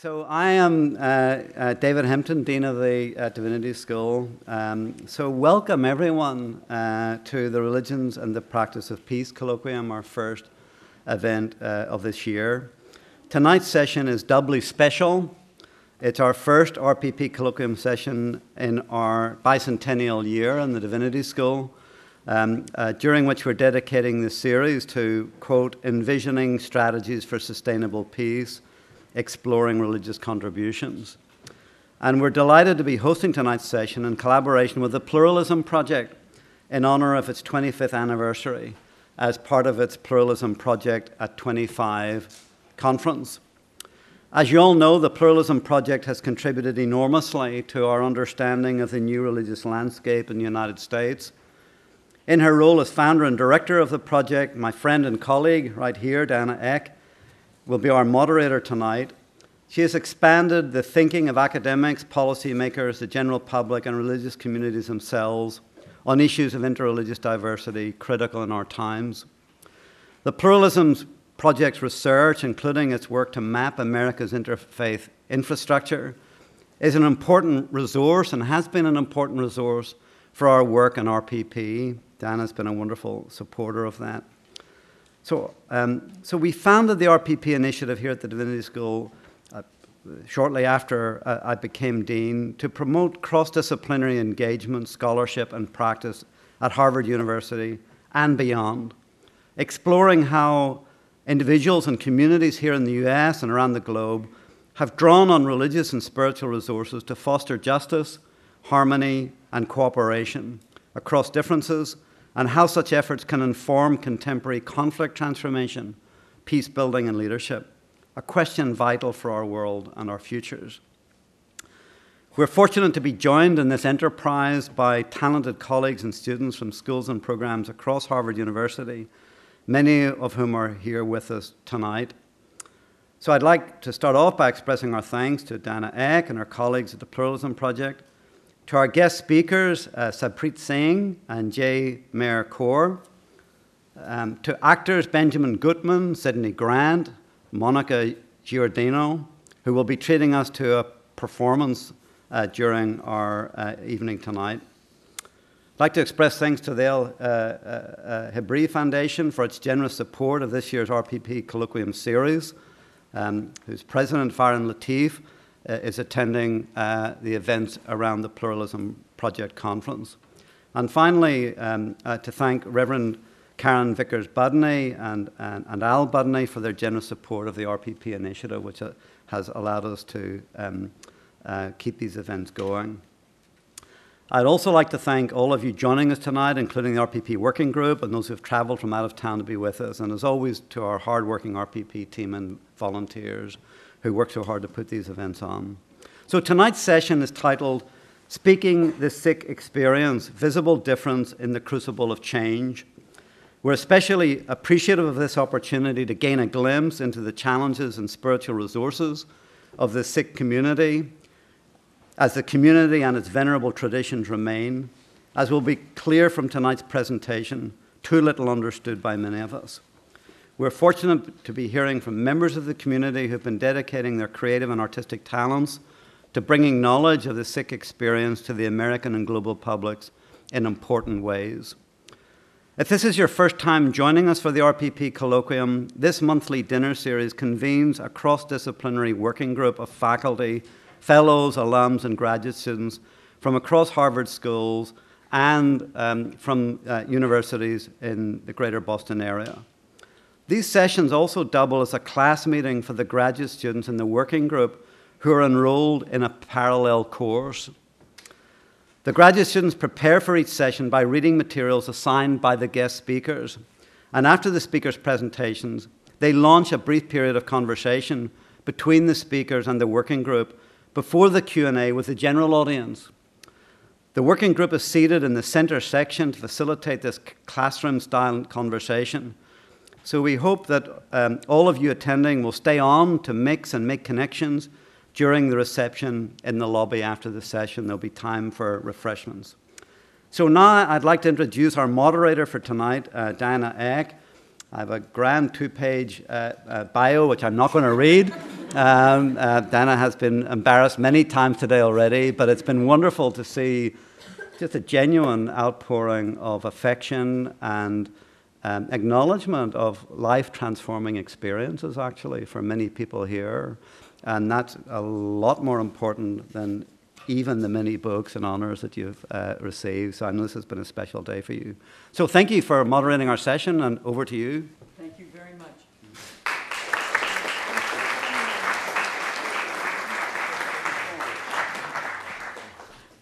So I am uh, uh, David Hempton, Dean of the uh, Divinity School. Um, so welcome everyone uh, to the Religions and the Practice of Peace Colloquium, our first event uh, of this year. Tonight's session is doubly special. It's our first RPP Colloquium session in our bicentennial year in the Divinity School, um, uh, during which we're dedicating this series to, quote, envisioning strategies for sustainable peace exploring religious contributions. And we're delighted to be hosting tonight's session in collaboration with the Pluralism Project in honor of its 25th anniversary as part of its Pluralism Project at 25 conference. As you all know, the Pluralism Project has contributed enormously to our understanding of the new religious landscape in the United States. In her role as founder and director of the project, my friend and colleague right here, Diana Eck, will be our moderator tonight. She has expanded the thinking of academics, policymakers, the general public, and religious communities themselves on issues of interreligious diversity critical in our times. The Pluralism Project's research, including its work to map America's interfaith infrastructure, is an important resource and has been an important resource for our work in RPP. Diana's been a wonderful supporter of that. So, um, so we founded the RPP initiative here at the Divinity School uh, shortly after uh, I became dean to promote cross-disciplinary engagement, scholarship, and practice at Harvard University and beyond, exploring how individuals and communities here in the US and around the globe have drawn on religious and spiritual resources to foster justice, harmony, and cooperation across differences and how such efforts can inform contemporary conflict transformation, peace building, and leadership, a question vital for our world and our futures. We're fortunate to be joined in this enterprise by talented colleagues and students from schools and programs across Harvard University, many of whom are here with us tonight. So I'd like to start off by expressing our thanks to Diana Eck and her colleagues at the Pluralism Project to our guest speakers, uh, Sarbpreet Singh and J. Mehr Kaur. Um, to actors Benjamin Gutman, Sydney Grant, Monica Giordino, who will be treating us to a performance uh, during our uh, evening tonight. I'd like to express thanks to the El uh, uh, Hibri Foundation for its generous support of this year's RPP Colloquium series, um, whose president, Farhan Latif, uh, is attending uh, the events around the Pluralism Project Conference. And finally, um, uh, to thank Reverend Karen Vickers Budney and, and, and, Al Budney for their generous support of the RPP initiative, which uh, has allowed us to um, uh, keep these events going. I'd also like to thank all of you joining us tonight, including the RPP Working Group and those who have traveled from out of town to be with us, and as always, to our hardworking RPP team and volunteers who work so hard to put these events on. So tonight's session is titled Speaking the Sikh Experience Visible Difference in the Crucible of Change. We're especially appreciative of this opportunity to gain a glimpse into the challenges and spiritual resources of the Sikh community as the community and its venerable traditions remain, as will be clear from tonight's presentation, too little understood by many of us. We're fortunate to be hearing from members of the community who've been dedicating their creative and artistic talents to bringing knowledge of the Sikh experience to the American and global publics in important ways. If this is your first time joining us for the RPP Colloquium, this monthly dinner series convenes a cross disciplinary working group of faculty, fellows, alums, and graduate students from across Harvard schools and um, from uh, universities in the greater Boston area. These sessions also double as a class meeting for the graduate students in the working group who are enrolled in a parallel course. The graduate students prepare for each session by reading materials assigned by the guest speakers. And after the speakers' presentations, they launch a brief period of conversation between the speakers and the working group before the Q&A with the general audience. The working group is seated in the center section to facilitate this classroom-style conversation. So we hope that um, all of you attending will stay on to mix and make connections during the reception in the lobby after the session. There'll be time for refreshments. So now I'd like to introduce our moderator for tonight, uh, Diana Eck. I have a grand two page uh, uh, bio, which I'm not going to read, Um, uh, Diana has been embarrassed many times today already, but it's been wonderful to see just a genuine outpouring of affection and um, acknowledgement of life transforming experiences, actually, for many people here. And that's a lot more important than even the many books and honors that you've uh, received. So I know this has been a special day for you. So thank you for moderating our session, and over to you. Thank you very much.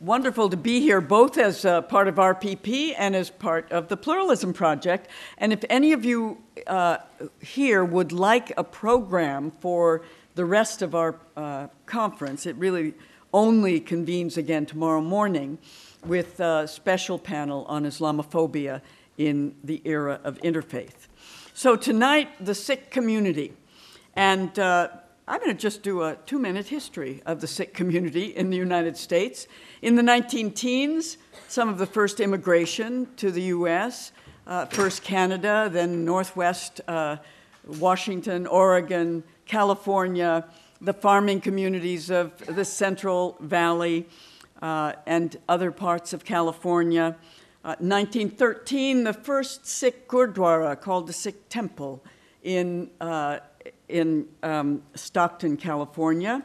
Wonderful to be here, both as part of RPP and as part of the Pluralism Project. And if any of you uh, here would like a program for the rest of our uh, conference, it really only convenes again tomorrow morning with a special panel on Islamophobia in the era of interfaith. So tonight, the Sikh community. And uh, I'm going to just do a two minute history of the Sikh community in the United States. In the 19 teens, some of the first immigration to the US, uh, first Canada, then Northwest uh, Washington, Oregon, California, the farming communities of the Central Valley uh, and other parts of California. 1913, uh, the first Sikh Gurdwara called the Sikh Temple in, uh, in um, Stockton, California.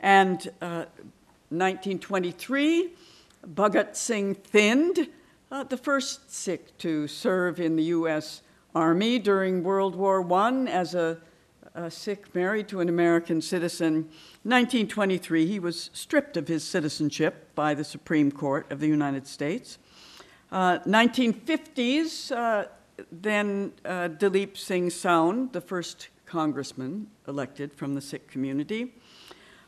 And 1923, uh, Bhagat Singh Thind, uh, the first Sikh to serve in the U.S. Army during World War I as a a Sikh married to an American citizen. 1923, he was stripped of his citizenship by the Supreme Court of the United States. Uh, 1950s, uh, then uh, Dalip Singh Saun, the first congressman elected from the Sikh community.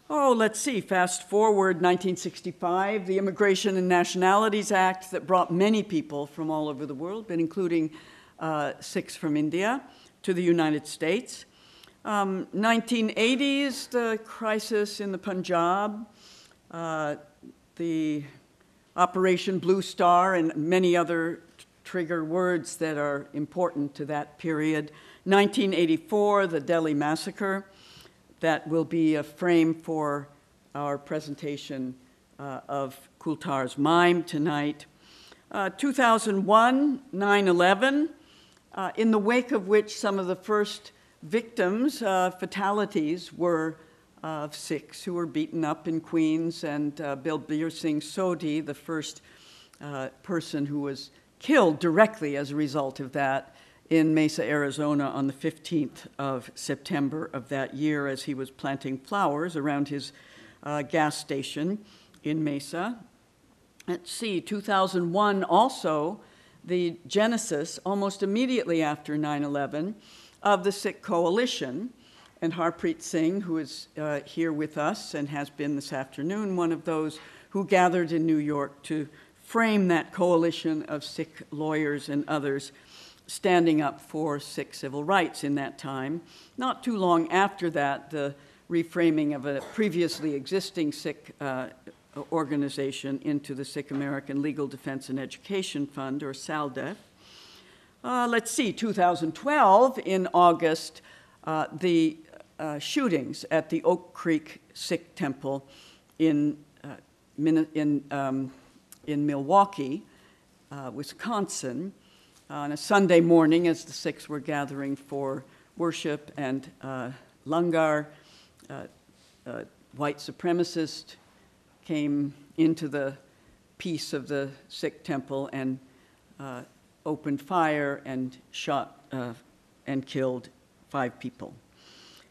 Oh, let's see, fast forward 1965, the Immigration and Nationalities Act that brought many people from all over the world, but including uh, Sikhs from India, to the United States. Um, 1980s, the crisis in the Punjab, uh, the Operation Blue Star, and many other trigger words that are important to that period. 1984, the Delhi massacre, that will be a frame for our presentation uh, of Kultar's mime tonight. Uh, 2001, 9 11, uh, in the wake of which some of the first victims, uh, fatalities, were uh, Sikhs who were beaten up in Queens, and uh, Balbir Singh Sodhi, the first uh, person who was killed directly as a result of that in Mesa, Arizona on the 15th of September of that year as he was planting flowers around his uh, gas station in Mesa. Let's see, 2001 also, the genesis, almost immediately after 9 11 of the Sikh Coalition. And Harpreet Singh, who is uh, here with us and has been this afternoon, one of those who gathered in New York to frame that coalition of Sikh lawyers and others standing up for Sikh civil rights in that time. Not too long after that, the reframing of a previously existing Sikh uh, organization into the Sikh American Legal Defense and Education Fund, or SALDEF. Uh, let's see, 2012, in August, uh, the uh, shootings at the Oak Creek Sikh Temple in, uh, in, um, in Milwaukee, uh, Wisconsin, on a Sunday morning as the Sikhs were gathering for worship and uh, langar. white supremacist came into the peace of the Sikh temple and opened fire and shot uh, and killed five people.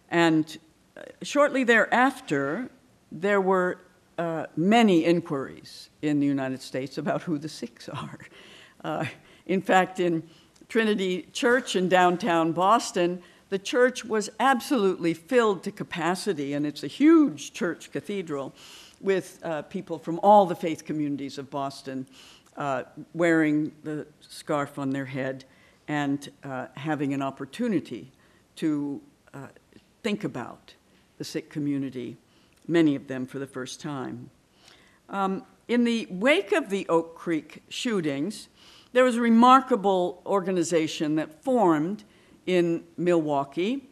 And uh, shortly thereafter, there were uh, many inquiries in the United States about who the Sikhs are. In fact, in Trinity Church in downtown Boston, the church was absolutely filled to capacity, and it's a huge church cathedral with uh, people from all the faith communities of Boston uh, wearing the scarf on their head and uh, having an opportunity to uh, think about the Sikh community, many of them for the first time. Um, in the wake of the Oak Creek shootings, there was a remarkable organization that formed in Milwaukee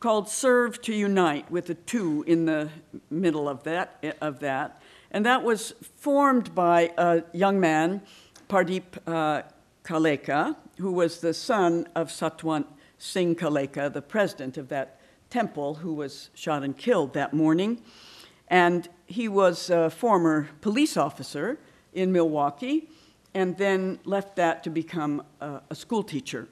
called Serve to Unite with a two in the middle of that, of that. And that was formed by a young man, Pardeep uh, Kaleka, who was the son of Satwant Singh Kaleka, the president of that temple, who was shot and killed that morning. And he was a former police officer in Milwaukee and then left that to become a, a school teacher.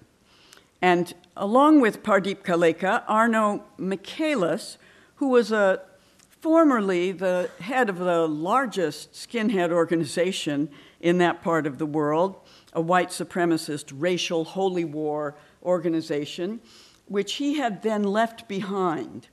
And along with Pardeep Kaleka, Arno Michaelis, who was a, formerly the head of the largest skinhead organization in that part of the world, a white supremacist racial holy war organization, which he had then left behind.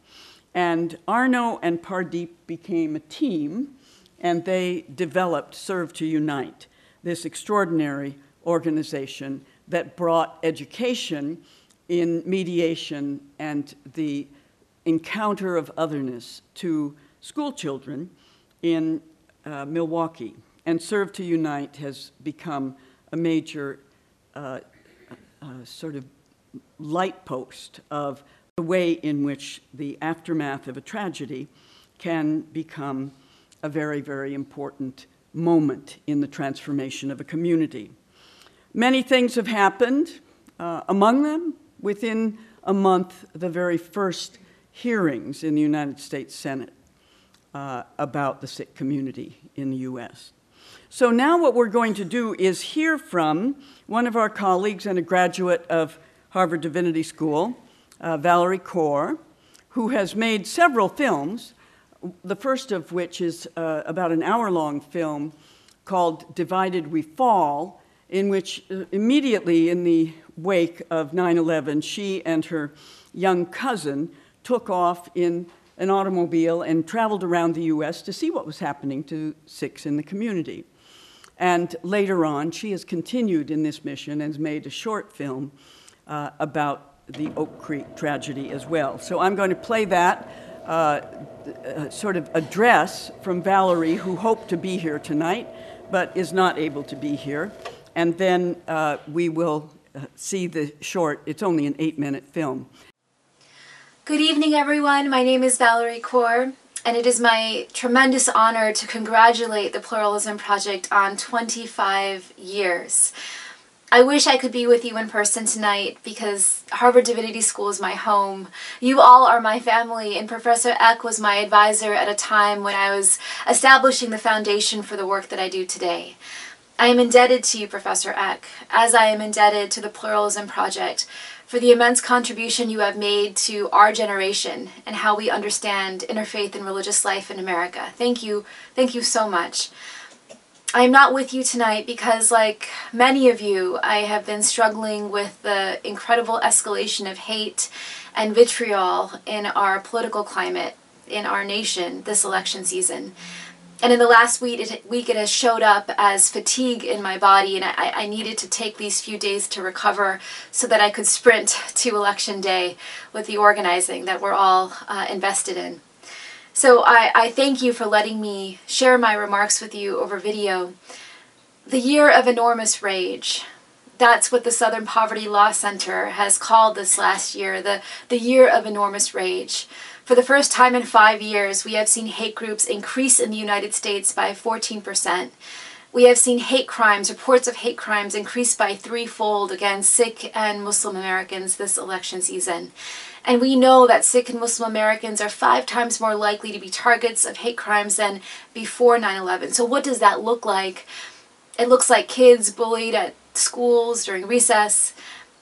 And Arno and Pardeep became a team, and they developed Serve to Unite, this extraordinary organization that brought education in mediation and the encounter of otherness to school children in uh, Milwaukee. And Serve to Unite has become a major uh, uh, sort of light post of the way in which the aftermath of a tragedy can become a very, very important moment in the transformation of a community. Many things have happened. Uh, among them, within a month, the very first hearings in the United States Senate uh, about the Sikh community in the US. So now what we're going to do is hear from one of our colleagues and a graduate of Harvard Divinity School, uh, Valerie Kaur, who has made several films, the first of which is uh, about an hour long film called Divided We Fall, in which uh, immediately in the wake of 9 11, she and her young cousin took off in an automobile and traveled around the US to see what was happening to Sikhs in the community. And later on, she has continued in this mission and has made a short film uh, about the Oak Creek tragedy as well. So I'm going to play that uh, uh, sort of address from Valerie, who hoped to be here tonight but is not able to be here. And then uh, we will uh, see the short, it's only an eight minute film. Good evening, everyone. My name is Valerie Kaur, and it is my tremendous honor to congratulate the Pluralism Project on 25 years. I wish I could be with you in person tonight because Harvard Divinity School is my home. You all are my family, and Professor Eck was my advisor at a time when I was establishing the foundation for the work that I do today. I am indebted to you, Professor Eck, as I am indebted to the Pluralism Project for the immense contribution you have made to our generation and how we understand interfaith and religious life in America. Thank you. Thank you so much. I am not with you tonight because, like many of you, I have been struggling with the incredible escalation of hate and vitriol in our political climate in our nation this election season. And in the last week it, week, it has showed up as fatigue in my body, and I, I needed to take these few days to recover so that I could sprint to election day with the organizing that we're all uh, invested in. So I, I thank you for letting me share my remarks with you over video. The year of enormous rage. That's what the Southern Poverty Law Center has called this last year, the, the year of enormous rage. For the first time in five years, we have seen hate groups increase in the United States by 14%. We have seen hate crimes, reports of hate crimes increase by threefold against Sikh and Muslim Americans this election season. And we know that Sikh and Muslim Americans are five times more likely to be targets of hate crimes than before 9 11. So, what does that look like? It looks like kids bullied at schools during recess.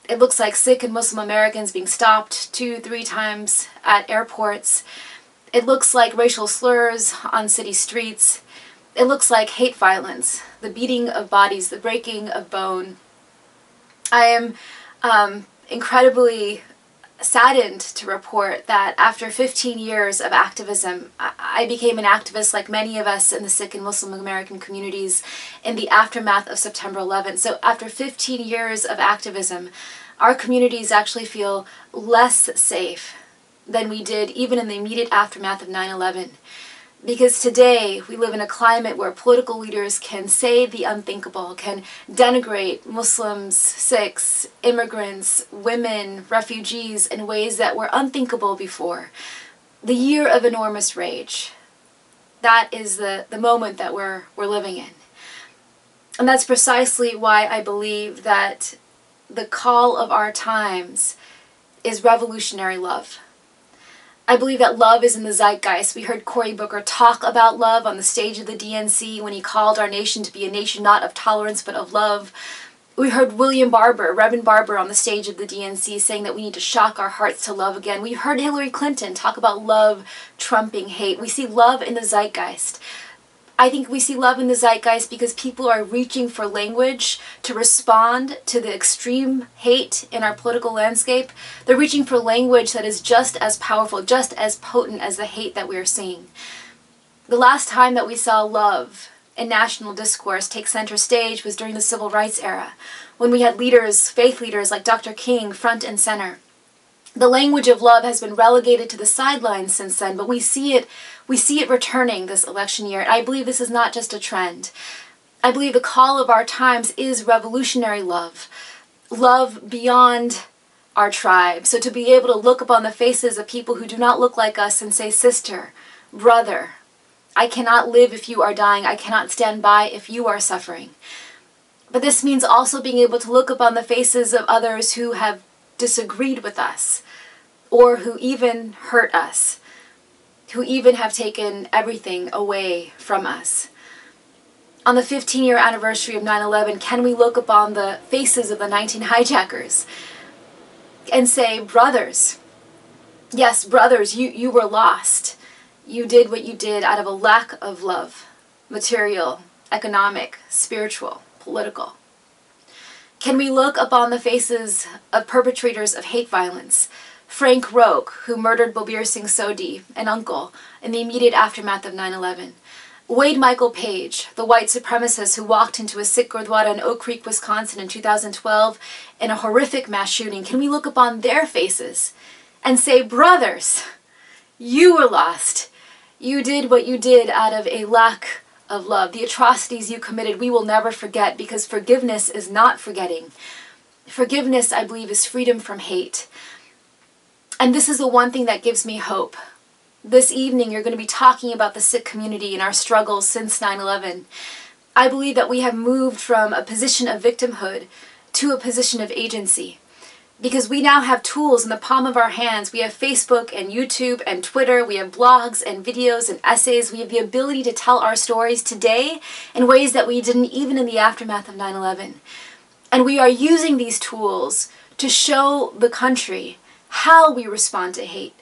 It looks like Sikh and Muslim Americans being stopped two, three times at airports. It looks like racial slurs on city streets. It looks like hate violence, the beating of bodies, the breaking of bone. I am um, incredibly saddened to report that after 15 years of activism, I became an activist like many of us in the Sikh and Muslim American communities in the aftermath of September 11th. So after 15 years of activism, our communities actually feel less safe than we did even in the immediate aftermath of 9 11. Because today we live in a climate where political leaders can say the unthinkable, can denigrate Muslims, Sikhs, immigrants, women, refugees in ways that were unthinkable before. The year of enormous rage. That is the, the moment that we're, we're living in. And that's precisely why I believe that the call of our times is revolutionary love. I believe that love is in the zeitgeist. We heard Cory Booker talk about love on the stage of the DNC when he called our nation to be a nation not of tolerance but of love. We heard William Barber, Reverend Barber, on the stage of the DNC saying that we need to shock our hearts to love again. We heard Hillary Clinton talk about love trumping hate. We see love in the zeitgeist. I think we see love in the zeitgeist because people are reaching for language to respond to the extreme hate in our political landscape. They're reaching for language that is just as powerful, just as potent as the hate that we are seeing. The last time that we saw love in national discourse take center stage was during the civil rights era, when we had leaders, faith leaders like Dr. King, front and center. The language of love has been relegated to the sidelines since then, but we see it we see it returning this election year. and I believe this is not just a trend. I believe the call of our times is revolutionary love. Love beyond our tribe. So to be able to look upon the faces of people who do not look like us and say, Sister, brother, I cannot live if you are dying. I cannot stand by if you are suffering. But this means also being able to look upon the faces of others who have disagreed with us or who even hurt us who even have taken everything away from us. On the 15 year anniversary of 9 11, can we look upon the faces of the 19 hijackers and say, Brothers, yes, brothers, you, you were lost. You did what you did out of a lack of love material, economic, spiritual, political. Can we look upon the faces of perpetrators of hate violence Frank Roque, who murdered Balbir Singh Sodhi, an uncle, in the immediate aftermath of 9 11. Wade Michael Page, the white supremacist who walked into a Sikh Gurdwara in Oak Creek, Wisconsin in 2012 in a horrific mass shooting, can we look upon their faces and say, Brothers, you were lost. You did what you did out of a lack of love. The atrocities you committed, we will never forget because forgiveness is not forgetting. Forgiveness, I believe, is freedom from hate. And this is the one thing that gives me hope. This evening, you're going to be talking about the Sikh community and our struggles since 9 11. I believe that we have moved from a position of victimhood to a position of agency. Because we now have tools in the palm of our hands. We have Facebook and YouTube and Twitter. We have blogs and videos and essays. We have the ability to tell our stories today in ways that we didn't even in the aftermath of 9 11. And we are using these tools to show the country how we respond to hate.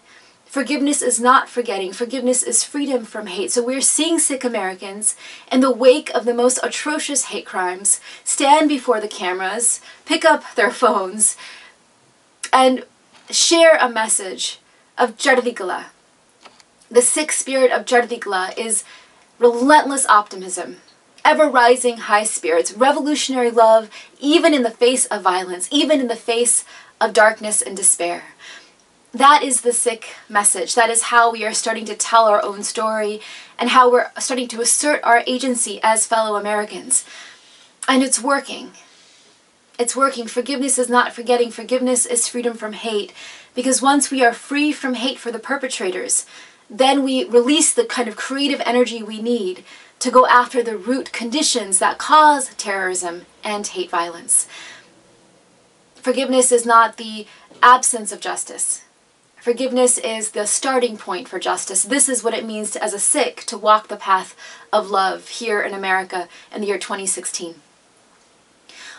Forgiveness is not forgetting. Forgiveness is freedom from hate. So we're seeing Sikh Americans in the wake of the most atrocious hate crimes stand before the cameras, pick up their phones, and share a message of Chardhikala. The Sikh spirit of Chardhikala is relentless optimism, ever rising high spirits, revolutionary love, even in the face of violence, even in the face of darkness and despair. That is the Sikh message. That is how we are starting to tell our own story and how we're starting to assert our agency as fellow Americans. And it's working. It's working. Forgiveness is not forgetting. Forgiveness is freedom from hate. Because once we are free from hate for the perpetrators, then we release the kind of creative energy we need to go after the root conditions that cause terrorism and hate violence. Forgiveness is not the absence of justice. Forgiveness is the starting point for justice. This is what it means to, as a Sikh to walk the path of love here in America in the year 2016.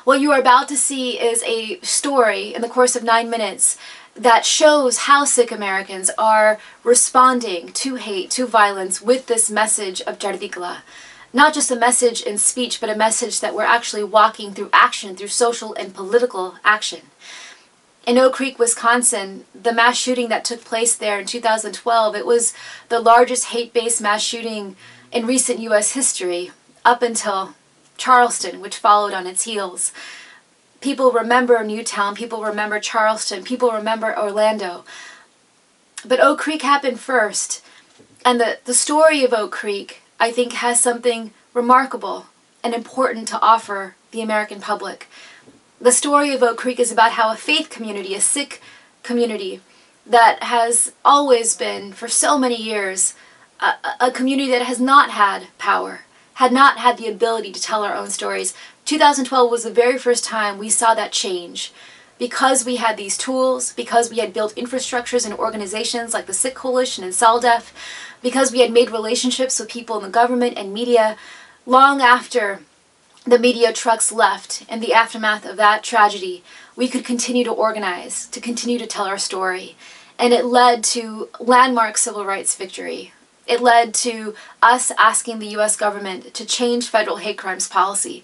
What you are about to see is a story in the course of nine minutes that shows how Sikh Americans are responding to hate, to violence with this message of Chardhikala not just a message in speech, but a message that we're actually walking through action, through social and political action. In Oak Creek, Wisconsin, the mass shooting that took place there in 2012, it was the largest hate-based mass shooting in recent U.S. history, up until Charleston, which followed on its heels. People remember Newtown, people remember Charleston, people remember Orlando. But Oak Creek happened first, And the, the story of Oak Creek, I think, has something remarkable and important to offer the American public. The story of Oak Creek is about how a faith community, a Sikh community, that has always been, for so many years, a, a community that has not had power, had not had the ability to tell our own stories. 2012 was the very first time we saw that change because we had these tools, because we had built infrastructures and organizations like the Sikh Coalition and SALDEF, because we had made relationships with people in the government and media, long after the media trucks left in the aftermath of that tragedy, we could continue to organize, to continue to tell our story. And it led to landmark civil rights victory. It led to us asking the US government to change federal hate crimes policy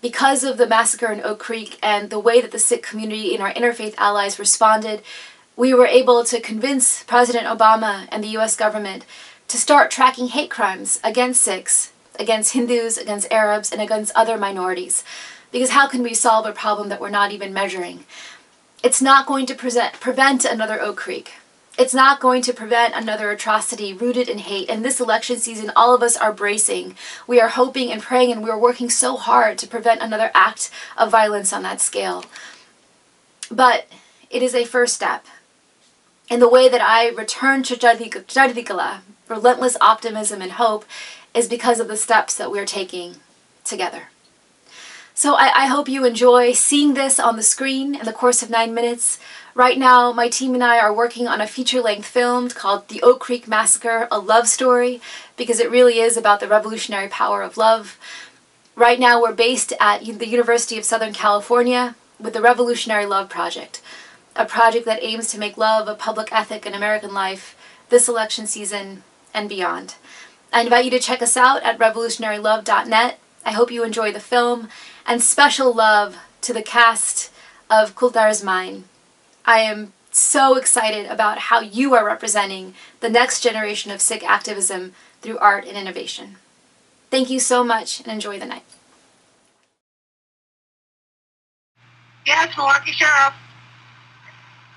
because of the massacre in Oak Creek and the way that the Sikh community and our interfaith allies responded, we were able to convince President Obama and the US government to start tracking hate crimes against Sikhs, against Hindus, against Arabs, and against other minorities. Because how can we solve a problem that we're not even measuring? It's not going to present, prevent another Oak Creek. It's not going to prevent another atrocity rooted in hate. And this election season, all of us are bracing. We are hoping and praying, and we are working so hard to prevent another act of violence on that scale. But it is a first step. And the way that I return to Chardhikala, relentless optimism and hope, is because of the steps that we're taking together. So I, I, hope you enjoy seeing this on the screen in the course of nine minutes. Right now, my team and I are working on a feature-length film called The Oak Creek Massacre, a love story, because it really is about the revolutionary power of love. Right now, we're based at the University of Southern California with the Revolutionary Love Project, a project that aims to make love a public ethic in American life this election season and beyond. I invite you to check us out at revolutionarylove.net. I hope you enjoy the film, and special love to the cast of Kultar's Mime. I am so excited about how you are representing the next generation of Sikh activism through art and innovation. Thank you so much and enjoy the night. Yes, Milwaukee Sheriff.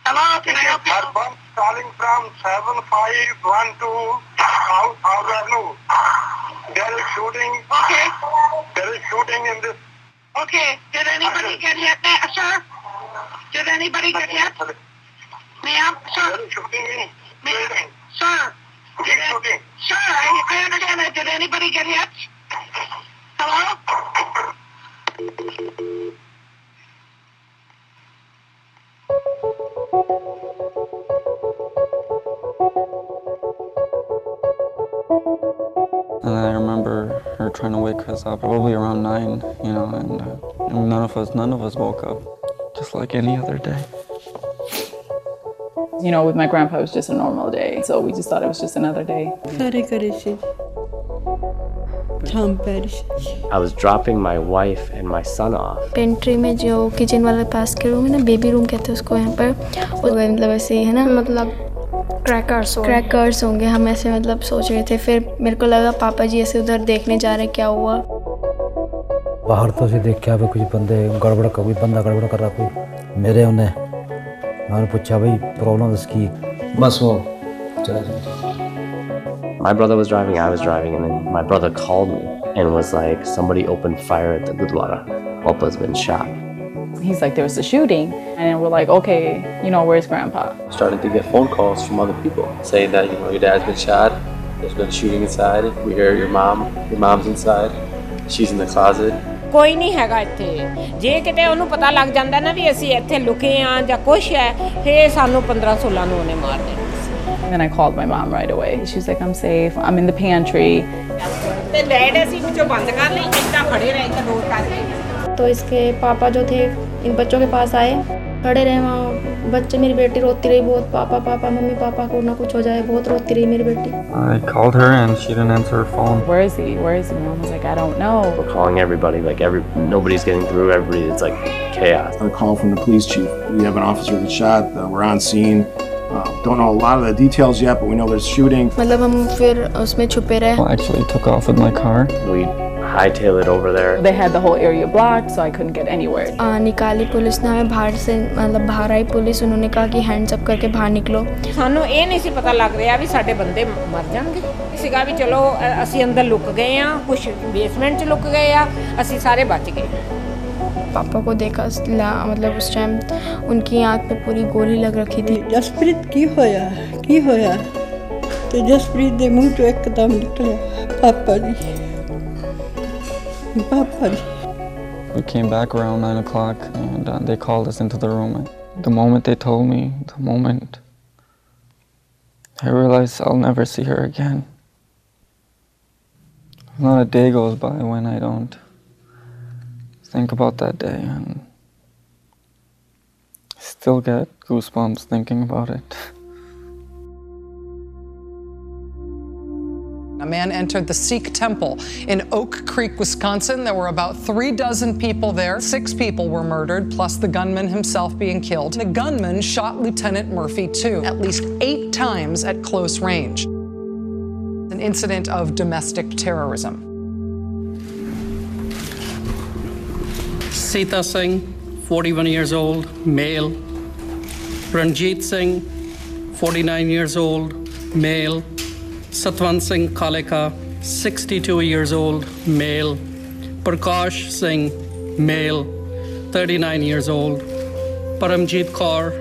Hello, can I help you? Calling from 7512 South Avenue. There is shooting. Okay. There is shooting in this. Okay. Did anybody get hit, sir? Did anybody get hit? Ma'am, sir? There is shooting in Ma'am, sir? Did, shooting. sir, I, I understand that. Did anybody get hit? Hello? And then I remember her trying to wake us up, probably around nine, you know, and, uh, and none of us, none of us woke up, just like any other day. You know, with my grandpa, it was just a normal day, so we just thought it was just another day. I was dropping my wife and my son off. Pantry में जो kitchen वाले pass के room है ना baby room कहते हैं उसको यहाँ पर मतलब ऐसे है ना मतलब क्रैकर्स क्रैकर्स होंगे हम ऐसे मतलब सोच रहे थे फिर मेरे को लगा पापा जी ऐसे उधर देखने जा रहे क्या हुआ बाहर तो से देख के कुछ बंदे गड़बड़ कोई बंदा गड़बड़ कर रहा कोई मेरे उन्हें मैंने पूछा भाई प्रॉब्लम इसकी बस वो My brother was driving, I was driving, and then my brother called me and was like, somebody opened fire at the Gurdwara. Opa's been shot. He's like, there was a shooting, and we're like, okay, you know, where's grandpa? started to get phone calls from other people saying that you know your dad's been shot. There's been shooting inside. We hear your mom. Your mom's inside. She's in the closet. ਕੋਈ ਨਹੀਂ ਹੈਗਾ ਇੱਥੇ ਜੇ ਕਿਤੇ ਉਹਨੂੰ ਪਤਾ ਲੱਗ ਜਾਂਦਾ ਨਾ ਵੀ ਅਸੀਂ ਇੱਥੇ ਲੁਕੇ ਆ ਜਾਂ ਕੁਛ ਹੈ ਫੇਰ ਸਾਨੂੰ 15 16 ਨੂੰ ਉਹਨੇ ਮਾਰ ਦੇਣਾ And then I called my mom right away. She's like, I'm safe. I'm in the pantry. ਤੇ ਲੈਟ ਅਸੀਂ ਵਿੱਚੋਂ ਬੰਦ ਕਰ ਲਈ ਇੱਦਾਂ ਖੜੇ ਰਹੇ ਤਾਂ ਰੋਡ ਕਰਕੇ तो इसके पापा जो थे इन बच्चों के पास आए खड़े रहे वहाँ बच्चे मेरी बेटी रोती रही बहुत पापा पापा मम्मी पापा को ना कुछ हो जाए बहुत रोती रही मेरी बेटी I called her and she didn't answer her phone. Where is he? Where is he? Mom was like, I don't know. We're calling everybody, like every nobody's getting through. Everybody, it's like chaos. A call from the police chief. We have an officer who shot. Uh, we're on scene. Uh, don't know a lot of the details yet, but we know there's shooting. मतलब हम फिर उसमें छुपे रहे Well, I actually took off with my car. We hightail it over there. They had the whole area blocked, so I couldn't get anywhere. आ, निकाली police ने हमें बाहर से मतलब बाहर आई पुलिस उन्होंने कहा कि हैंड्स अप करके बाहर निकलो ਸਾਨੂੰ ਇਹ ਨਹੀਂ ਸੀ ਪਤਾ ਲੱਗ ਰਿਹਾ ਵੀ ਸਾਡੇ ਬੰਦੇ ਮਰ ਜਾਣਗੇ ਸੀਗਾ ਵੀ ਚਲੋ ਅ- ਅਸੀਂ ਅੰਦਰ ਲੁੱਕ ਗਏ ਆ ਕੁਝ ਬੇਸਮੈਂਟ 'ਚ ਲੁੱਕ ਗਏ ਆ ਅਸੀਂ ਸਾਰੇ ਬਚ गए पापा को देखा ला, मतलब उस टाइम उनकी आँख पे पूरी गोली लग रखी थी ਜਸਪ੍ਰੀਤ ਕੀ ਹੋਇਆ ਕੀ ਹੋਇਆ ਤੇ ਜਸਪ੍ਰੀਤ ਦੇ ਮੂੰਹ ਚੋਂ ਇੱਕਦਮ ਨਿਕਲਿਆ ਪਾਪਾ ਜੀ ਪਾਪਾ ਜੀ We came back around 9 o'clock and uh, they called us into the room. The moment they told me, the moment I realized I'll never see her again. Not a day goes by when I don't think about that day and still get goosebumps thinking about it. A man entered the Sikh temple in Oak Creek, Wisconsin. There were about three dozen people there. Six people were murdered, plus the gunman himself being killed. The gunman shot Lieutenant Murphy, too, at least eight times at close range. An incident of domestic terrorism. Sita Singh, 41 years old, male. Ranjit Singh, 49 years old, male. Satwant Singh Kaleka, 62 years old, male. Prakash Singh, male, 39 years old. Paramjit Kaur,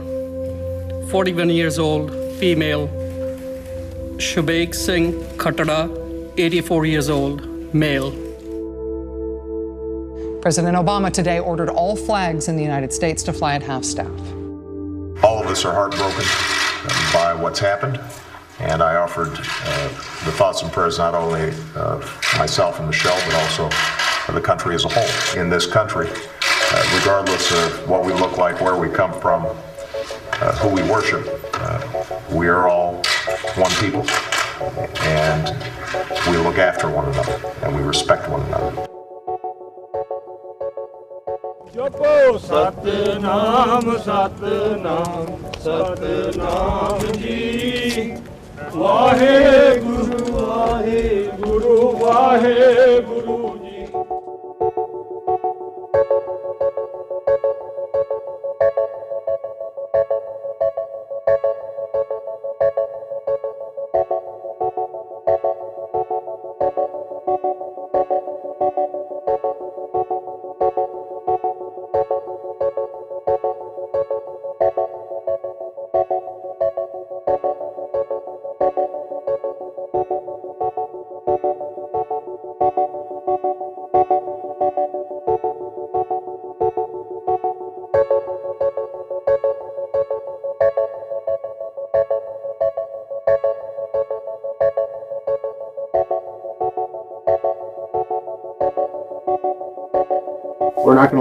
41 years old, female. Suveg Singh Khattra, 84 years old, male. President Obama today ordered all flags in the United States to fly at half staff. All of us are heartbroken by what's happened, and I offered uh, the thoughts and prayers not only of myself and Michelle, but also of the country as a whole. In this country, uh, regardless of what we look like, where we come from, uh, who we worship, uh, we are all one people, and we look after one another, and we respect one another. ਜਪੋ ਸਤਨਾਮ ਸਤਨਾਮ ਸਤਨਾਮ ਜੀ Waheguru Waheguru Waheguru ji.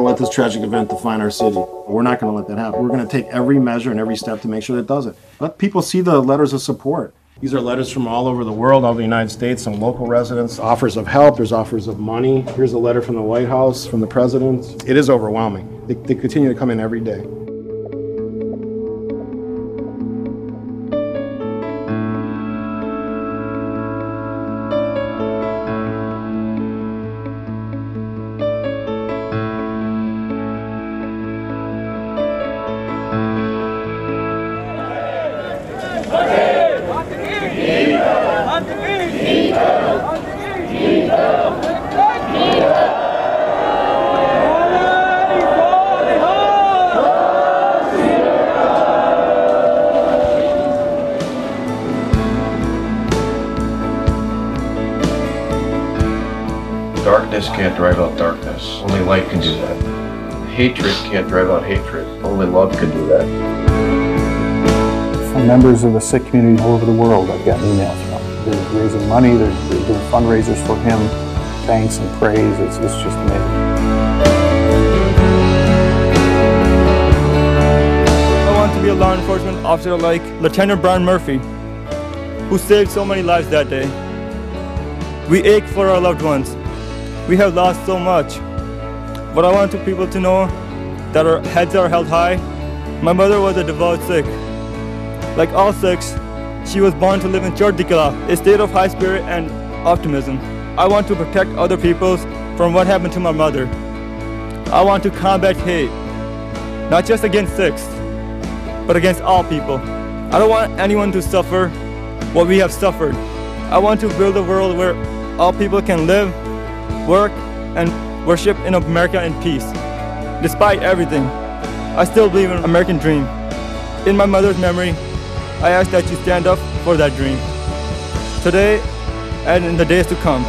Going to let this tragic event define our city. We're not going to let that happen. We're going to take every measure and every step to make sure that it doesn't. Let people see the letters of support. These are letters from all over the world, all over the United States, some local residents, offers of help, there's offers of money. Here's a letter from the White House, from the president. It is overwhelming. They, they continue to come in every day. Can't drive out hatred. Only love can do that. From members of the Sikh community all over the world, I've gotten emails from. They're raising money, they're, they're doing fundraisers for him, thanks and praise. It's, it's just amazing. I want to be a law enforcement officer like Lieutenant Brian Murphy, who saved so many lives that day. We ache for our loved ones. We have lost so much. But I want people to know that our heads are held high. My mother was a devout Sikh. Like all Sikhs, she was born to live in Chardikala, a state of high spirit and optimism. I want to protect other people's from what happened to my mother. I want to combat hate, not just against Sikhs, but against all people. I don't want anyone to suffer what we have suffered. I want to build a world where all people can live, work, and worship in America in peace. Despite everything, I still believe in American dream. In my mother's memory, I ask that you stand up for that dream. Today and in the days to come.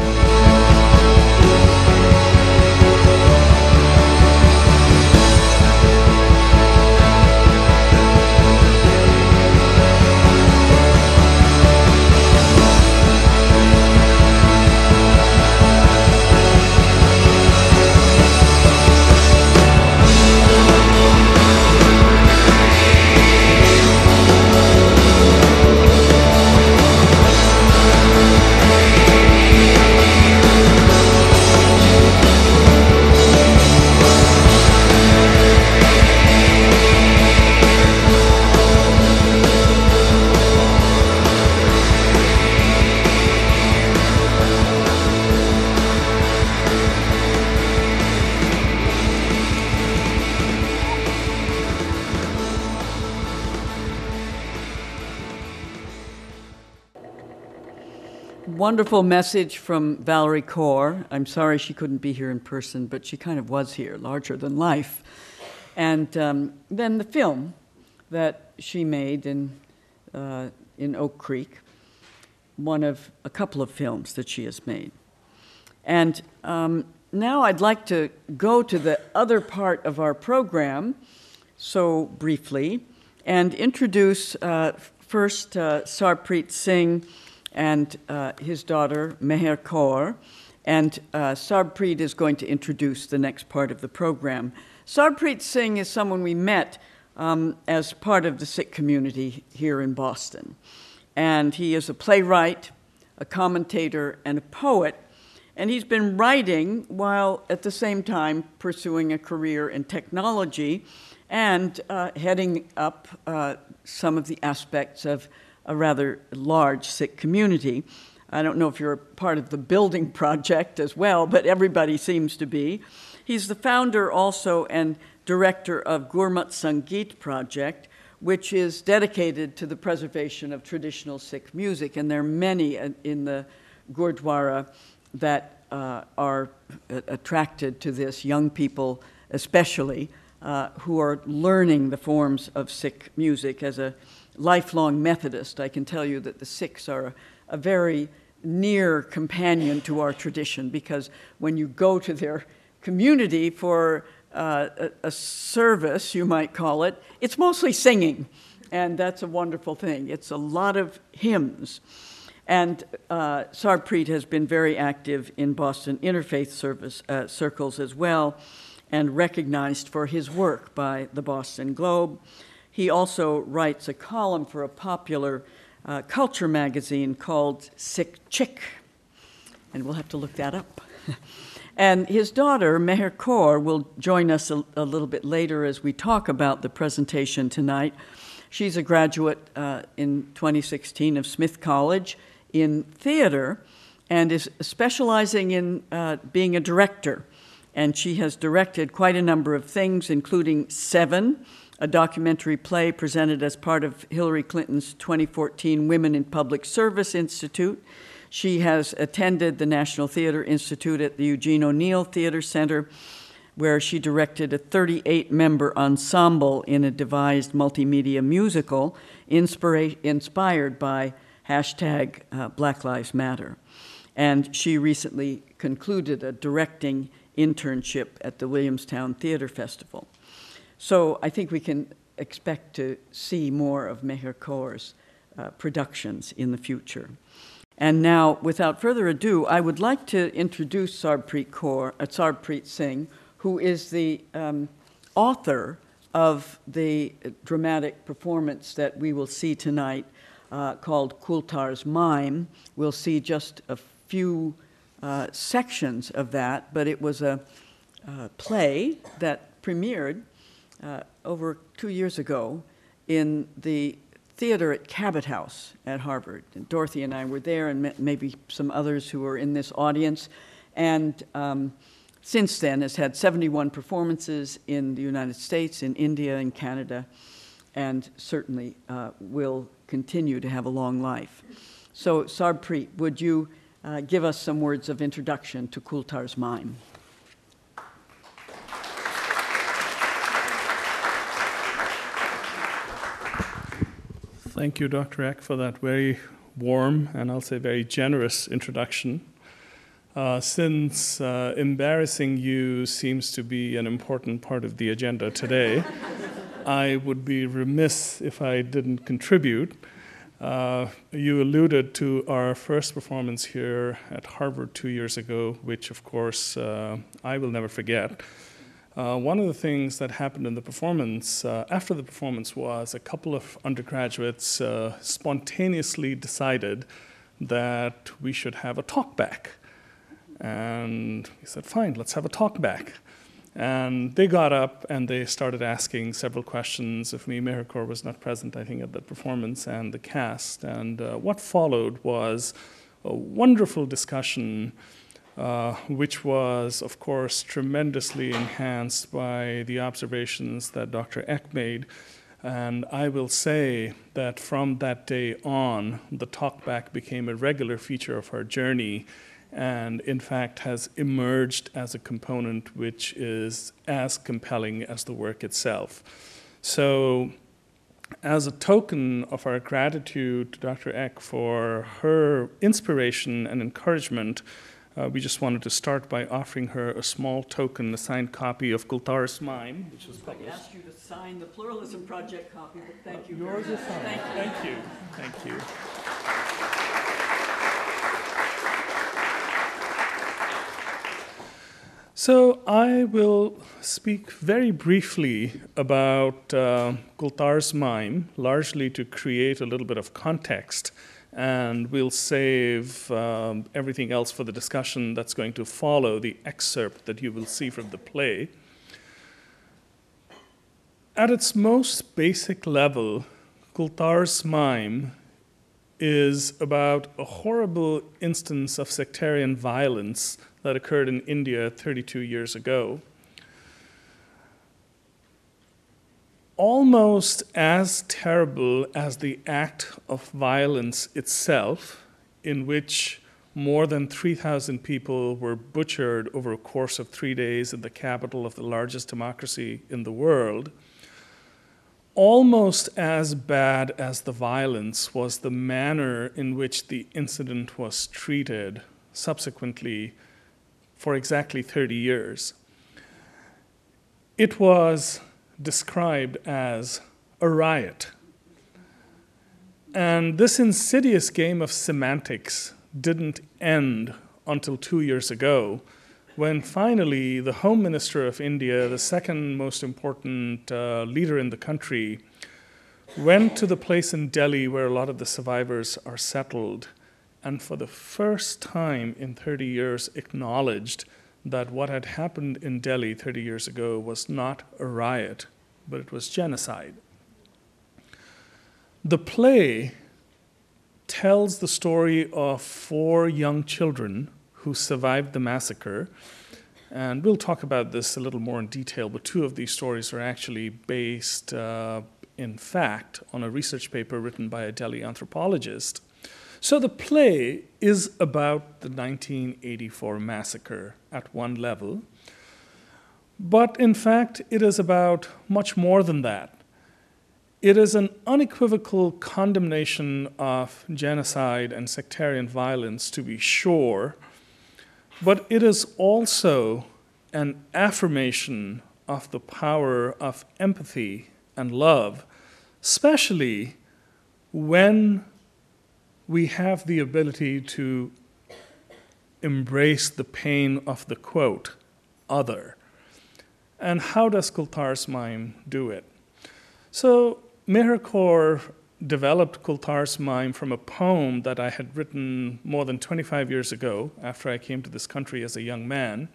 Wonderful message from Valerie Kaur. I'm sorry she couldn't be here in person, but she kind of was here, larger than life. And um, then the film that she made in, uh, in Oak Creek, one of a couple of films that she has made. And um, now I'd like to go to the other part of our program, so briefly, and introduce uh, first uh, Sarbpreet Singh and uh, his daughter, Mehr Kaur. And uh, Sarbpreet is going to introduce the next part of the program. Sarbpreet Singh is someone we met um, as part of the Sikh community here in Boston. And he is a playwright, a commentator, and a poet. And he's been writing while at the same time pursuing a career in technology and uh, heading up uh, some of the aspects of a rather large Sikh community. I don't know if you're part of the building project as well, but everybody seems to be. He's the founder also and director of Gurmat Sangeet Project, which is dedicated to the preservation of traditional Sikh music. And there are many in the Gurdwara that uh, are attracted to this, young people especially, uh, who are learning the forms of Sikh music as a lifelong Methodist, I can tell you that the Sikhs are a, a very near companion to our tradition because when you go to their community for uh, a, a, service, you might call it, it's mostly singing. And that's a wonderful thing. It's a lot of hymns. And uh, Sarbpreet has been very active in Boston interfaith service uh, circles as well and recognized for his work by the Boston Globe he also writes a column for a popular uh, culture magazine called Sikh Chic, and we'll have to look that up. and his daughter, Mehr Kaur, will join us a, a, little bit later as we talk about the presentation tonight. She's a graduate uh, in 2016 of Smith College in theater and is specializing in uh, being a director. And she has directed quite a number of things, including Seven, a documentary play presented as part of Hillary Clinton's 2014 Women in Public Service Institute. She has attended the National Theater Institute at the Eugene O'Neill Theater Center, where she directed a 38 member ensemble in a devised multimedia musical inspira- inspired by hashtag uh, Black Lives Matter. And she recently concluded a directing internship at the Williamstown Theater Festival. So I think we can expect to see more of Mehr Kaur's uh, productions in the future. And now, without further ado, I would like to introduce Sarbpreet Kaur, uh, Sarbpreet Singh, who is the um, author of the dramatic performance that we will see tonight uh, called Kultar's Mime. We'll see just a few uh, sections of that, but it was a, a play that premiered uh, over two years ago in the theater at Cabot House at Harvard. And Dorothy and I were there, and maybe some others who were in this audience. And um, since then has had 71 performances in the United States, in India, in Canada, and certainly uh, will continue to have a long life. So, Sarbpreet, would you uh, give us some words of introduction to Kultar's mime? Thank you, Dr. Eck, for that very warm and I'll say very generous introduction. Uh, since uh, embarrassing you seems to be an important part of the agenda today, I would be remiss if I didn't contribute. Uh, you alluded to our first performance here at Harvard two years ago, which, of course, uh, I will never forget. Uh, one of the things that happened in the performance, uh, after the performance, was a couple of undergraduates uh, spontaneously decided that we should have a talk back. And we said, fine, let's have a talk back. And they got up and they started asking several questions of me. Mehr was not present, I think, at that performance, and the cast. And uh, what followed was a wonderful discussion uh, which was, of course, tremendously enhanced by the observations that Dr. Eck made. And I will say that from that day on, the talkback became a regular feature of our journey and, in fact, has emerged as a component which is as compelling as the work itself. So, as a token of our gratitude to Dr. Eck for her inspiration and encouragement, uh, we just wanted to start by offering her a small token, a signed copy of Kultar's Mime, which was published. I asked you to sign the Pluralism Project copy, but thank you. Yours is signed. Thank you. Thank you. So I will speak very briefly about uh, Kultar's mime, largely to create a little bit of context and we'll save um, everything else for the discussion that's going to follow the excerpt that you will see from the play. At its most basic level, Kultar's mime is about a horrible instance of sectarian violence that occurred in India 32 years ago. Almost as terrible as the act of violence itself, in which more than 3,000 people were butchered over a course of three days in the capital of the largest democracy in the world. Almost as bad as the violence was the manner in which the incident was treated subsequently for exactly 30 years. It was described as a riot. And this insidious game of semantics didn't end until two years ago, when finally the Home Minister of India, the second most important uh, leader in the country, went to the place in Delhi where a lot of the survivors are settled, and for the first time in 30 years acknowledged that what had happened in Delhi 30 years ago was not a riot, but it was genocide. The play tells the story of four young children who survived the massacre. And we'll talk about this a little more in detail, but two of these stories are actually based, uh, in fact, on a research paper written by a Delhi anthropologist. So the play is about the 1984 massacre at one level, but in fact, it is about much more than that. It is an unequivocal condemnation of genocide and sectarian violence, to be sure, but it is also an affirmation of the power of empathy and love, especially when we have the ability to embrace the pain of the quote, other. And how does Kultar's mime do it? So Mehr Kaur developed Kultar's mime from a poem that I had written more than 25 years ago after I came to this country as a young man.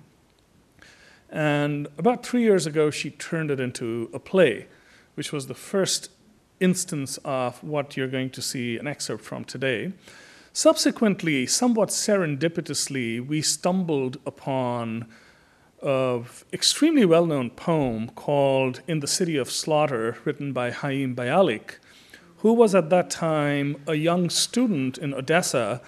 And about three years ago, she turned it into a play, which was the first instance of what you're going to see an excerpt from today. Subsequently, somewhat serendipitously, we stumbled upon an extremely well-known poem called "In the City of Slaughter," written by Haim Bialik, who was at that time a young student in Odessa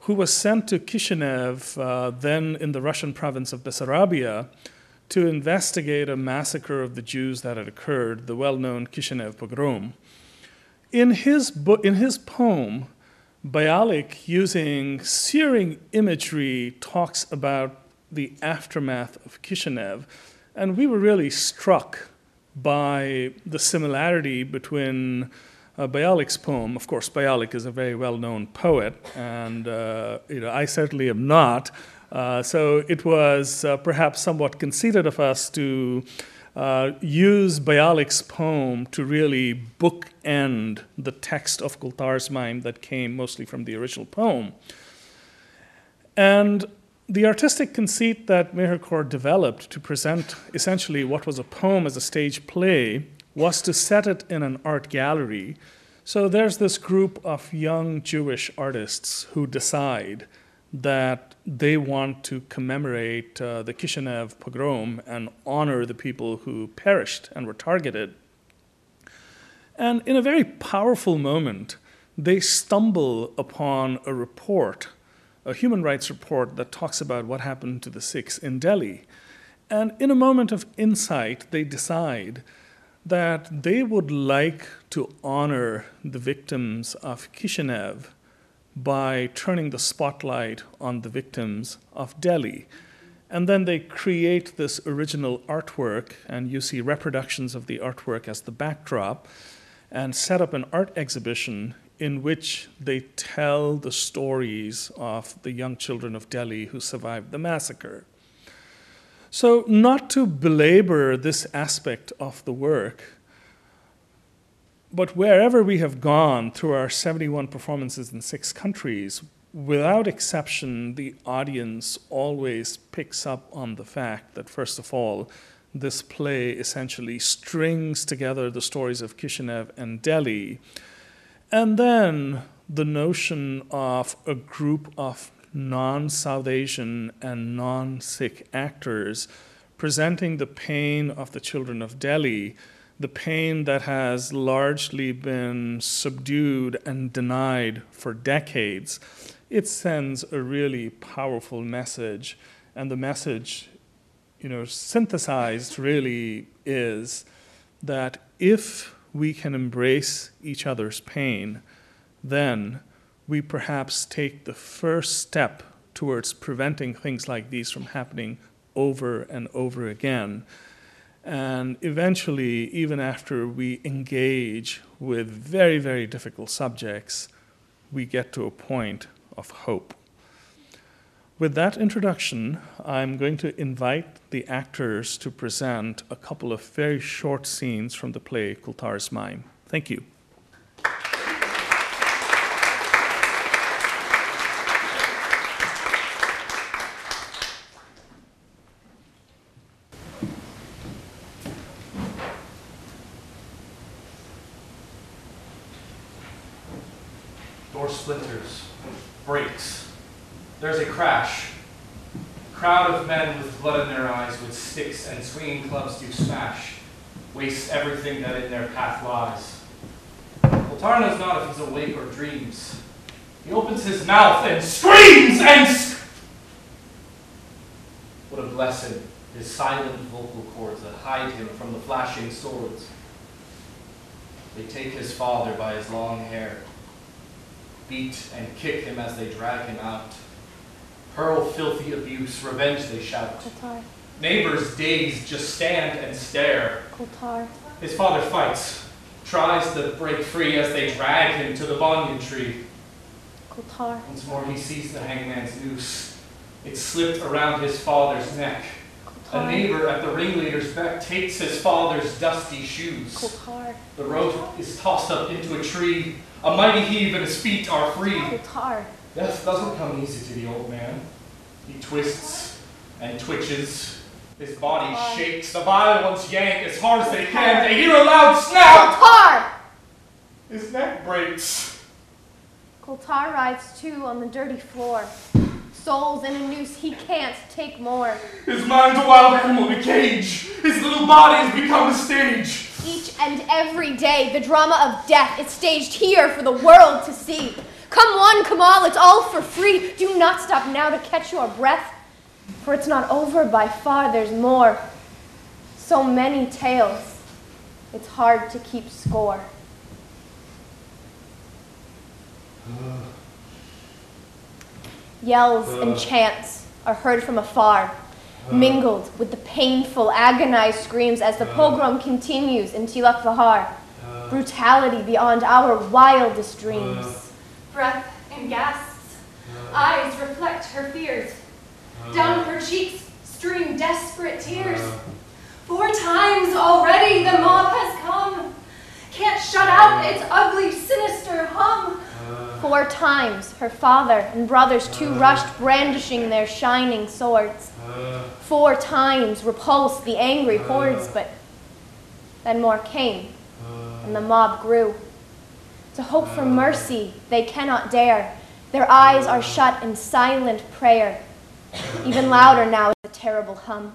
who was sent to Kishinev, uh, then in the Russian province of Bessarabia, to investigate a massacre of the Jews that had occurred, the well known Kishinev pogrom. In his, bo- in his poem, Bialik, using searing imagery, talks about the aftermath of Kishinev, and we were really struck by the similarity between uh, Bialik's poem. Of course, Bialik is a very well-known poet, and uh, you know I certainly am not. Uh, so it was uh, perhaps somewhat conceited of us to uh, use Bialik's poem to really bookend the text of Kultar's mime that came mostly from the original poem. And the artistic conceit that Mehr Kaur developed to present essentially what was a poem as a stage play was to set it in an art gallery. So there's this group of young Jewish artists who decide that they want to commemorate uh, the Kishinev pogrom and honor the people who perished and were targeted. And in a very powerful moment, they stumble upon a report, a human rights report that talks about what happened to the Sikhs in Delhi. And in a moment of insight, they decide that they would like to honor the victims of Kishinev by turning the spotlight on the victims of Delhi. And then they create this original artwork, and you see reproductions of the artwork as the backdrop, and set up an art exhibition in which they tell the stories of the young children of Delhi who survived the massacre. So, not to belabor this aspect of the work, but wherever we have gone through our 71 performances in six countries, without exception, the audience always picks up on the fact that, first of all, this play essentially strings together the stories of Kishinev and Delhi. And then the notion of a group of non South Asian and non Sikh actors presenting the pain of the children of Delhi, the pain that has largely been subdued and denied for decades. It sends a really powerful message, and the message, you know, synthesized really is that if we can embrace each other's pain, then we perhaps take the first step towards preventing things like these from happening over and over again. And eventually, even after we engage with very, very difficult subjects, we get to a point of hope. With that introduction, I'm going to invite the actors to present a couple of very short scenes from the play Kultar's Mime. Thank you. Door splinters, breaks. There's a crash. Crowd of men with blood in their eyes, with sticks and swinging clubs do smash, waste everything that in their path lies. Kultar knows not if he's awake or dreams. He opens his mouth and screams and sc- What a blessing, his silent vocal cords that hide him from the flashing swords. They take his father by his long hair, beat and kick him as they drag him out. Hurl filthy abuse, revenge they shout. Kultar, Neighbors dazed just stand and stare. Kultar, His father fights, tries to break free as they drag him to the banyan tree. Kultar, Once more he sees the hangman's noose. It slipped around his father's neck. A neighbor at the ringleader's beck takes his father's dusty shoes. Kultar, The rope is tossed up into a tree. A mighty heave and his feet are free. Kultar, Death doesn't come easy to the old man. He twists and twitches. His body shakes. The violence yank as hard as they can. They hear a loud snap. Kultar! His neck breaks. Kultar rides too on the dirty floor. Souls in a noose, he can't take more. His mind's a wild animal in a cage. His little body has become a stage. Each and every day, the drama of death is staged here for the world to see. Come one, come all, it's all for free. Do not stop now to catch your breath, for it's not over by far, there's more. So many tales, it's hard to keep score. Yells and uh. chants are heard from afar, uh. mingled with the painful, agonized screams as the uh. pogrom continues in Tilak. Brutality beyond our wildest dreams. Breath and gasps. Uh. Eyes reflect her fears. Uh. Down her cheeks stream desperate tears. Uh. Four times already the mob has come. Can't shut out its ugly, sinister hum. Four times her father and brothers too rushed, brandishing their shining swords. Four times repulsed the angry hordes, but then more came, and the mob grew. To hope for mercy they cannot dare. Their eyes are shut in silent prayer. Even louder now is the terrible hum.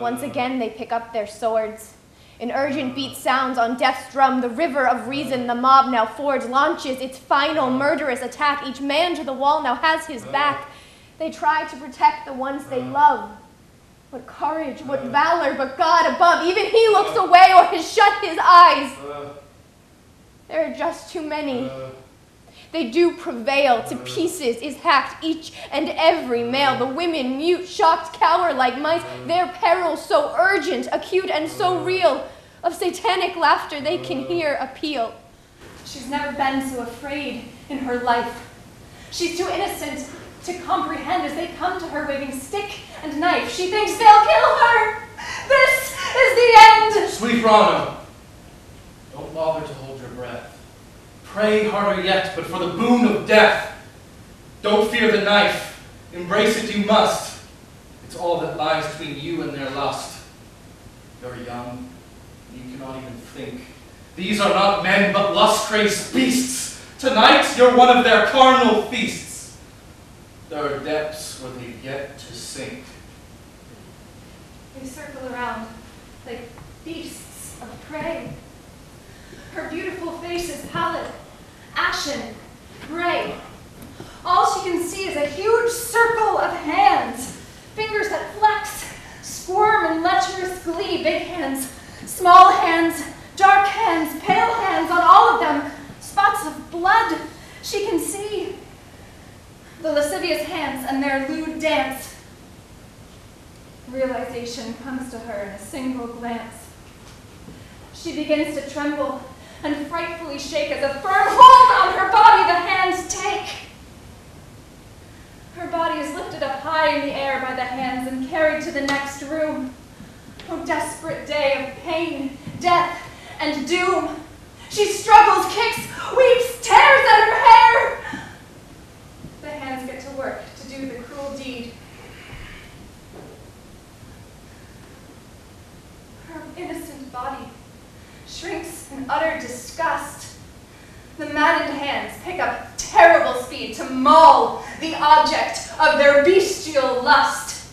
Once again they pick up their swords. An urgent beat sounds on death's drum, the river of reason the mob now fords launches its final murderous attack. Each man to the wall now has his back. They try to protect the ones they love. What courage, what valor, but God above. Even he looks away or has shut his eyes. There are just too many. Uh, they do prevail. To uh, pieces is hacked each and every uh, male. The women mute, shocked, cower like mice. Their peril so urgent, acute, and so real. Of satanic laughter they can hear appeal. She's never been so afraid in her life. She's too innocent to comprehend as they come to her waving stick and knife. She thinks they'll kill her. This is the end. Sweet Rana, don't bother to hold your breath. Pray harder yet, but for the boon of death. Don't fear the knife. Embrace it you must. It's all that lies between you and their lust. You're young. You cannot even think. These are not men, but lust-crazed beasts. Tonight, you're one of their carnal feasts. There are depths where they've yet to sink. They circle around like beasts of prey. Her beautiful face is pallid, ashen, gray. All she can see is a huge circle of hands, fingers that flex, squirm in lecherous glee, big hands, small hands, dark hands, pale hands, on all of them, spots of blood she can see. The lascivious hands and their lewd dance. Realization comes to her in a single glance. She begins to tremble and frightfully shake as a firm hold on her body the hands take. Her body is lifted up high in the air by the hands and carried to the next room. Oh, desperate day of pain, death, and doom. She struggles, kicks, weeps, tears at her hair. The hands get to work to do the cruel deed. Her innocent body shrinks in utter disgust. The maddened hands pick up terrible speed to maul the object of their bestial lust.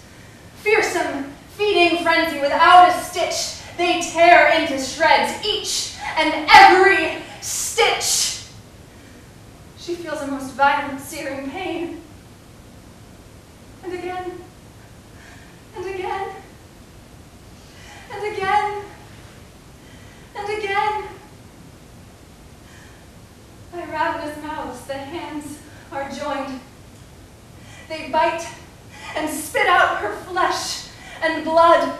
Fearsome, feeding frenzy without a stitch, they tear into shreds each and every stitch. She feels a most violent, searing pain. And again, and again, and again, and again. By ravenous mouths, the hands are joined. They bite and spit out her flesh and blood.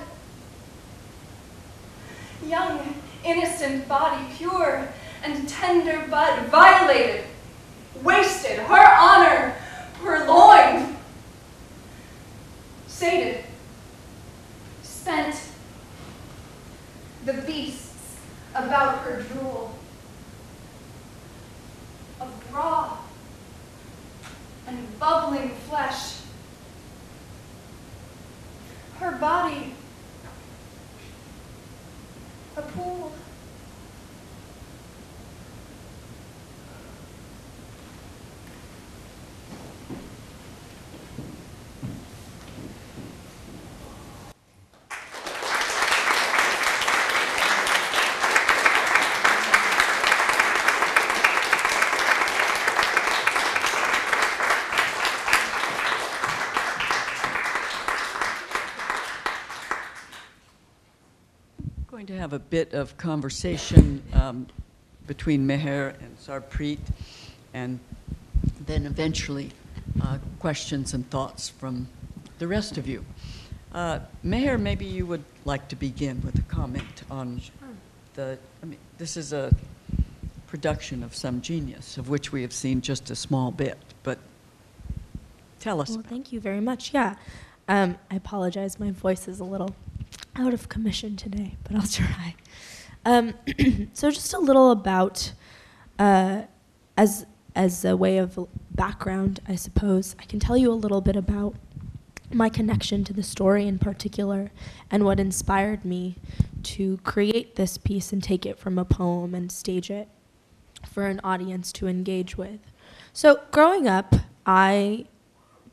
Young, innocent body, pure and tender bud, violated, wasted, her honor purloined, sated, spent. The beasts about her drool of raw and bubbling flesh. Her body, a pool. A bit of conversation um, between Mehr and Sarbpreet, and then eventually uh, questions and thoughts from the rest of you. Uh, Mehr, maybe you would like to begin with a comment on the, I mean, this is a production of some genius, of which we have seen just a small bit, but tell us. Well, thank you very much. Yeah. Um, I apologize. My voice is a little out of commission today, but I'll try. Um, so, just a little about, uh, as as a way of background, I suppose I can tell you a little bit about my connection to the story in particular, and what inspired me to create this piece and take it from a poem and stage it for an audience to engage with. So, growing up, I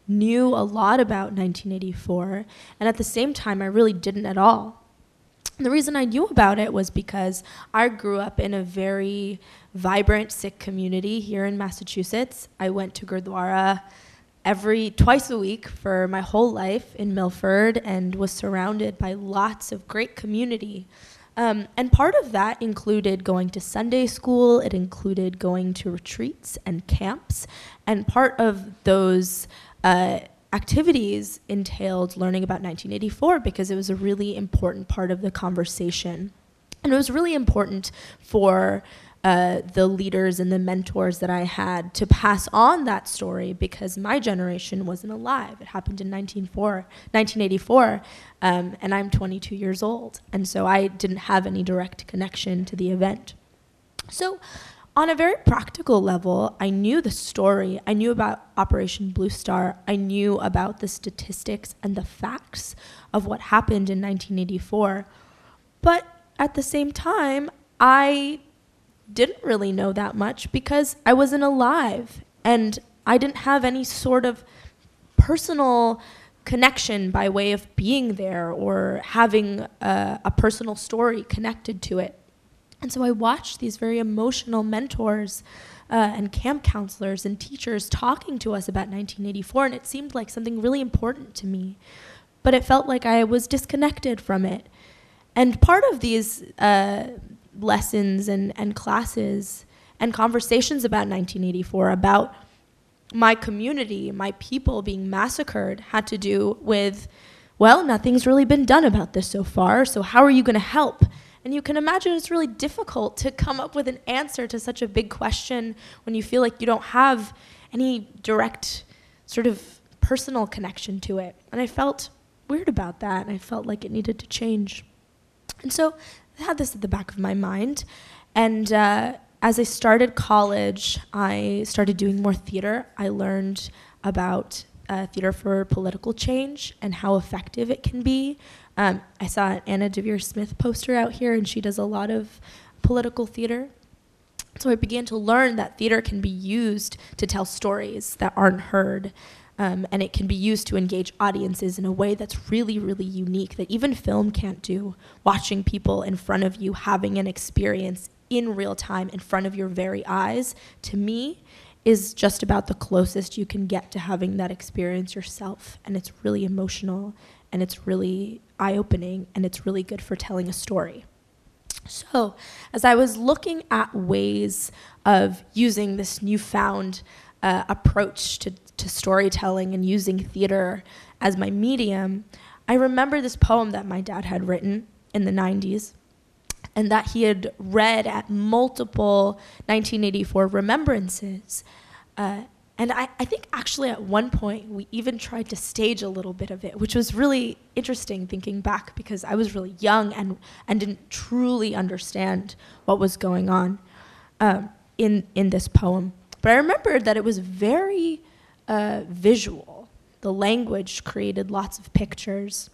knew a lot about 1984, and at the same time, I really didn't at all. And the reason I knew about it was because I grew up in a very vibrant Sikh community here in Massachusetts. I went to Gurdwara every twice a week for my whole life in Milford and was surrounded by lots of great community. Um, and part of that included going to Sunday school, it included going to retreats and camps, and part of those uh, activities entailed learning about 1984 because it was a really important part of the conversation. And it was really important for uh, the leaders and the mentors that I had to pass on that story because my generation wasn't alive. It happened in 1984, um, and I'm 22 years old. And so I didn't have any direct connection to the event. So on a very practical level, I knew the story. I knew about Operation Blue Star. I knew about the statistics and the facts of what happened in 1984. But at the same time, I didn't really know that much because I wasn't alive and I didn't have any sort of personal connection by way of being there or having a, a personal story connected to it. And so I watched these very emotional mentors uh, and camp counselors and teachers talking to us about 1984, and it seemed like something really important to me. But it felt like I was disconnected from it. And part of these uh, lessons and, and classes and conversations about 1984, about my community, my people being massacred, had to do with, well, nothing's really been done about this so far, so how are you going to help? And you can imagine it's really difficult to come up with an answer to such a big question when you feel like you don't have any direct sort of personal connection to it. And I felt weird about that, and I felt like it needed to change. And so I had this at the back of my mind. And uh, as I started college, I started doing more theater. I learned about uh, theater for political change and how effective it can be. Um, I saw an Anna Deavere Smith poster out here, and she does a lot of political theater. So I began to learn that theater can be used to tell stories that aren't heard. Um, and it can be used to engage audiences in a way that's really, really unique that even film can't do. Watching people in front of you having an experience in real time in front of your very eyes, to me, is just about the closest you can get to having that experience yourself. And it's really emotional and it's really eye opening and it's really good for telling a story. So, as I was looking at ways of using this newfound uh, approach to, to storytelling and using theater as my medium, I remember this poem that my dad had written in the 90s and that he had read at multiple 1984 remembrances. Uh, and I, I think actually at one point we even tried to stage a little bit of it, which was really interesting thinking back because I was really young and, and didn't truly understand what was going on um, in, in this poem. But I remembered that it was very uh, visual. The language created lots of pictures.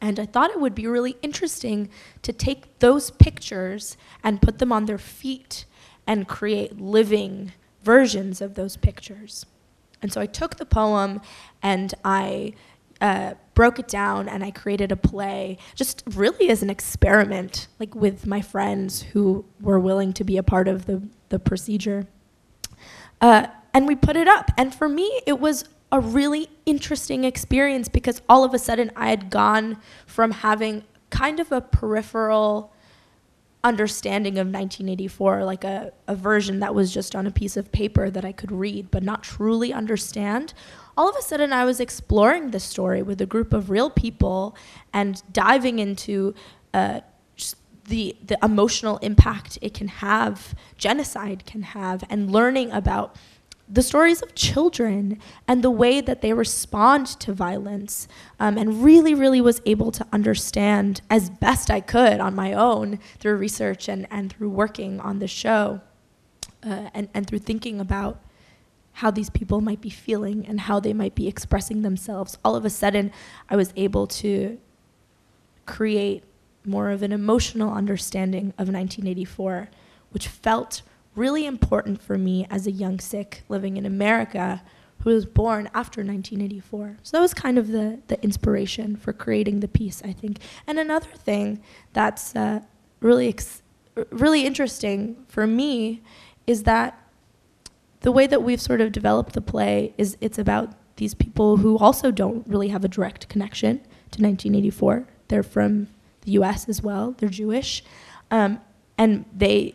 And I thought it would be really interesting to take those pictures and put them on their feet and create living versions of those pictures. And so I took the poem and I uh, broke it down and I created a play, just really as an experiment, like with my friends who were willing to be a part of the, the procedure. Uh, and we put it up. And for me, it was a really interesting experience because all of a sudden I had gone from having kind of a peripheral understanding of 1984, like a, a version that was just on a piece of paper that I could read but not truly understand, all of a sudden I was exploring this story with a group of real people and diving into uh, the, the emotional impact it can have, genocide can have, and learning about the stories of children and the way that they respond to violence, um, and really, really was able to understand as best I could on my own through research and, and through working on the show uh, and, and through thinking about how these people might be feeling and how they might be expressing themselves. All of a sudden, I was able to create more of an emotional understanding of 1984, which felt really important for me as a young Sikh living in America who was born after 1984. So that was kind of the, the inspiration for creating the piece, I think. And another thing that's uh, really, ex- really interesting for me is that the way that we've sort of developed the play is it's about these people who also don't really have a direct connection to 1984. They're from the US as well, they're Jewish. Um, and they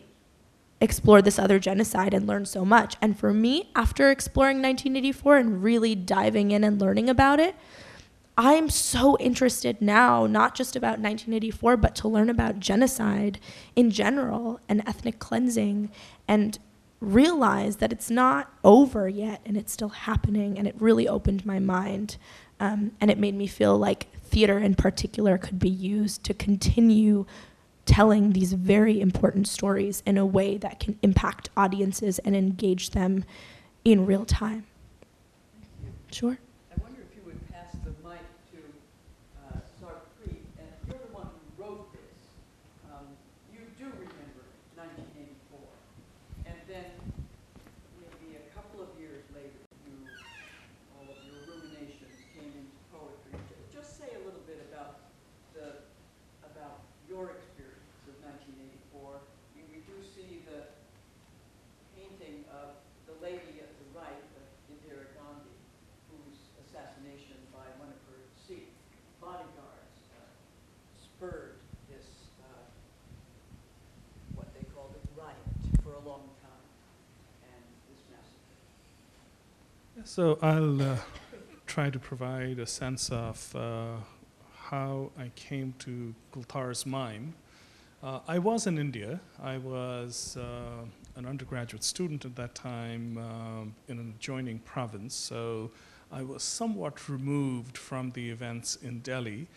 explore this other genocide and learn so much. And for me, after exploring 1984 and really diving in and learning about it, I'm so interested now, not just about 1984, but to learn about genocide in general and ethnic cleansing and realize that it's not over yet and it's still happening. And it really opened my mind. Um, and it made me feel like theater in particular could be used to continue telling these very important stories in a way that can impact audiences and engage them in real time. Sure. I wonder if you would pass the mic to uh, Sarbpreet, and you're the one who wrote this. Um, you do remember 1984, and then maybe a couple of years later, you, all of your ruminations came into poetry. Ju- Just say a little bit about the, about your experience of 1984. We- We do see the painting of the lady at the right, of Indira Gandhi, whose assassination by one of her Sikh bodyguards uh, spurred this, uh, what they called a riot for a long time, and this massacre. So I'll uh, try to provide a sense of uh, how I came to Kultar's mime. Uh, I was in India. I was uh, an undergraduate student at that time um, in an adjoining province, so I was somewhat removed from the events in Delhi.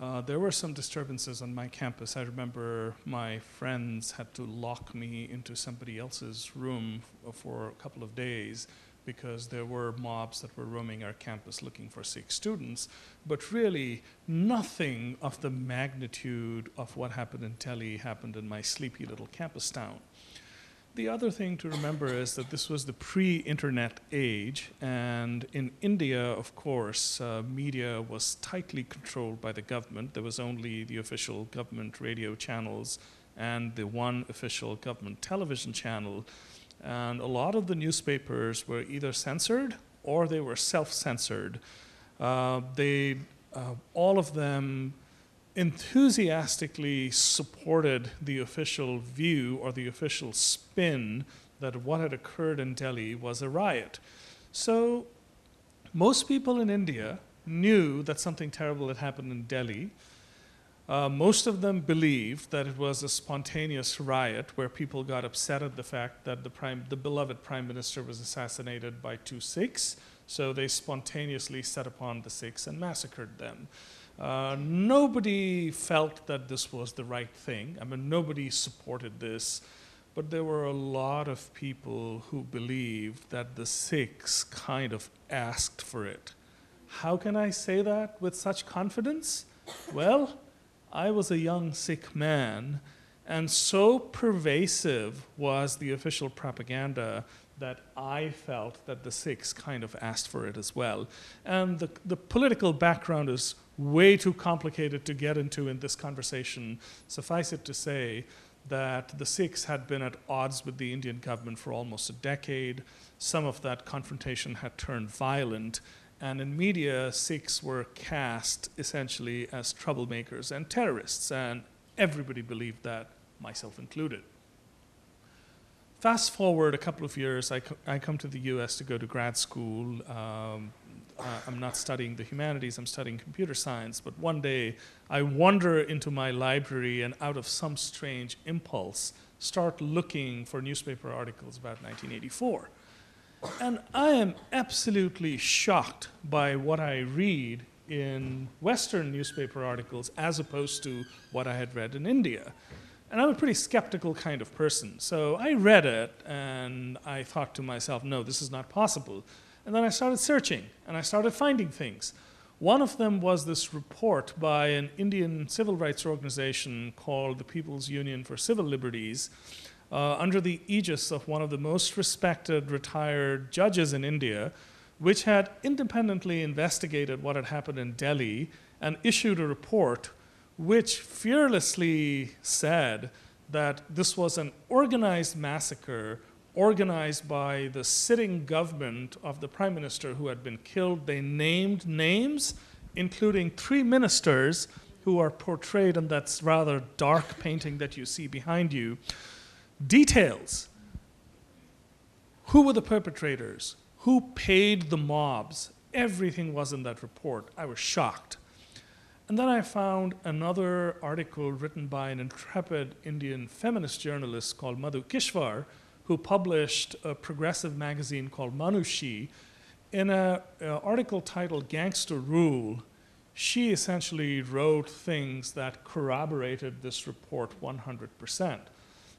Uh, there were some disturbances on my campus. I remember my friends had to lock me into somebody else's room for a couple of days because there were mobs that were roaming our campus looking for Sikh students. But really, nothing of the magnitude of what happened in Delhi happened in my sleepy little campus town. The other thing to remember is that this was the pre internet age, and in India, of course, uh, media was tightly controlled by the government. There was only the official government radio channels and the one official government television channel. And a lot of the newspapers were either censored or they were self censored. Uh, they, uh, all of them enthusiastically supported the official view or the official spin that what had occurred in Delhi was a riot. So most people in India knew that something terrible had happened in Delhi. Uh, most of them believed that it was a spontaneous riot where people got upset at the fact that the, prime, the beloved prime minister was assassinated by two Sikhs, so they spontaneously set upon the Sikhs and massacred them. Uh, nobody felt that this was the right thing. I mean, nobody supported this, but there were a lot of people who believed that the Sikhs kind of asked for it. How can I say that with such confidence? Well, I was a young Sikh man, and so pervasive was the official propaganda that I felt that the Sikhs kind of asked for it as well. And the, the political background is way too complicated to get into in this conversation. Suffice it to say that the Sikhs had been at odds with the Indian government for almost a decade. Some of that confrontation had turned violent, And in media, Sikhs were cast essentially as troublemakers and terrorists, and everybody believed that, myself included. Fast forward a couple of years, I, co- I come to the US to go to grad school. Um, uh, I'm not studying the humanities, I'm studying computer science. But one day, I wander into my library and, out of some strange impulse, start looking for newspaper articles about 1984. And I am absolutely shocked by what I read in Western newspaper articles as opposed to what I had read in India. And I'm a pretty skeptical kind of person. So I read it and I thought to myself, no, this is not possible. And then I started searching and I started finding things. One of them was this report by an Indian civil rights organization called the People's Union for Civil Liberties, uh, under the aegis of one of the most respected retired judges in India, which had independently investigated what had happened in Delhi and issued a report which fearlessly said that this was an organized massacre organized by the sitting government of the prime minister who had been killed. They named names, including three ministers who are portrayed in that rather dark painting that you see behind you. Details who were the perpetrators? Who paid the mobs? Everything was in that report. I was shocked. And then I found another article written by an intrepid Indian feminist journalist called Madhu Kishwar, who published a progressive magazine called Manushi. In an article titled Gangster Rule, she essentially wrote things that corroborated this report 100%.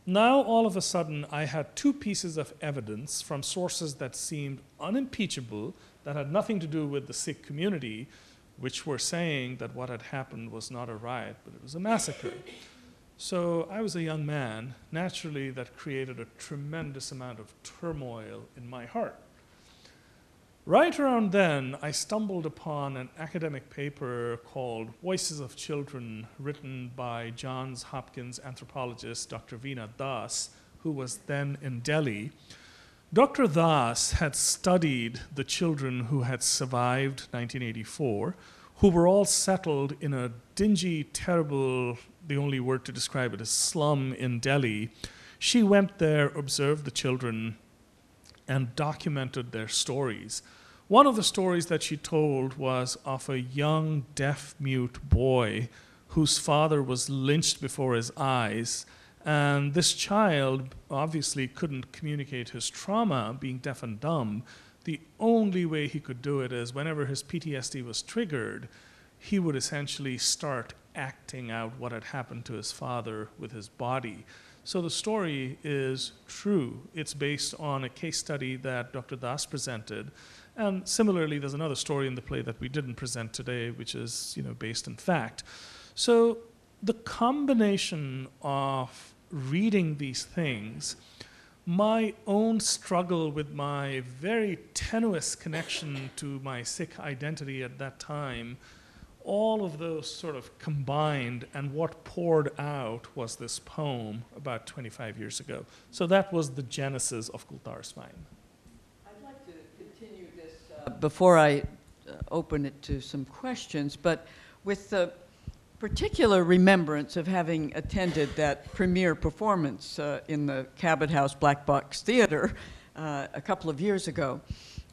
Now, all of a sudden, I had two pieces of evidence from sources that seemed unimpeachable, that had nothing to do with the Sikh community, which were saying that what had happened was not a riot, but it was a massacre. So I was a young man. Naturally, that created a tremendous amount of turmoil in my heart. Right around then, I stumbled upon an academic paper called Voices of Children, written by Johns Hopkins anthropologist Dr. Veena Das, who was then in Delhi. Dr. Das had studied the children who had survived 1984, who were all settled in a dingy, terrible, the only word to describe it is slum in Delhi. She went there, observed the children, and documented their stories. One of the stories that she told was of a young deaf mute boy whose father was lynched before his eyes. And this child obviously couldn't communicate his trauma, being deaf and dumb. The only way he could do it is whenever his PTSD was triggered, he would essentially start acting out what had happened to his father with his body. So the story is true. It's based on a case study that Dr. Das presented. And similarly, there's another story in the play that we didn't present today, which is you know, based in fact. So the combination of reading these things, my own struggle with my very tenuous connection to my Sikh identity at that time, all of those sort of combined, and what poured out was this poem about 25 years ago. So that was the genesis of Kultar's Mime. before I uh, open it to some questions, but with the particular remembrance of having attended that premiere performance uh, in the Cabot House Black Box Theater uh, a couple of years ago,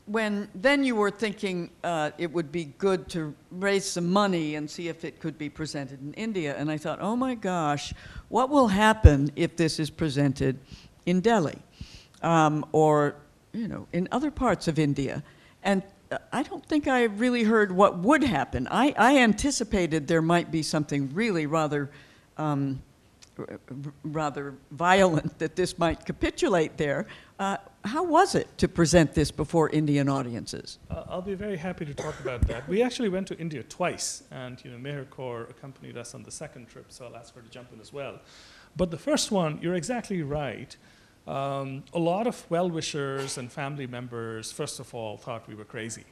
when then you were thinking uh, it would be good to raise some money and see if it could be presented in India, and I thought, oh my gosh, what will happen if this is presented in Delhi um, or you know in other parts of India? And I don't think I really heard what would happen. I, I anticipated there might be something really rather, um, rather violent that this might capitulate there. Uh, how was it to present this before Indian audiences? Uh, I'll be very happy to talk about that. We actually went to India twice, and you know, Mehr Kaur accompanied us on the second trip, so I'll ask her to jump in as well. But the first one, you're exactly right. Um, a lot of well wishers and family members, first of all, thought we were crazy.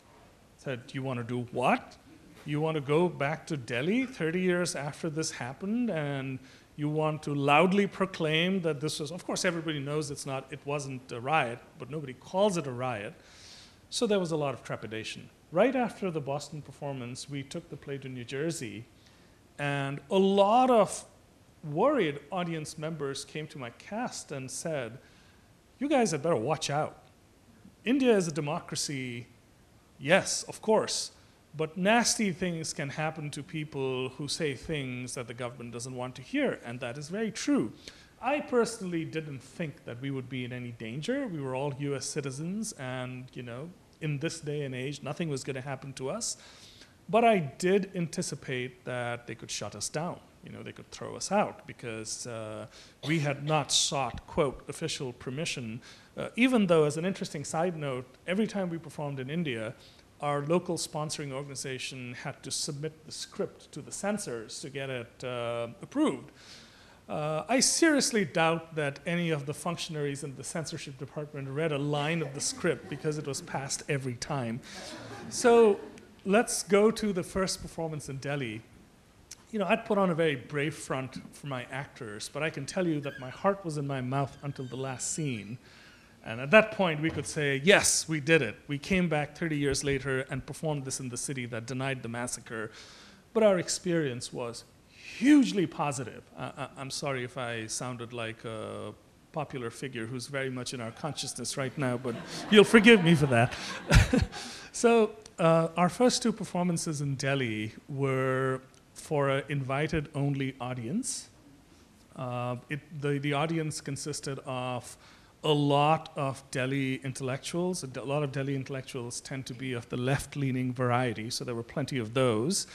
Said, You want to do what? You want to go back to Delhi 30 years after this happened and you want to loudly proclaim that this was, of course, everybody knows it's not, it wasn't a riot, but nobody calls it a riot. So there was a lot of trepidation. right after the Boston performance, we took the play to New Jersey, and a lot of worried audience members came to my cast and said, You guys had better watch out. India is a democracy, yes, of course, but nasty things can happen to people who say things that the government doesn't want to hear, and that is very true. I personally didn't think that we would be in any danger. We were all US citizens, and, you know, in this day and age, nothing was going to happen to us. But I did anticipate that they could shut us down. You know, they could throw us out because uh, we had not sought, quote, official permission. Uh, even though, as an interesting side note, every time we performed in India, our local sponsoring organization had to submit the script to the censors to get it uh, approved. Uh, I seriously doubt that any of the functionaries in the censorship department read a line of the script because it was passed every time. So let's go to the first performance in Delhi. You know, I'd put on a very brave front for my actors, but I can tell you that my heart was in my mouth until the last scene. And at that point, we could say, yes, we did it. We came back 30 years later and performed this in the city that denied the massacre. But our experience was hugely positive. I, am sorry if I sounded like a popular figure who's very much in our consciousness right now, but you'll forgive me for that. so, uh, our first two performances in Delhi were for an invited only audience. Uh, it, the, the audience consisted of a lot of Delhi intellectuals. A lot of Delhi intellectuals tend to be of the left leaning variety, so there were plenty of those.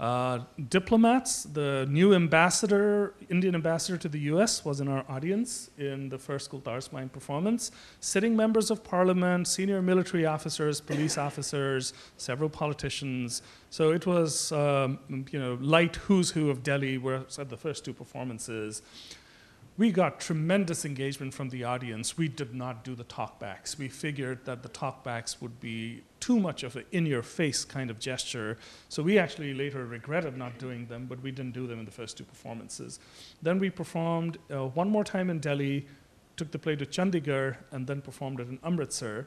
Uh, diplomats, the new ambassador, Indian ambassador to the US, was in our audience in the first Kultar's Mime performance. Sitting members of parliament, senior military officers, police officers, several politicians. So it was, um, you know, light who's who of Delhi were at the first two performances we got tremendous engagement from the audience. We did not do the talkbacks. We figured that the talkbacks would be too much of an in your face kind of gesture. So we actually later regretted not doing them, but we didn't do them in the first two performances. Then we performed uh, one more time in Delhi, took the play to Chandigarh, and then performed it in Amritsar.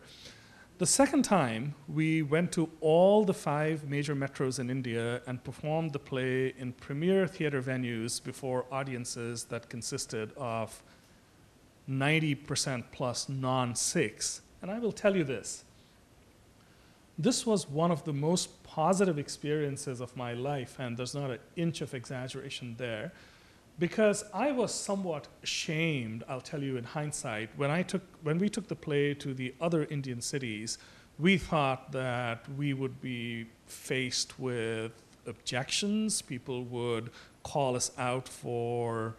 The second time, we went to all the five major metros in India and performed the play in premier theater venues before audiences that consisted of 90% plus non Sikhs. And I will tell you this this was one of the most positive experiences of my life, and there's not an inch of exaggeration there because I was somewhat ashamed, I'll tell you in hindsight, when, I took, when we took the play to the other Indian cities, we thought that we would be faced with objections. People would call us out for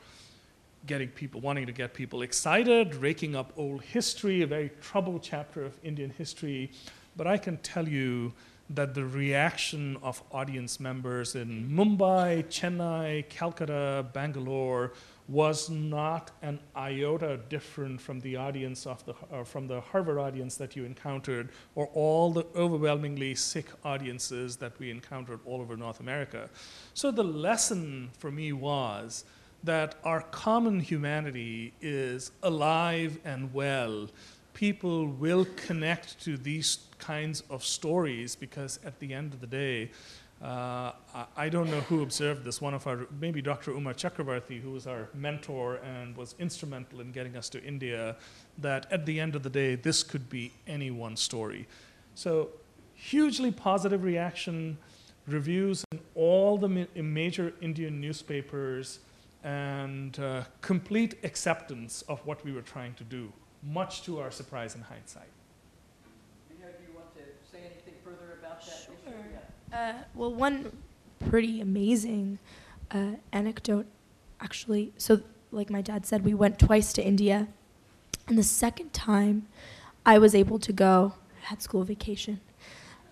getting people, wanting to get people excited, raking up old history, a very troubled chapter of Indian history. But I can tell you that the reaction of audience members in Mumbai, Chennai, Calcutta, Bangalore was not an iota different from the audience of the uh, from the Harvard audience that you encountered, or all the overwhelmingly Sikh audiences that we encountered all over North America. So the lesson for me was that our common humanity is alive and well people will connect to these kinds of stories because at the end of the day, uh, I don't know who observed this. One of our, maybe Dr. Uma Chakravarti, who was our mentor and was instrumental in getting us to India, that at the end of the day, this could be any one story. So, hugely positive reaction, reviews in all the ma- major Indian newspapers, and uh, complete acceptance of what we were trying to do much to our surprise in hindsight. do you want to say anything further about that issue? Uh, well, one pretty amazing uh, anecdote, actually. So, like my dad said, we went twice to India. And the second time, I was able to go, I had school vacation.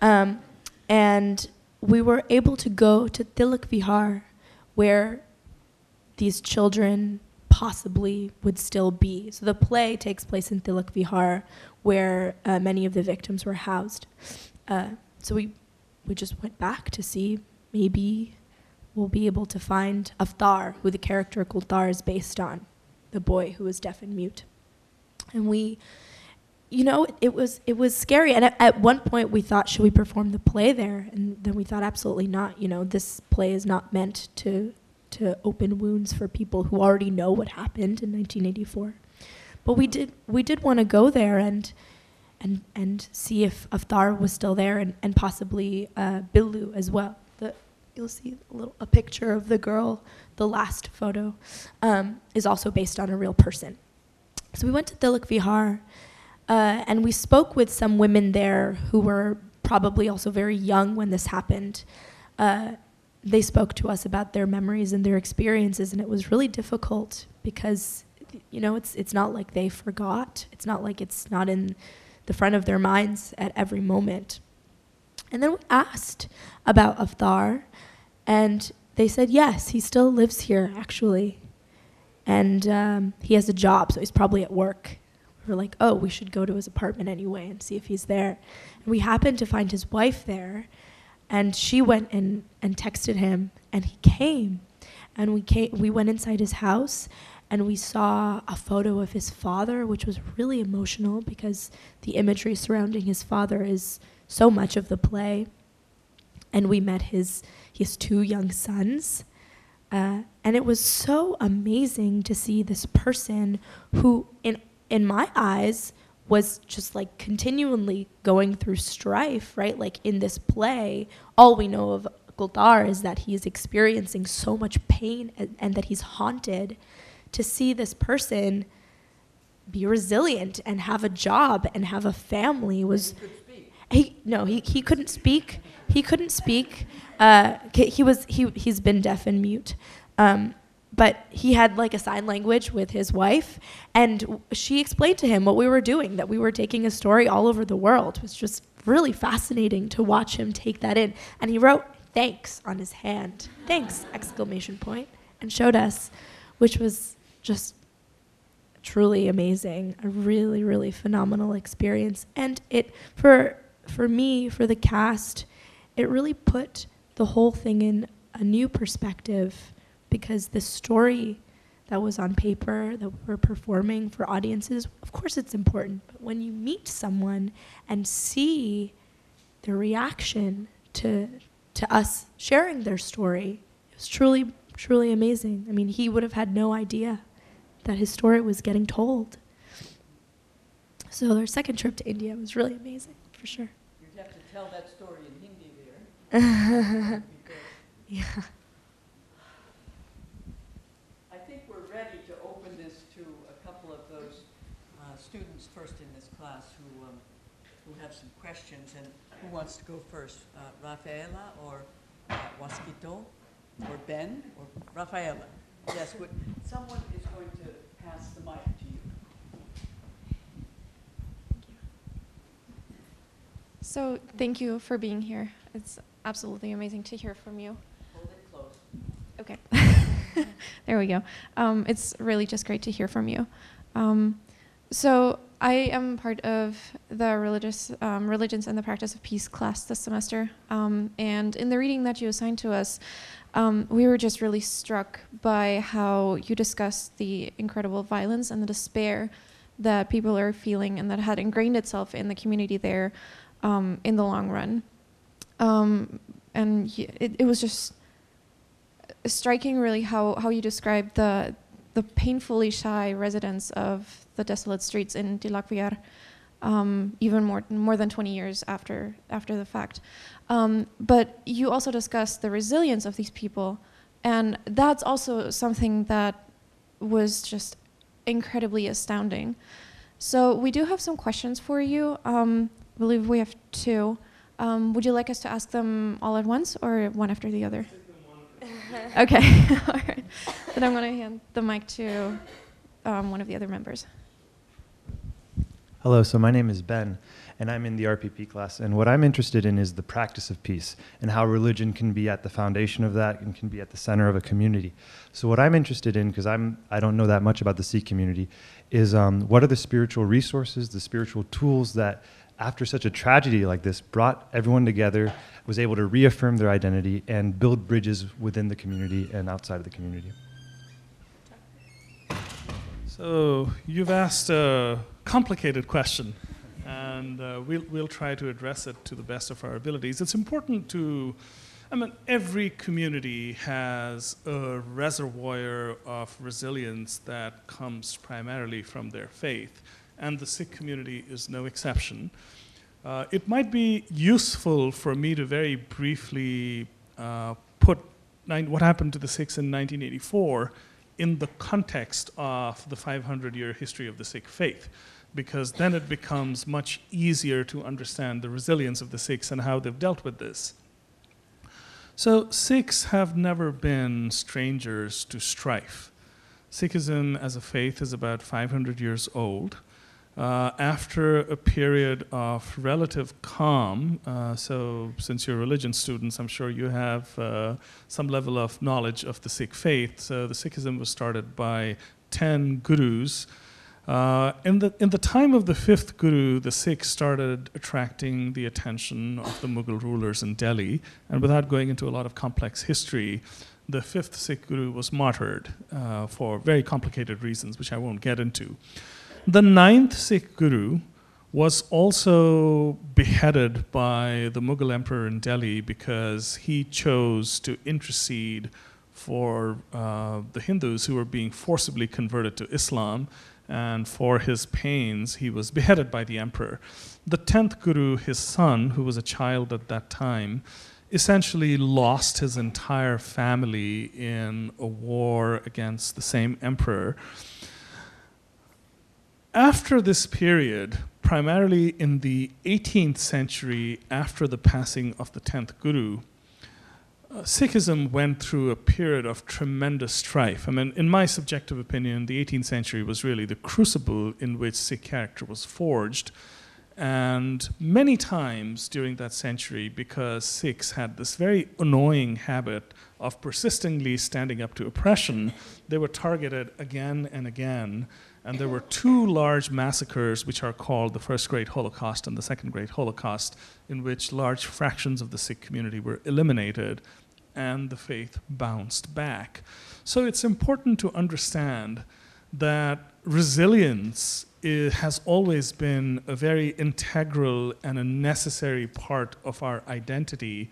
Um, and we were able to go to Tilak Vihar, where these children possibly would still be. So the play takes place in Tilak Vihar, where uh, many of the victims were housed. Uh, so we, we just went back to see maybe we'll be able to find Avtar, who the character Kultar is based on, the boy who was deaf and mute. And we, you know, it was it was scary. And at, at one point, we thought, should we perform the play there? And then we thought, absolutely not. You know, this play is not meant to to open wounds for people who already know what happened in 1984. But we did we did want to go there and and and see if Avtar was still there and and possibly uh, Billu as well. The you'll see a little a picture of the girl. The last photo um, is also based on a real person. So we went to Tilak Vihar, uh, and we spoke with some women there who were probably also very young when this happened. Uh, they spoke to us about their memories and their experiences, and it was really difficult because, you know, it's it's not like they forgot. It's not like it's not in the front of their minds at every moment. And then we asked about Avtar, and they said yes, he still lives here actually, and um, he has a job, so he's probably at work. We were like, oh, we should go to his apartment anyway and see if he's there. And we happened to find his wife there, and she went and, and texted him, and he came. And we, came, we went inside his house, and we saw a photo of his father, which was really emotional because the imagery surrounding his father is so much of the play. And we met his, his two young sons. Uh, and it was so amazing to see this person who, in, in my eyes, was just like continually going through strife, right? Like in this play, all we know of Kultar is that he is experiencing so much pain and, and that he's haunted. To see this person be resilient and have a job and have a family was he no he, he couldn't speak he couldn't speak uh, he was he he's been deaf and mute um, but he had like a sign language with his wife and she explained to him what we were doing that we were taking a story all over the world. It was just really fascinating to watch him take that in. And he wrote thanks on his hand. Thanks exclamation point and showed us which was just truly amazing. A really really phenomenal experience. And it for for me for the cast it really put the whole thing in a new perspective because the story that was on paper that we're performing for audiences of course it's important but when you meet someone and see their reaction to to us sharing their story it was truly truly amazing. I mean he would have had no idea that his story was getting told. So our second trip to india was really amazing for sure. You'd have to tell that story in Hindi there. yeah I think we're ready to open this to a couple of those uh, students first in this class who, um, who have some questions. And who wants to go first? Uh, Rafaela or uh, Wasquito or Ben or Rafaela? Yes, would, someone is going to pass the mic to you. So, thank you for being here. It's absolutely amazing to hear from you. Hold it close. Okay. there we go. Um, it's really just great to hear from you. Um, so, I am part of the religious um, religions and the practice of peace class this semester, um, and in the reading that you assigned to us, um, we were just really struck by how you discussed the incredible violence and the despair that people are feeling and that had ingrained itself in the community there um, in the long run. Um, and it, it was just striking, really, how, how you described the, the painfully shy residents of the desolate streets in Tilak Vihar, um, even more, more than 20 years after, after the fact. Um, but you also discussed the resilience of these people, and that's also something that was just incredibly astounding. So we do have some questions for you. Um, I believe we have two. Um, would you like us to ask them all at once or one after the other? okay, all right. Then I'm going to hand the mic to um, one of the other members. Hello, so my name is Ben, and I'm in the RPP class. And what I'm interested in is the practice of peace and how religion can be at the foundation of that and can be at the center of a community. So what I'm interested in, because I'm I don't know that much about the Sikh community, is um, what are the spiritual resources, the spiritual tools that, after such a tragedy like this, brought everyone together, was able to reaffirm their identity and build bridges within the community and outside of the community. So you've asked a complicated question. and uh, we'll, we'll try to address it to the best of our abilities. It's important to, I mean, every community has a reservoir of resilience that comes primarily from their faith, and the Sikh community is no exception. Uh, it might be useful for me to very briefly uh, put nine, what happened to the Sikhs in 1984 in the context of the 500 year history of the Sikh faith, because then it becomes much easier to understand the resilience of the Sikhs and how they've dealt with this. So, Sikhs have never been strangers to strife. Sikhism as a faith is about 500 years old. Uh, after a period of relative calm, uh, so since you're religion students, I'm sure you have uh, some level of knowledge of the Sikh faith. So the Sikhism was started by 10 gurus. Uh, in, the, in the time of the fifth guru, the Sikhs started attracting the attention of the Mughal rulers in Delhi. And without going into a lot of complex history, the fifth Sikh guru was martyred uh, for very complicated reasons, which I won't get into. The ninth Sikh Guru was also beheaded by the Mughal emperor in Delhi because he chose to intercede for uh, the Hindus who were being forcibly converted to Islam. And for his pains, he was beheaded by the emperor. The tenth Guru, his son, who was a child at that time, essentially lost his entire family in a war against the same emperor. After this period, primarily in the 18th century, after the passing of the 10th Guru, uh, Sikhism went through a period of tremendous strife. I mean, in my subjective opinion, the 18th century was really the crucible in which Sikh character was forged. And many times during that century, because Sikhs had this very annoying habit of persistently standing up to oppression, they were targeted again and again and there were two large massacres, which are called the First Great Holocaust and the Second Great Holocaust, in which large fractions of the Sikh community were eliminated and the faith bounced back. So it's important to understand that resilience has always been a very integral and a necessary part of our identity.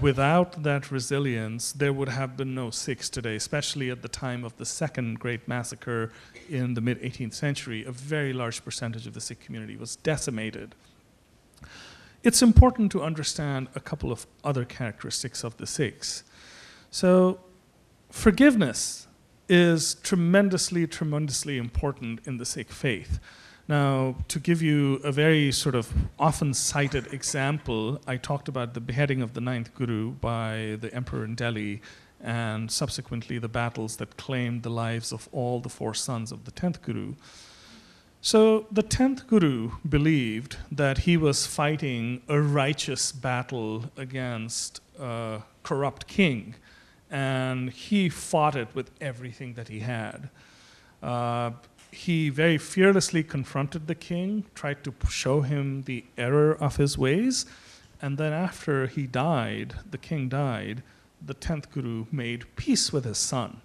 Without that resilience, there would have been no Sikhs today, especially at the time of the second great massacre in the mid 18th century. A very large percentage of the Sikh community was decimated. It's important to understand a couple of other characteristics of the Sikhs. So, forgiveness is tremendously, tremendously important in the Sikh faith. Now, to give you a very sort of often cited example, I talked about the beheading of the ninth Guru by the emperor in Delhi and subsequently the battles that claimed the lives of all the four sons of the tenth Guru. So the tenth Guru believed that he was fighting a righteous battle against a corrupt king and he fought it with everything that he had. Uh, he very fearlessly confronted the king, tried to show him the error of his ways, and then after he died, the king died, the 10th Guru made peace with his son.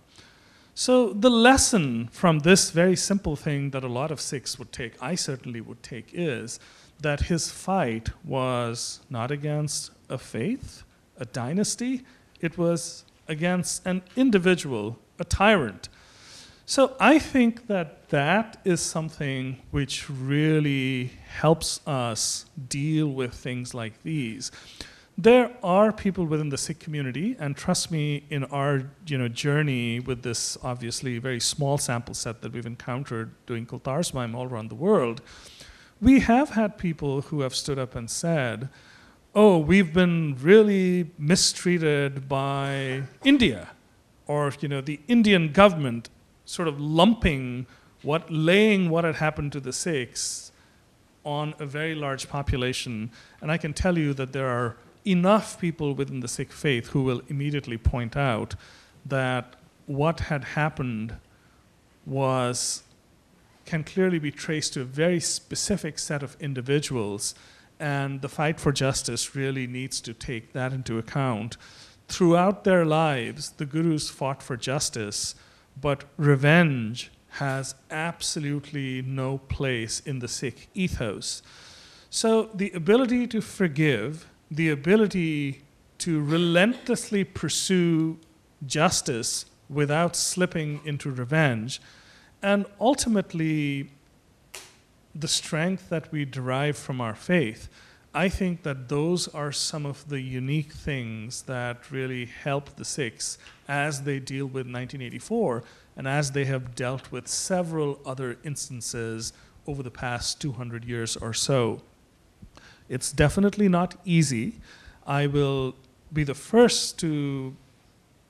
So, the lesson from this very simple thing that a lot of Sikhs would take, I certainly would take, is that his fight was not against a faith, a dynasty, it was against an individual, a tyrant. So I think that that is something which really helps us deal with things like these. There are people within the Sikh community, and trust me, in our you know journey with this obviously very small sample set that we've encountered doing Kultar all around the world, we have had people who have stood up and said, oh, we've been really mistreated by India or you know the Indian government sort of lumping what laying what had happened to the Sikhs on a very large population. And I can tell you that there are enough people within the Sikh faith who will immediately point out that what had happened was can clearly be traced to a very specific set of individuals and the fight for justice really needs to take that into account. Throughout their lives, the gurus fought for justice, but revenge has absolutely no place in the Sikh ethos. So the ability to forgive, the ability to relentlessly pursue justice without slipping into revenge, and ultimately the strength that we derive from our faith. I think that those are some of the unique things that really help the Sikhs as they deal with 1984 and as they have dealt with several other instances over the past 200 years or so. It's definitely not easy. I will be the first to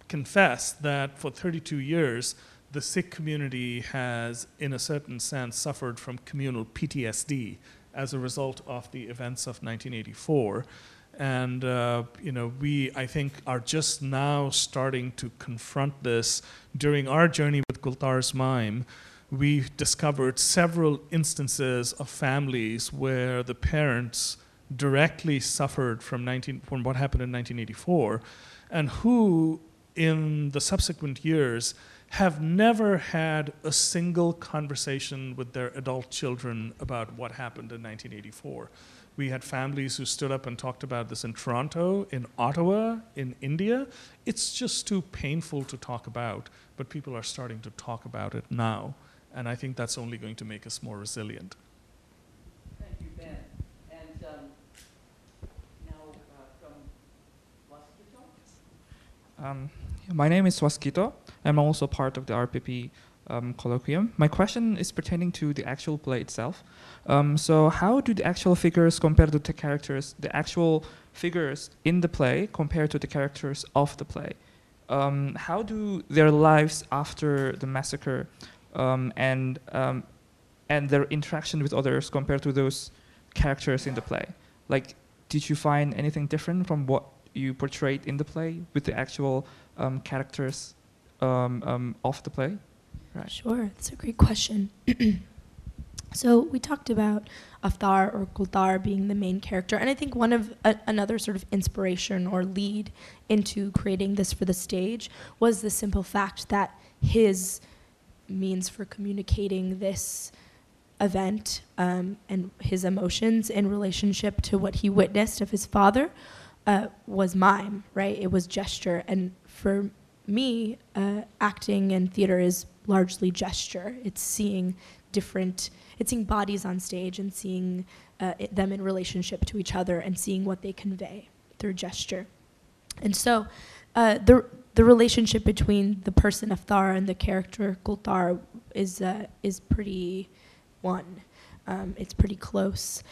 confess that for 32 years, the Sikh community has, in a certain sense, suffered from communal PTSD as a result of the events of 1984. And, uh, you know, we, I think, are just now starting to confront this. During our journey with Kultar's Mime, we discovered several instances of families where the parents directly suffered from, 19, from what happened in 1984 and who, in the subsequent years, have never had a single conversation with their adult children about what happened in 1984. We had families who stood up and talked about this in Toronto, in Ottawa, in India. It's just too painful to talk about, but people are starting to talk about it now. And I think that's only going to make us more resilient. Thank you, Ben. And um, now uh, from Waskito. Um, my name is Waskito. I'm also part of the RPP um, colloquium. My question is pertaining to the actual play itself. Um, so, how do the actual figures compare to the characters, the actual figures in the play compare to the characters of the play? Um, how do their lives after the massacre um, and um, and their interaction with others compare to those characters in the play? Like, did you find anything different from what you portrayed in the play with the actual um, characters um, um, of the play? Right. Sure, that's a great question. so we talked about Avtar or Kultar being the main character, and I think one of a, another sort of inspiration or lead into creating this for the stage was the simple fact that his means for communicating this event um, and his emotions in relationship to what he witnessed of his father uh, was mime, right? It was gesture, and for me, uh, acting and theater is largely gesture. It's seeing different, it's seeing bodies on stage and seeing uh, it, them in relationship to each other and seeing what they convey through gesture. And so, uh, the the relationship between the person Avtar and the character Kultar is uh, is pretty one. Um, it's pretty close.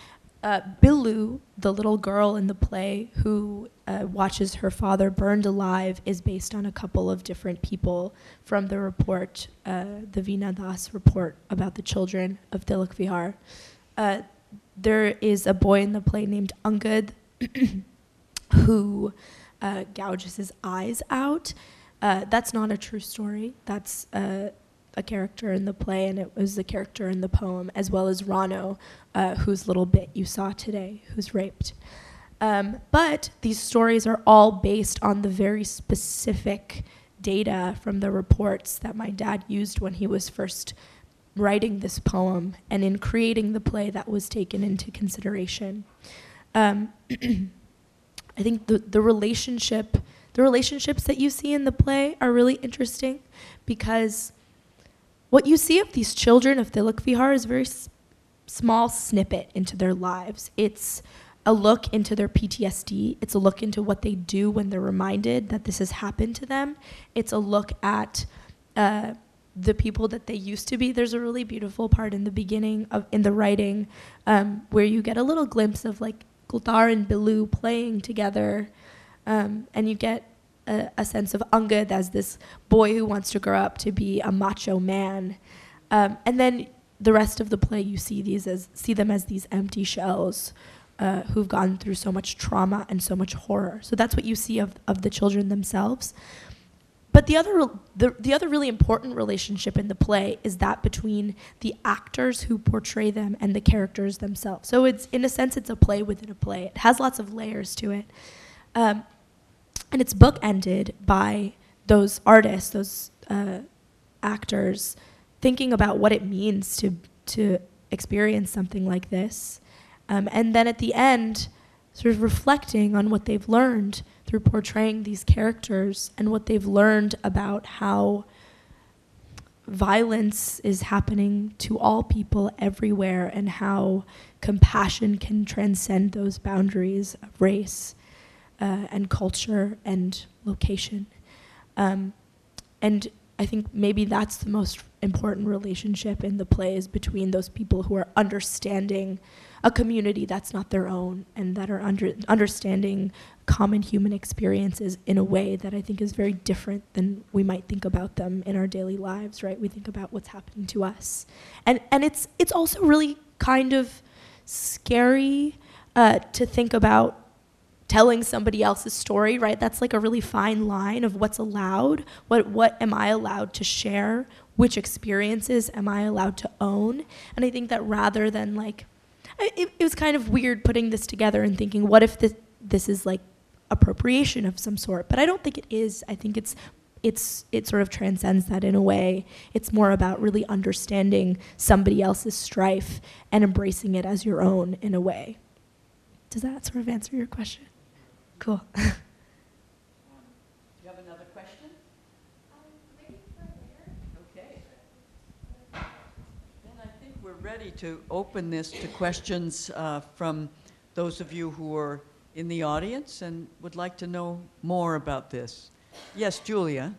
Uh, the little girl in the play who uh, watches her father burned alive, is based on a couple of different people from the report, uh, the Veena Das report about the children of Tilak Vihar. Uh, there is a boy in the play named Angad who uh, gouges his eyes out. Uh, that's not a true story. That's a character in the play, and it was the character in the poem, as well as Rano, uh, whose little bit you saw today, who's raped. Um, but these stories are all based on the very specific data from the reports that my dad used when he was first writing this poem and in creating the play that was taken into consideration. Um, I think the, the relationship, the relationships that you see in the play are really interesting because what you see of these children of Tilak Vihar is a very s- small snippet into their lives. It's a look into their PTSD. It's a look into what they do when they're reminded that this has happened to them. It's a look at uh, the people that they used to be. There's a really beautiful part in the beginning of in the writing um, where you get a little glimpse of like Kultar and Bilu playing together, um, and you get a, a, sense of Angad as this boy who wants to grow up to be a macho man. Um, and then the rest of the play, you see these as see them as these empty shells uh, who've gone through so much trauma and so much horror. So that's what you see of, of the children themselves. But the other, the, the other really important relationship in the play is that between the actors who portray them and the characters themselves. So it's, in a sense, it's a play within a play. It has lots of layers to it. Um, and it's bookended by those artists, those uh, actors, thinking about what it means to to experience something like this, Um, and then at the end, sort of reflecting on what they've learned through portraying these characters and what they've learned about how violence is happening to all people everywhere and how compassion can transcend those boundaries of race uh, and culture and location. Um, and I think maybe that's the most important relationship in the play is between those people who are understanding a community that's not their own and that are under, understanding common human experiences in a way that I think is very different than we might think about them in our daily lives, right? We think about what's happening to us. And, and it's, it's also really kind of scary uh, to think about telling somebody else's story, right? That's like a really fine line of what's allowed. What what am I allowed to share? Which experiences am I allowed to own? And I think that rather than like it, it was kind of weird putting this together and thinking, what if this this is like appropriation of some sort? But I don't think it is. I think it's it's it sort of transcends that in a way. It's more about really understanding somebody else's strife and embracing it as your own in a way. Does that sort of answer your question? Cool. Do you have another question? Okay. Then I think we're ready to open this to questions uh, from those of you who are in the audience and would like to know more about this. Yes, Julia.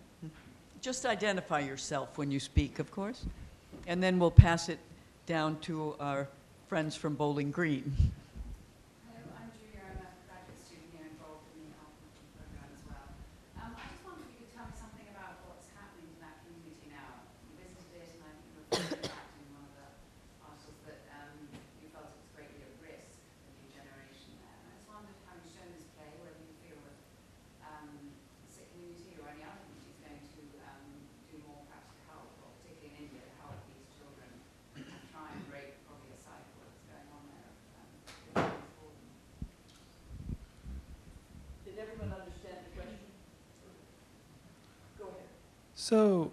Just identify yourself when you speak, of course, and then we'll pass it down to our friends from Bowling Green. Um, I just wondered if you could tell me something about what's happening in that community now. You visited it, and I think you reported back in one of the articles that um, you felt it was greatly at risk, the new generation there. And I just wondered how you've shown this play, whether you feel that um, the Sikh community or any other community is going to um, do more perhaps to help, or particularly in India, to help these children and try and break probably a cycle that's going on there. of, Um, for them. Did everyone understand the question? Go ahead. So,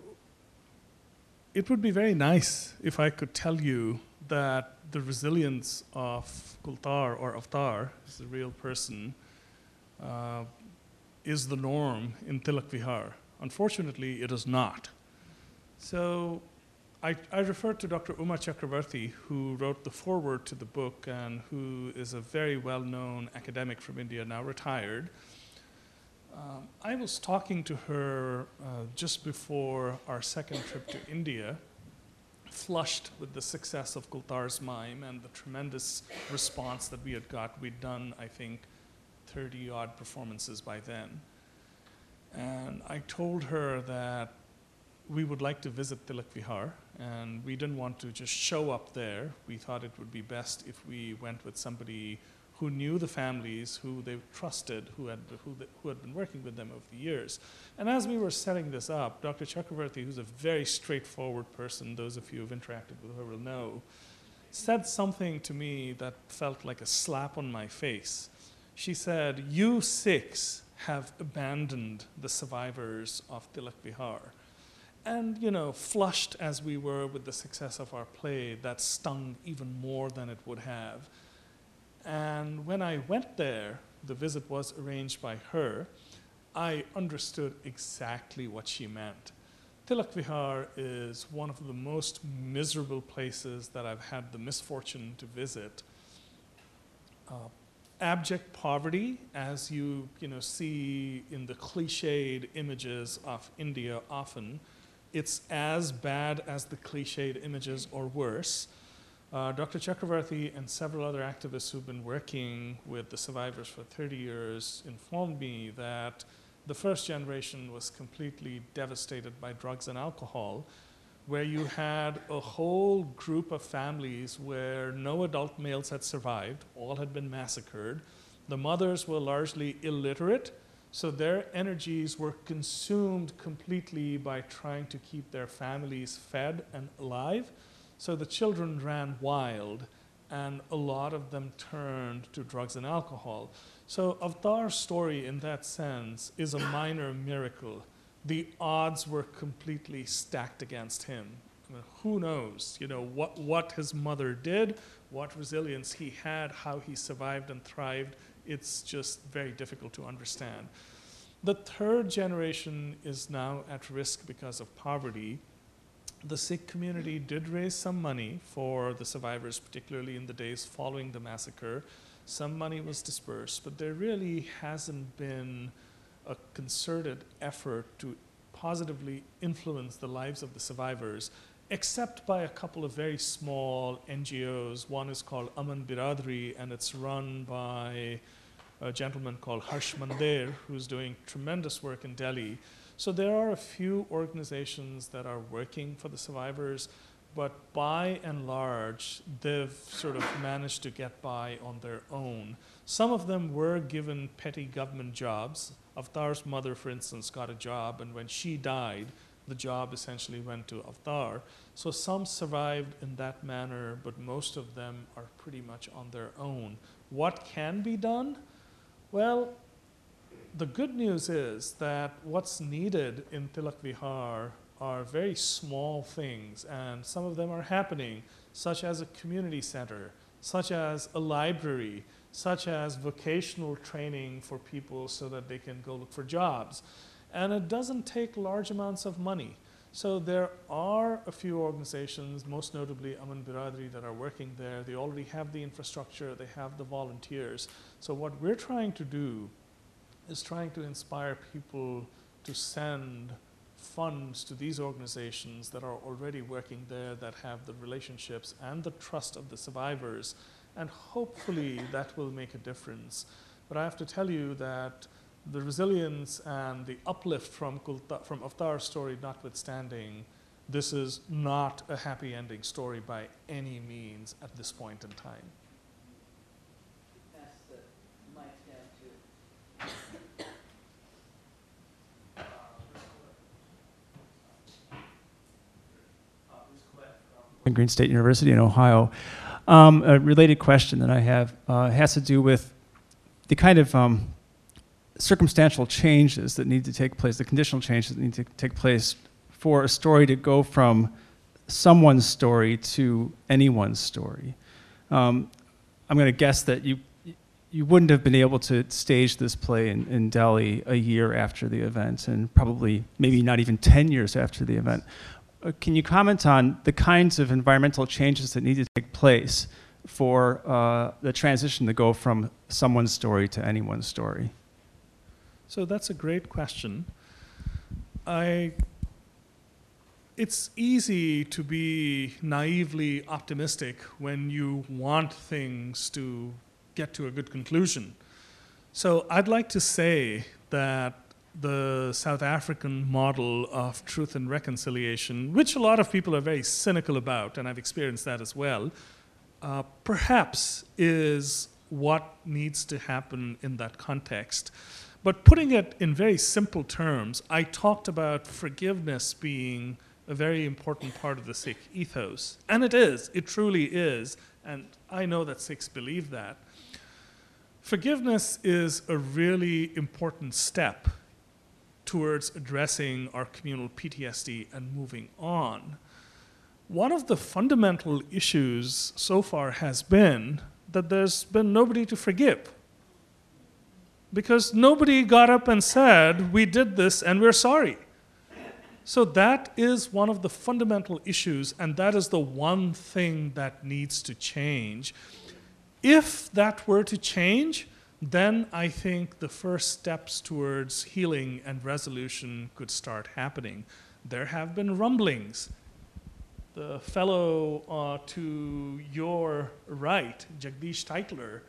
it would be very nice if I could tell you that the resilience of Kultar or Avtar, is a real person, uh, is the norm in Tilak Vihar. Unfortunately, it is not. So, I, I refer to Dr. Uma Chakravarti, who wrote the foreword to the book and who is a very well known academic from India, now retired. Um, I was talking to her uh, just before our second trip to India, flushed with the success of Kultar's Mime and the tremendous response that we had got. We'd done, I think, 30 odd performances by then. And I told her that we would like to visit Tilak Vihar, and we didn't want to just show up there. We thought it would be best if we went with somebody who knew the families, who they trusted, who had, who, who had been working with them over the years. And as we were setting this up, Dr. Chakravarti, who's a very straightforward person, those of you who've interacted with her will know, said something to me that felt like a slap on my face. She said, You Sikhs have abandoned the survivors of Tilak Vihar. And, you know, flushed as we were with the success of our play, that stung even more than it would have. And when I went there, the visit was arranged by her, I understood exactly what she meant. Tilak Vihar is one of the most miserable places that I've had the misfortune to visit. Uh, abject poverty, as you, you know, see in the cliched images of India often, it's as bad as the cliched images or worse. Uh, Dr. Chakravarti and several other activists who've been working with the survivors for 30 years informed me that the first generation was completely devastated by drugs and alcohol, where you had a whole group of families where no adult males had survived, all had been massacred. The mothers were largely illiterate, so their energies were consumed completely by trying to keep their families fed and alive. So the children ran wild, and a lot of them turned to drugs and alcohol. So Avtar's story, in that sense, is a minor miracle. The odds were completely stacked against him. I mean, who knows? You know what what his mother did, what resilience he had, how he survived and thrived. It's just very difficult to understand. The third generation is now at risk because of poverty. The Sikh community did raise some money for the survivors, particularly in the days following the massacre. Some money was dispersed, but there really hasn't been a concerted effort to positively influence the lives of the survivors, except by a couple of very small NGOs. One is called Aman Biradari, and it's run by a gentleman called Harsh Mander, who's doing tremendous work in Delhi. So there are a few organizations that are working for the survivors, but by and large, they've sort of managed to get by on their own. Some of them were given petty government jobs. Avtar's mother, for instance, got a job, and when she died, the job essentially went to Avtar. So some survived in that manner, but most of them are pretty much on their own. What can be done? Well, the good news is that what's needed in Tilak Vihar are very small things, and some of them are happening, such as a community center, such as a library, such as vocational training for people so that they can go look for jobs. And it doesn't take large amounts of money. So there are a few organizations, most notably Aman Biradari, that are working there. They already have the infrastructure, they have the volunteers. So what we're trying to do is trying to inspire people to send funds to these organizations that are already working there, that have the relationships and the trust of the survivors, and hopefully that will make a difference. But I have to tell you that the resilience and the uplift from, Kulta, from Avtar's story notwithstanding, this is not a happy ending story by any means at this point in time. Green State University in Ohio. Um, a related question that I have uh, has to do with the kind of um, circumstantial changes that need to take place, the conditional changes that need to take place for a story to go from someone's story to anyone's story. Um, I'm going to guess that you you wouldn't have been able to stage this play in, in Delhi a year after the event, and probably maybe not even 10 years after the event. Uh, can you comment on the kinds of environmental changes that need to take place for uh, the transition to go from someone's story to anyone's story? So that's a great question. I, it's easy to be naively optimistic when you want things to get to a good conclusion. So I'd like to say that the South African model of truth and reconciliation, which a lot of people are very cynical about, and I've experienced that as well, uh, perhaps is what needs to happen in that context. But putting it in very simple terms, I talked about forgiveness being a very important part of the Sikh ethos. And it is, it truly is, and I know that Sikhs believe that. Forgiveness is a really important step towards addressing our communal PTSD and moving on. One of the fundamental issues so far has been that there's been nobody to forgive. Because nobody got up and said, We did this and we're sorry. So that is one of the fundamental issues, and that is the one thing that needs to change. If that were to change, then I think the first steps towards healing and resolution could start happening. There have been rumblings. The fellow uh, to your right, Jagdish Tytler,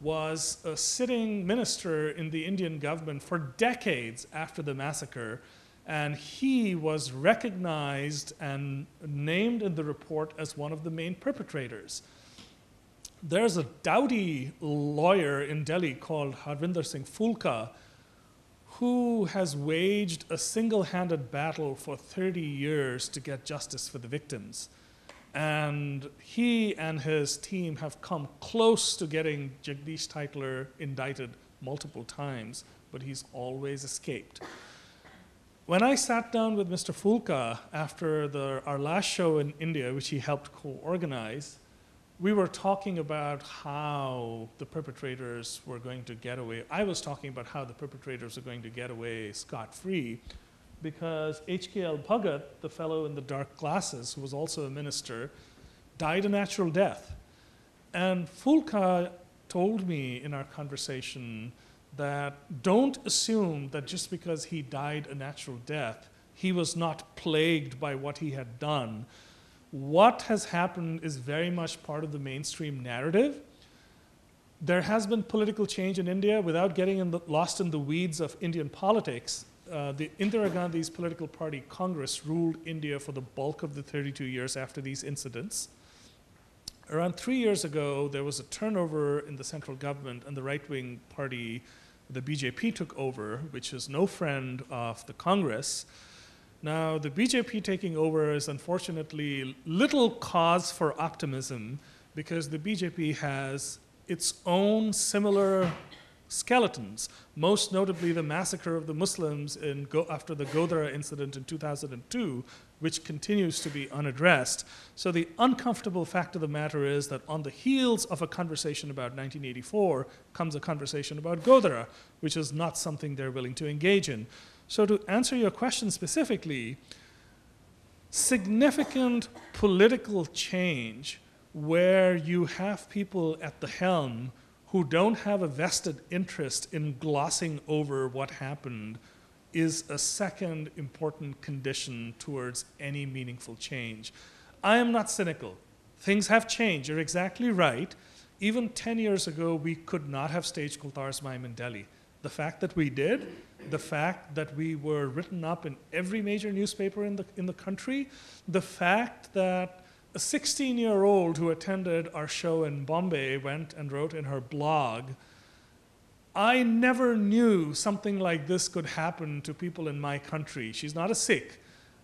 was a sitting minister in the Indian government for decades after the massacre, and he was recognized and named in the report as one of the main perpetrators there's a doughty lawyer in Delhi called Harvinder Singh Phoolka who has waged a single handed battle for 30 years to get justice for the victims. And he and his team have come close to getting Jagdish Tytler indicted multiple times, but he's always escaped. when I sat down with Mr. Phoolka after the, our last show in India, which he helped co organize, we were talking about how the perpetrators were going to get away. I was talking about how the perpetrators were going to get away scot free because HKL Bhagat, the fellow in the dark glasses, who was also a minister, died a natural death. And Phoolka told me in our conversation that don't assume that just because he died a natural death, he was not plagued by what he had done. What has happened is very much part of the mainstream narrative. There has been political change in India without getting in the, lost in the weeds of Indian politics. Uh, the Indira Gandhi's political party, Congress, ruled India for the bulk of the 32 years after these incidents. Around three years ago, there was a turnover in the central government, and the right wing party, the BJP, took over, which is no friend of the Congress. Now, the BJP taking over is unfortunately little cause for optimism because the BJP has its own similar skeletons, most notably the massacre of the Muslims in Go- after the Godhra incident in 2002, which continues to be unaddressed. So, the uncomfortable fact of the matter is that on the heels of a conversation about 1984 comes a conversation about Godhra, which is not something they're willing to engage in. So, to answer your question specifically, significant political change where you have people at the helm who don't have a vested interest in glossing over what happened is a second important condition towards any meaningful change. I am not cynical. Things have changed. You're exactly right. Even 10 years ago, we could not have staged Kultar's Mime in Delhi. The fact that we did, the fact that we were written up in every major newspaper in the, in the country, the fact that a 16 year old who attended our show in Bombay went and wrote in her blog, I never knew something like this could happen to people in my country. She's not a Sikh.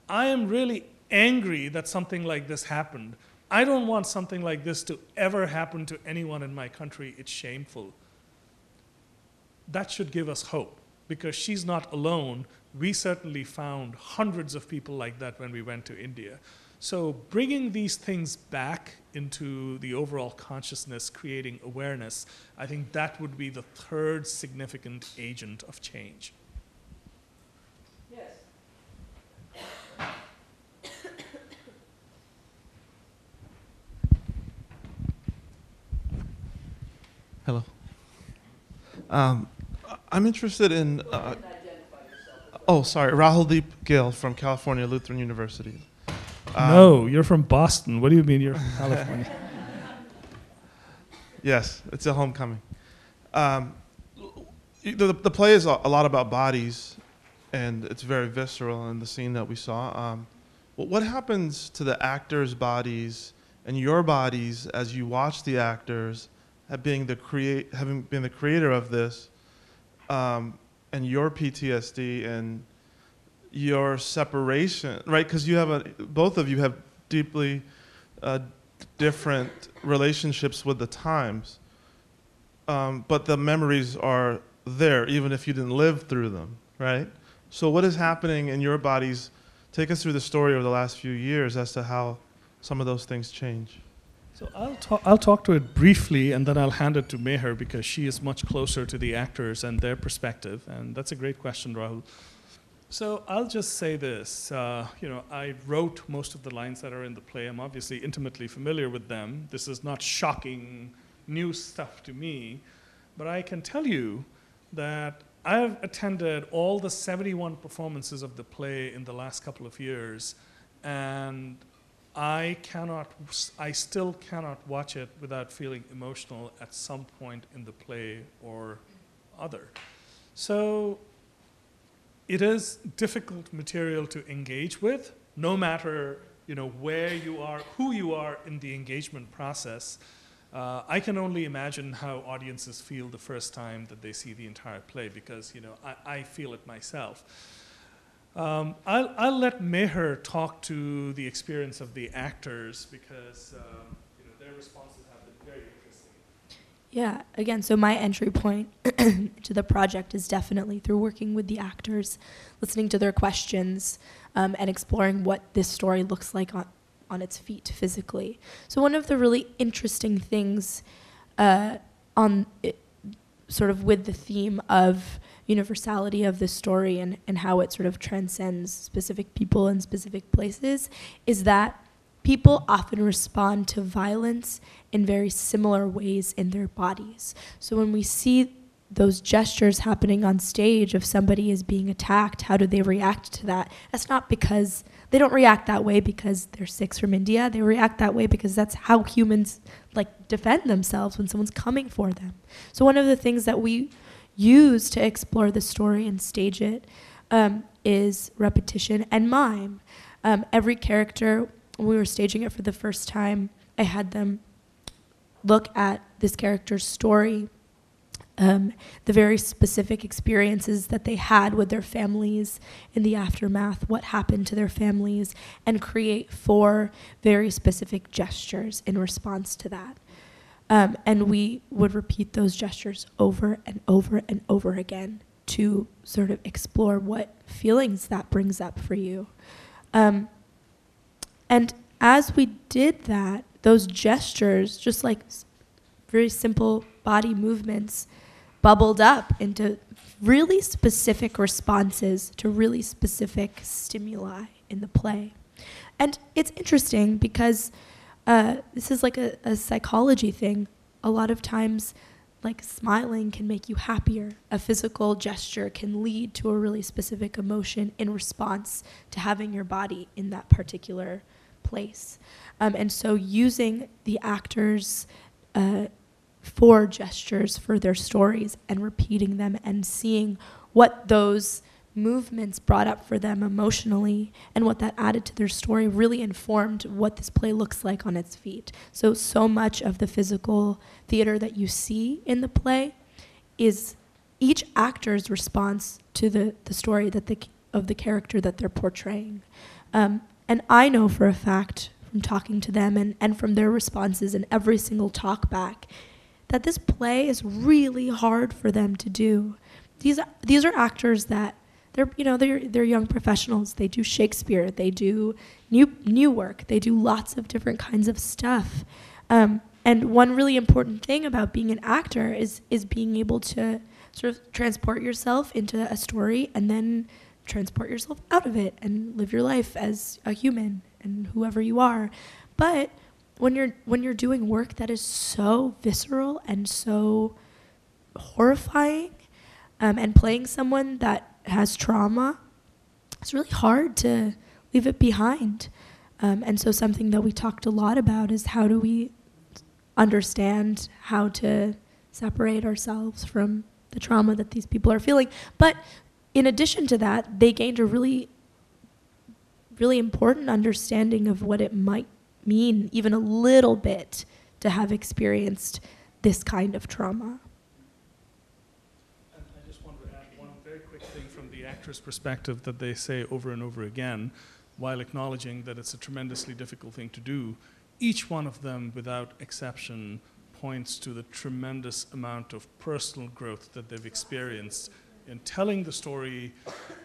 I am really angry that something like this happened. I don't want something like this to ever happen to anyone in my country. It's shameful. That should give us hope because she's not alone. We certainly found hundreds of people like that when we went to India. So, bringing these things back into the overall consciousness, creating awareness, I think that would be the third significant agent of change. Yes. Hello. Um, I'm interested in. Uh, oh, sorry, Rahuldeep Gill from California Lutheran University. Um, no, you're from Boston. What do you mean you're from California? yes, it's a homecoming. Um, the, the play is a, lot about bodies, and it's very visceral in the scene that we saw. Um, what happens to the actors' bodies and your bodies as you watch the actors, have being the create, having been the creator of this, um, and your PTSD and your separation, right? Because you have a, both of you have deeply uh, different relationships with the times, um, but the memories are there, even if you didn't live through them, right? So, what is happening in your bodies? Take us through the story over the last few years as to how some of those things change. So I'll talk, I'll talk to it briefly and then I'll hand it to Mehr because she is much closer to the actors and their perspective. And that's a great question, Rahul. So I'll just say this. Uh, you know, I wrote most of the lines that are in the play. I'm obviously intimately familiar with them. This is not shocking new stuff to me, but I can tell you that I've attended all the 71 performances of the play in the last couple of years, and I cannot, I still cannot watch it without feeling emotional at some point in the play or other. So it is difficult material to engage with, no matter you know where you are, who you are in the engagement process. Uh, I can only imagine how audiences feel the first time that they see the entire play because you know I, I feel it myself. Um, I'll, I'll let Mehr talk to the experience of the actors because um, you know, their responses have been very interesting. Yeah, again, so my entry point to the project is definitely through working with the actors, listening to their questions, um, and exploring what this story looks like on, on its feet physically. So, one of the really interesting things uh, on it, sort of with the theme of universality of the story and, and how it sort of transcends specific people and specific places is that people often respond to violence in very similar ways in their bodies. So when we see those gestures happening on stage if somebody is being attacked, how do they react to that? That's not because they don't react that way because they're Sikhs from India. They react that way because that's how humans like defend themselves when someone's coming for them. So one of the things that we use to explore the story and stage it um, is repetition and mime. Um, every character, when we were staging it for the first time, I had them look at this character's story, um, the very specific experiences that they had with their families in the aftermath, what happened to their families, and create four very specific gestures in response to that. Um, and we would repeat those gestures over and over and over again to sort of explore what feelings that brings up for you. Um, and as we did that, those gestures, just like very simple body movements, bubbled up into really specific responses to really specific stimuli in the play. And it's interesting because uh, this is like a, a psychology thing. A lot of times, like smiling can make you happier. A physical gesture can lead to a really specific emotion in response to having your body in that particular place. Um, and so using the actors uh, for gestures for their stories and repeating them and seeing what those movements brought up for them emotionally and what that added to their story really informed what this play looks like on its feet. So, so much of the physical theater that you see in the play is each actor's response to the, the story that the, of the character that they're portraying. Um, and I know for a fact from talking to them and, and from their responses in every single talk back that this play is really hard for them to do. These these are actors that they're you know they're they're young professionals. They do Shakespeare. They do new new work. They do lots of different kinds of stuff. Um, and one really important thing about being an actor is is being able to sort of transport yourself into a story and then transport yourself out of it and live your life as a human and whoever you are. But when you're when you're doing work that is so visceral and so horrifying um, and playing someone that has trauma, it's really hard to leave it behind. Um, and so, something that we talked a lot about is how do we understand how to separate ourselves from the trauma that these people are feeling. But in addition to that, they gained a really, really important understanding of what it might mean, even a little bit, to have experienced this kind of trauma. Actor's perspective that they say over and over again, while acknowledging that it's a tremendously difficult thing to do, each one of them, without exception, points to the tremendous amount of personal growth that they've experienced in telling the story,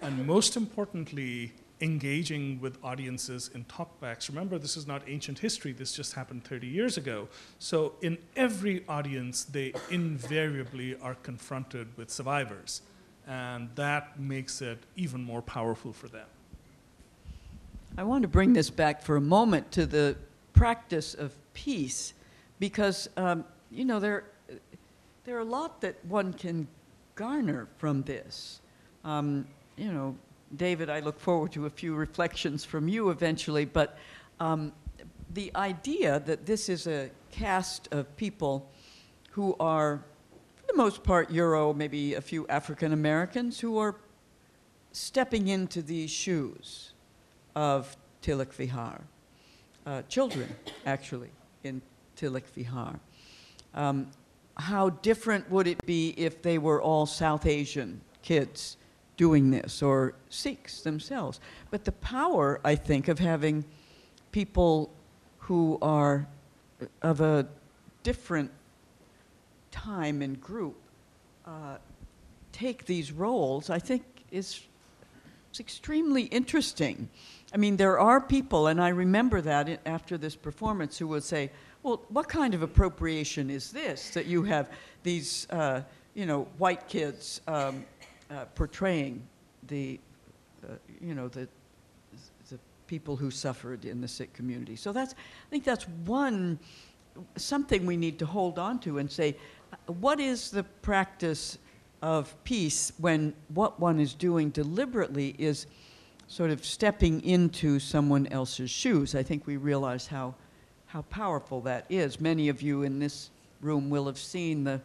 and most importantly, engaging with audiences in talkbacks. Remember, this is not ancient history, this just happened 30 years ago. So, in every audience, they invariably are confronted with survivors and that makes it even more powerful for them. I want to bring this back for a moment to the practice of peace, because um, you know there there are a lot that one can garner from this. Um, you know, David, I look forward to a few reflections from you eventually, but um, the idea that this is a cast of people who are the most part, Euro, maybe a few African Americans who are stepping into these shoes of Tilak Vihar. Uh, children, actually, in Tilak Vihar. Um, how different would it be if they were all South Asian kids doing this, or Sikhs themselves? But the power, I think, of having people who are of a different time and group uh, take these roles, I think is it's extremely interesting. I mean, there are people, and I remember that after this performance, who would say, "Well, what kind of appropriation is this that you have these, uh, you know, white kids um, uh, portraying the, uh, you know, the the people who suffered in the Sikh community?" So that's, I think that's one something we need to hold on to and say, what is the practice of peace when what one is doing deliberately is sort of stepping into someone else's shoes? I think we realize how, how powerful that is. Many of you in this room will have seen the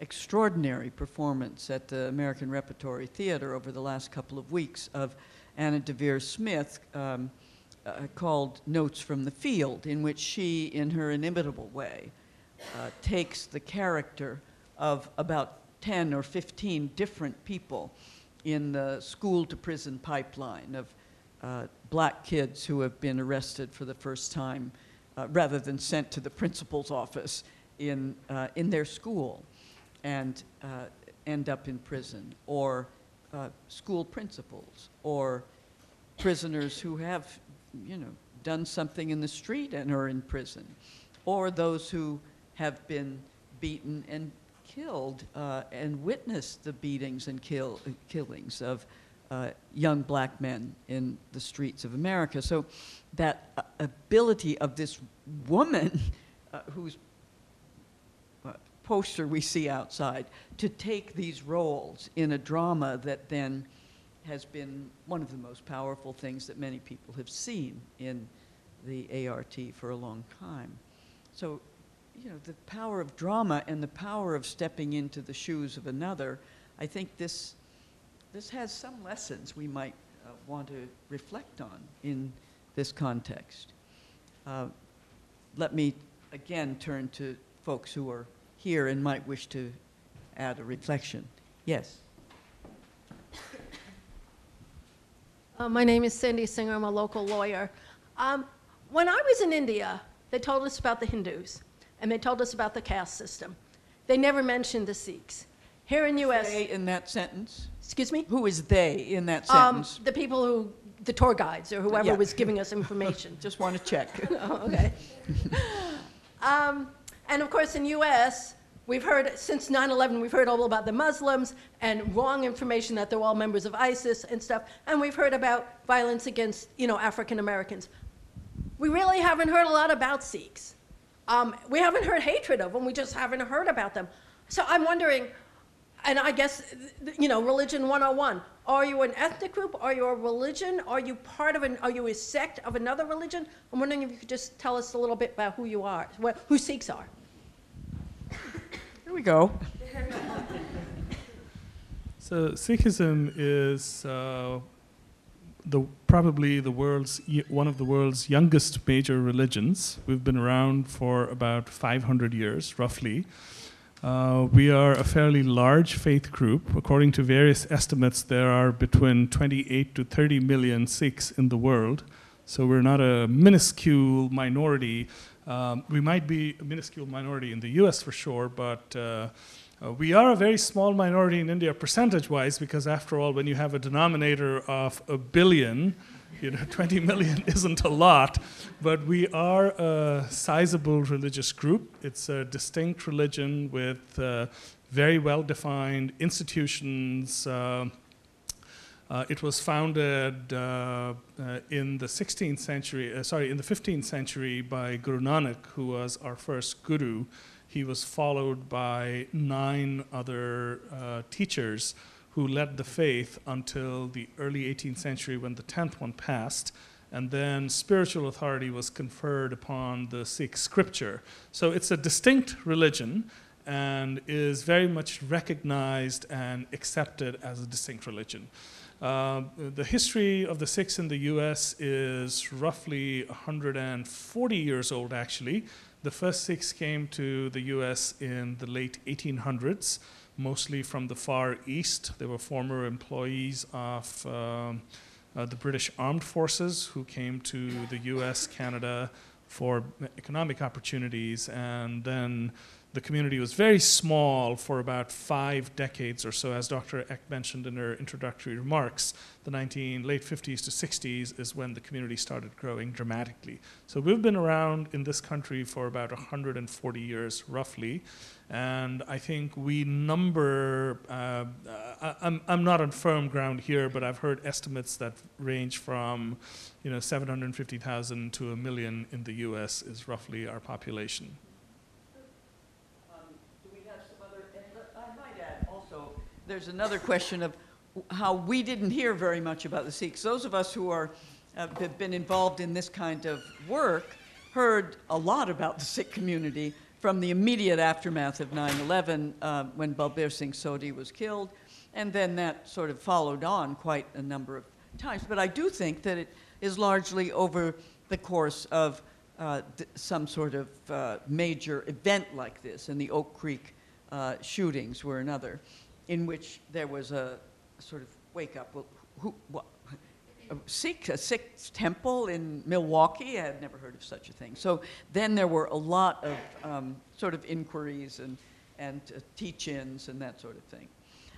extraordinary performance at the American Repertory Theater over the last couple of weeks of Anna Deavere Smith. Um, uh, called Notes from the Field, in which she, in her inimitable way, uh, takes the character of about 10 or 15 different people in the school to prison pipeline of uh, black kids who have been arrested for the first time uh, rather than sent to the principal's office in, uh, in their school and uh, end up in prison, or uh, school principals, or prisoners who have, you know, done something in the street and are in prison, or those who have been beaten and killed uh, and witnessed the beatings and kill, uh, killings of uh, young black men in the streets of America. So that uh, ability of this woman uh, whose uh, poster we see outside to take these roles in a drama that then has been one of the most powerful things that many people have seen in the ART for a long time. So, you know, the power of drama and the power of stepping into the shoes of another, I think this, this has some lessons we might uh, want to reflect on in this context. Uh, let me again turn to folks who are here and might wish to add a reflection. Yes. Uh, my name is Cindy Singer. I'm a local lawyer. Um, when I was in India, they told us about the Hindus and they told us about the caste system. They never mentioned the Sikhs. Here in U.S. They in that sentence? Excuse me? Who is they in that Um, sentence? the people who, the tour guides or whoever Yeah. was giving us information. Just want to check. oh, okay. um, and of course, in U.S., we've heard since 9/11, we've heard all about the Muslims and wrong information that they're all members of ISIS and stuff, and we've heard about violence against, you know, African Americans. We really haven't heard a lot about Sikhs. Um, we haven't heard hatred of them. We just haven't heard about them. So I'm wondering, and I guess, you know, religion 101. Are you an ethnic group? Are you a religion? Are you part of an, are you a sect of another religion? I'm wondering if you could just tell us a little bit about who you are, wh- who Sikhs are. Here we go. So Sikhism is uh, the probably the world's one of the world's youngest major religions. We've been around for about 500 years, roughly. Uh, we are a fairly large faith group. According to various estimates, there are between 28 to 30 million Sikhs in the world. So we're not a minuscule minority. Um, we might be a minuscule minority in the US for sure, but uh, uh, we are a very small minority in India percentage wise because, after all, when you have a denominator of a billion, you know, 20 million isn't a lot, but we are a sizable religious group. It's a distinct religion with uh, very well defined institutions. Uh, uh, it was founded uh, uh, in the 16th century, uh, sorry, in the 15th century by Guru Nanak, who was our first guru. He was followed by nine other uh, teachers who led the faith until the early 18th century when the 10th one passed. And then spiritual authority was conferred upon the Sikh scripture. So it's a distinct religion and is very much recognized and accepted as a distinct religion. Uh, the history of the Sikhs in the US is roughly 140 years old, actually. The first Sikhs came to the US in the late 1800s, mostly from the Far East. They were former employees of um, uh, the British Armed Forces who came to the US, Canada for economic opportunities, and then the community was very small for about five decades or so, as Dr. Eck mentioned in her introductory remarks. The 19 late 50s to 60s is when the community started growing dramatically. So we've been around in this country for about 140 years, roughly, and I think we number. Uh, I, I'm I'm not on firm ground here, but I've heard estimates that range from, you know, 750,000 to a million in the U.S. is roughly our population. Do we have some other, and let- I might add also, there's another question of how we didn't hear very much about the Sikhs. Those of us who are, uh, have been involved in this kind of work heard a lot about the Sikh community from the immediate aftermath of 9/11, uh, when Balbir Singh Sodhi was killed, and then that sort of followed on quite a number of times. But I do think that it is largely over the course of uh, some sort of uh, major event like this, and the Oak Creek uh, shootings were another, in which there was a sort of wake up. Well, who, what, a Sikh, a Sikh temple in Milwaukee? I had never heard of such a thing. So then there were a lot of um, sort of inquiries and, and uh, teach-ins and that sort of thing.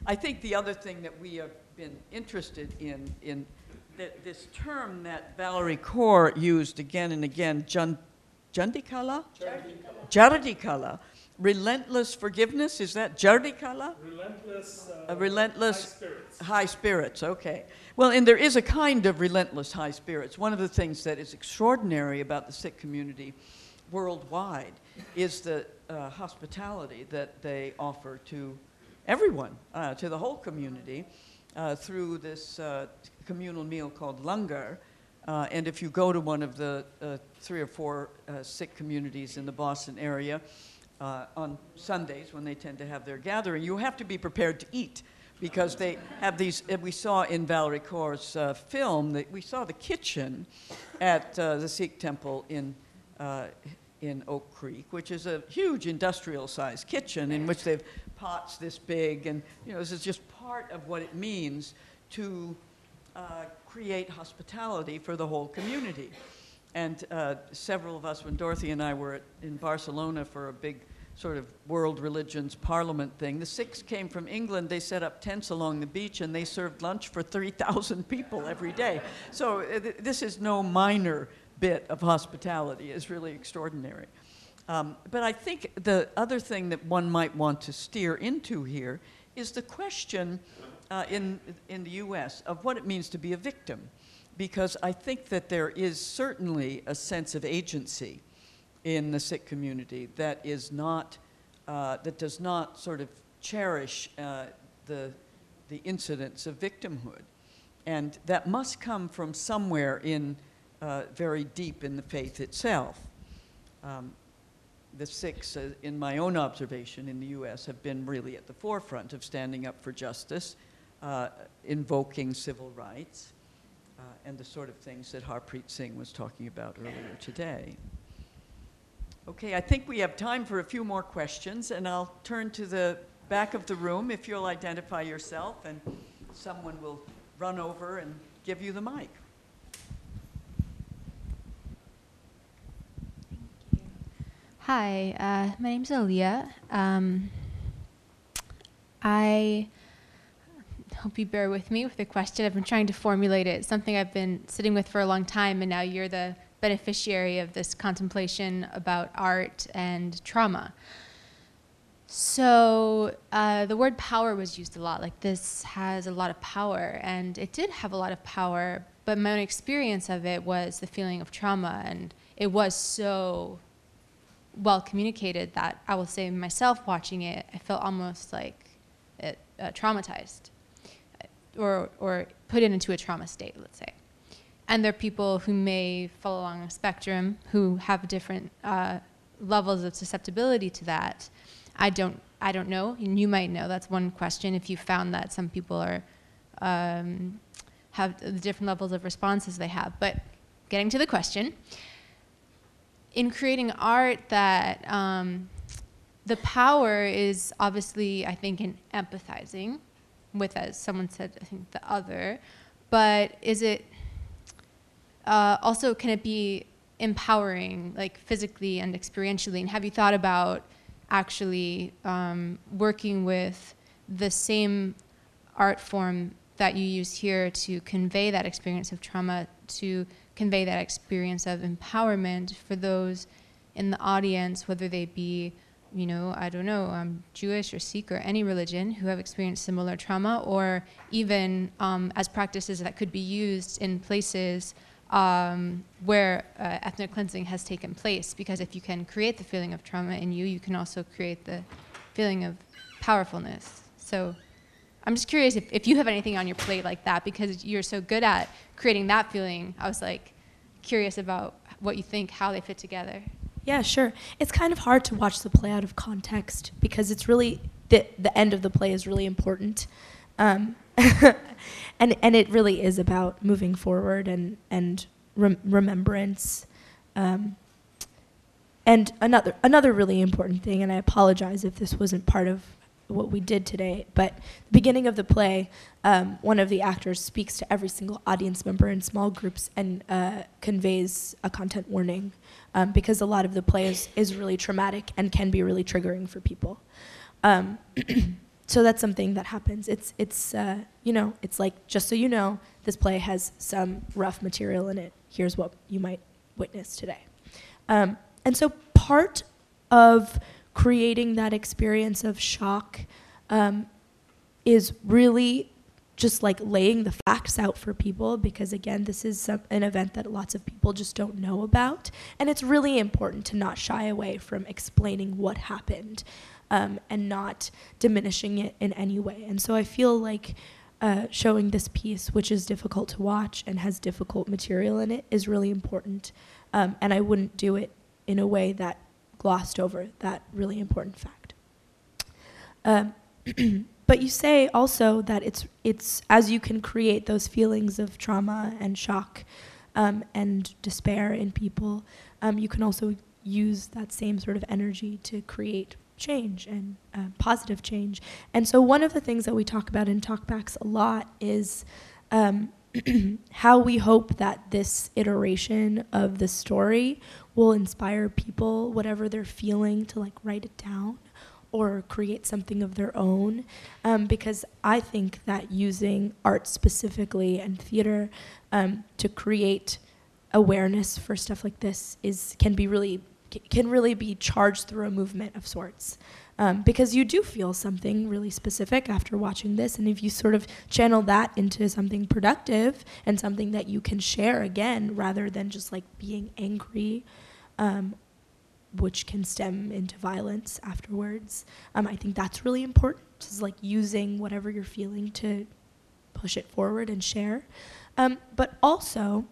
I think the other thing that we have been interested in, in th- this term that Valerie Kaur used again and again, Jun, Jundikala? Chardhikala. Relentless forgiveness, is that Chardhikala? Relentless. A relentless high spirits. high spirits, okay. Well, and there is a kind of relentless high spirits. One of the things that is extraordinary about the Sikh community worldwide is the uh, hospitality that they offer to everyone, uh, to the whole community, uh, through this uh, communal meal called langar. Uh, and if you go to one of the uh, three or four uh, Sikh communities in the Boston area uh, on Sundays when they tend to have their gathering, you have to be prepared to eat because they have these. We saw in Valerie Kaur's uh, film that we saw the kitchen at uh, the Sikh temple in. Uh, in Oak Creek, which is a huge industrial-sized kitchen in which they've pots this big, and you know this is just part of what it means to uh, create hospitality for the whole community. And uh, several of us, when Dorothy and I were at, in Barcelona for a big sort of world religions parliament thing, the Sikhs came from England. They set up tents along the beach and they served lunch for 3,000 people every day. So uh, th- this is no minor bit of hospitality. It's really extraordinary. Um, but I think the other thing that one might want to steer into here is the question uh, in, in the US of what it means to be a victim. Because I think that there is certainly a sense of agency in the Sikh community that is not, uh, that does not sort of cherish uh, the, the incidents of victimhood. And that must come from somewhere in, uh, very deep in the faith itself. Um, the Sikhs, uh, in my own observation in the US, have been really at the forefront of standing up for justice, uh, invoking civil rights, uh, and the sort of things that Harpreet Singh was talking about earlier today. Okay, I think we have time for a few more questions, and I'll turn to the back of the room if you'll identify yourself, and someone will run over and give you the mic. Hi, uh, my name's Aaliyah. Um, I hope you bear with me with the question. I've been trying to formulate it. It's something I've been sitting with for a long time, and now you're the beneficiary of this contemplation about art and trauma. So uh, the word power was used a lot. Like this has a lot of power, and it did have a lot of power. But my own experience of it was the feeling of trauma, and it was so well communicated that I will say myself watching it, I felt almost like it, uh, traumatized, or or put it into a trauma state, let's say. And there are people who may fall along a spectrum who have different uh, levels of susceptibility to that. I don't I don't know, and you might know. That's one question. If you found that some people are um, have the different levels of responses they have, but getting to the question in creating art that um, the power is obviously, I think, in empathizing with, as someone said, I think the other, but is it uh, also can it be empowering, like physically and experientially? And have you thought about actually um, working with the same art form that you use here to convey that experience of trauma, to convey that experience of empowerment for those in the audience, whether they be, you know, I don't know, um, Jewish or Sikh or any religion who have experienced similar trauma, or even um, as practices that could be used in places um, where uh, ethnic cleansing has taken place. Because if you can create the feeling of trauma in you, you can also create the feeling of powerfulness. So I'm just curious if, if you have anything on your plate like that because you're so good at creating that feeling. I was like curious about what you think, how they fit together. Yeah, sure. It's kind of hard to watch the play out of context because it's really the the end of the play is really important, um, and and it really is about moving forward and and rem- remembrance. Um, and another another really important thing, and I apologize if this wasn't part of what we did today, but the beginning of the play, um, one of the actors speaks to every single audience member in small groups and uh, conveys a content warning um, because a lot of the play is, is really traumatic and can be really triggering for people. Um, so that's something that happens. It's, it's uh, you know, it's like, just so you know, this play has some rough material in it. Here's what you might witness today. Um, and so part of creating that experience of shock um, is really just like laying the facts out for people because again this is some, an event that lots of people just don't know about. And it's really important to not shy away from explaining what happened um, and not diminishing it in any way. And so i feel like uh, showing this piece which is difficult to watch and has difficult material in it is really important. Um, and i wouldn't do it in a way that glossed over that really important fact. Um, but you say also that it's it's as you can create those feelings of trauma and shock um, and despair in people, um, you can also use that same sort of energy to create change and uh, positive change. And so one of the things that we talk about in talkbacks a lot is um, how we hope that this iteration of the story will inspire people, whatever they're feeling, to like write it down or create something of their own. Um, because I think that using art specifically and theater um, to create awareness for stuff like this is can be really can really be charged through a movement of sorts. Um, because you do feel something really specific after watching this, and if you sort of channel that into something productive and something that you can share again, rather than just like being angry, um, which can stem into violence afterwards, um, I think that's really important. Is like using whatever you're feeling to push it forward and share, um, but also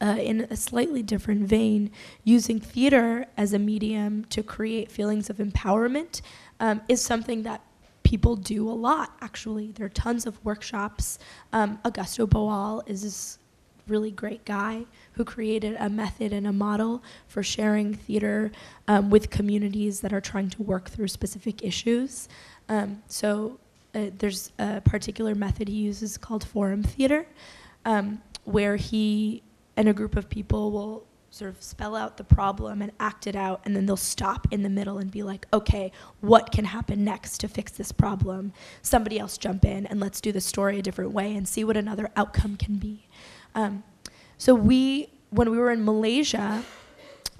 uh, in a slightly different vein, using theater as a medium to create feelings of empowerment um, is something that people do a lot, actually. There are tons of workshops. Um, Augusto Boal is really great guy who created a method and a model for sharing theater um, with communities that are trying to work through specific issues. Um, so uh, there's a particular method he uses called forum theater, um, where he and a group of people will sort of spell out the problem and act it out and then they'll stop in the middle and be like okay what can happen next to fix this problem somebody else jump in and let's do the story a different way and see what another outcome can be um, so we when we were in malaysia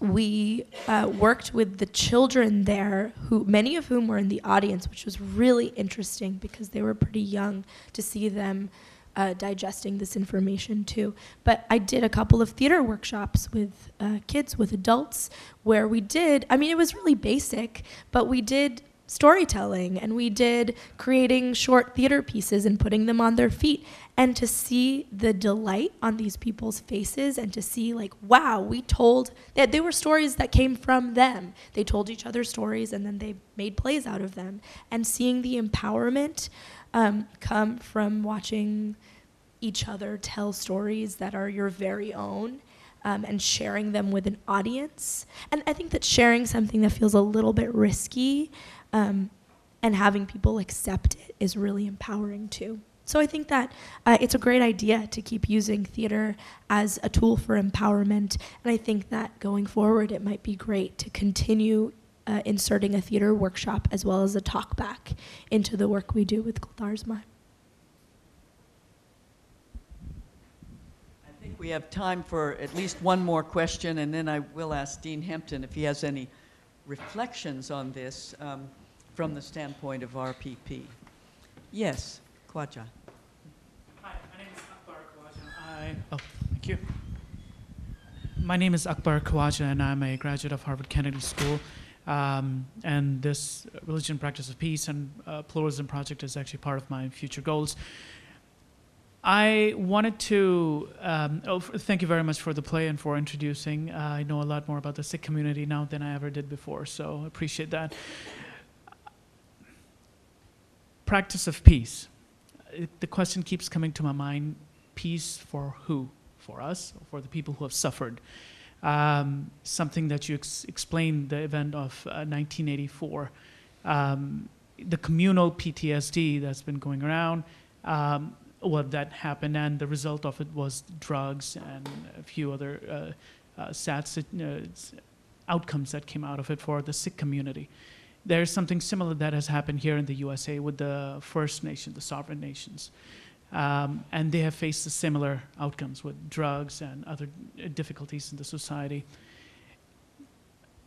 we uh, worked with the children there who many of whom were in the audience which was really interesting because they were pretty young to see them uh, digesting this information too. But I did a couple of theater workshops with uh, kids, with adults, where we did, I mean, it was really basic, but we did storytelling and we did creating short theater pieces and putting them on their feet. And to see the delight on these people's faces and to see, like, wow, we told, that they were stories that came from them. They told each other stories and then they made plays out of them. And seeing the empowerment um, come from watching each other tell stories that are your very own um, and sharing them with an audience. And I think that sharing something that feels a little bit risky um, and having people accept it is really empowering too. So I think that uh, it's a great idea to keep using theater as a tool for empowerment. And I think that going forward, it might be great to continue uh, inserting a theater workshop as well as a talk back into the work we do with Kultar's Mime. I think we have time for at least one more question, and then I will ask Dean Hempton if he has any reflections on this um, from the standpoint of RPP. Yes, Kwaja. Hi, my name is Akbar Khawaja. I, oh, thank you. My name is Akbar Khawaja, and I'm a graduate of Harvard Kennedy School. Um, and this religion, practice of peace, and uh, pluralism project is actually part of my future goals. I wanted to um, oh, thank you very much for the play and for introducing. Uh, I know a lot more about the Sikh community now than I ever did before, so I appreciate that. Practice of peace. The question keeps coming to my mind peace for who? For us or for the people who have suffered? Um, something that you ex- explained the event of uh, 1984. Um, the communal PTSD that's been going around, um, what that happened, and the result of it was drugs and a few other uh, uh, sad uh, outcomes that came out of it for the Sikh community. There's something similar that has happened here in the USA with the First Nation, the sovereign nations. Um, and they have faced similar outcomes with drugs and other difficulties in the society.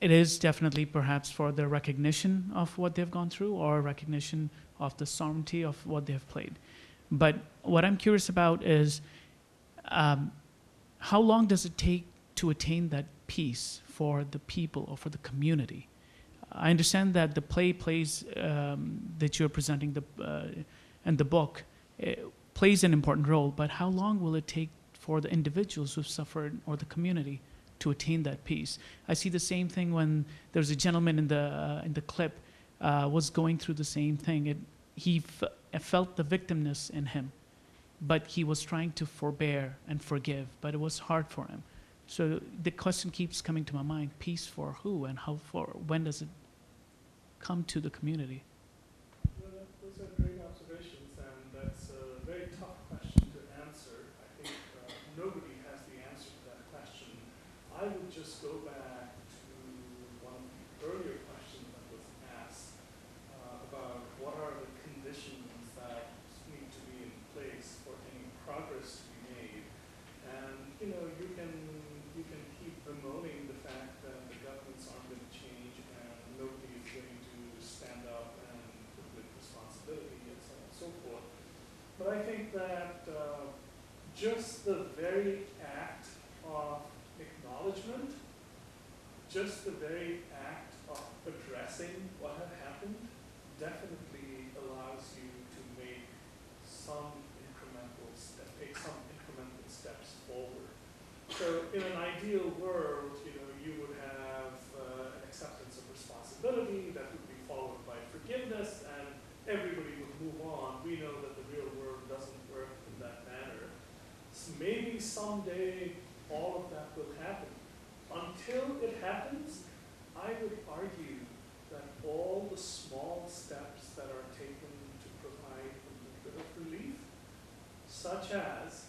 It is definitely perhaps for the recognition of what they've gone through or recognition of the sovereignty of what they have played. But what I'm curious about is um, how long does it take to attain that peace for the people or for the community? I understand that the play plays um, that you're presenting the uh, and the book uh, plays an important role, but how long will it take for the individuals who've suffered or the community to attain that peace? I see the same thing when there's a gentleman in the uh, in the clip uh, was going through the same thing. It, he felt the victimness in him, but he was trying to forbear and forgive, but it was hard for him. So the question keeps coming to my mind: peace for who and how for? When does it come to the community? Those are great observations, and that's a very tough question to answer. I think uh, nobody has the answer to that question. I would just go back to one earlier that was asked uh, about what are the conditions that need to be in place for any progress to be made. And you know, you can you can keep bemoaning the fact that the governments aren't going to change and nobody is going to stand up and with responsibility and so on and so forth. I think that uh, just the very act of acknowledgement, just the very act of addressing what had happened, definitely allows you to make some incremental step, take some incremental steps forward. So in an ideal world, you know, you would have uh, an acceptance of responsibility that would be followed by forgiveness, and everybody would move on. We know that the real world doesn't work in that manner. So maybe someday all of that will happen. Until it happens, I would argue that all the small steps that are taken to provide a little bit of relief, such as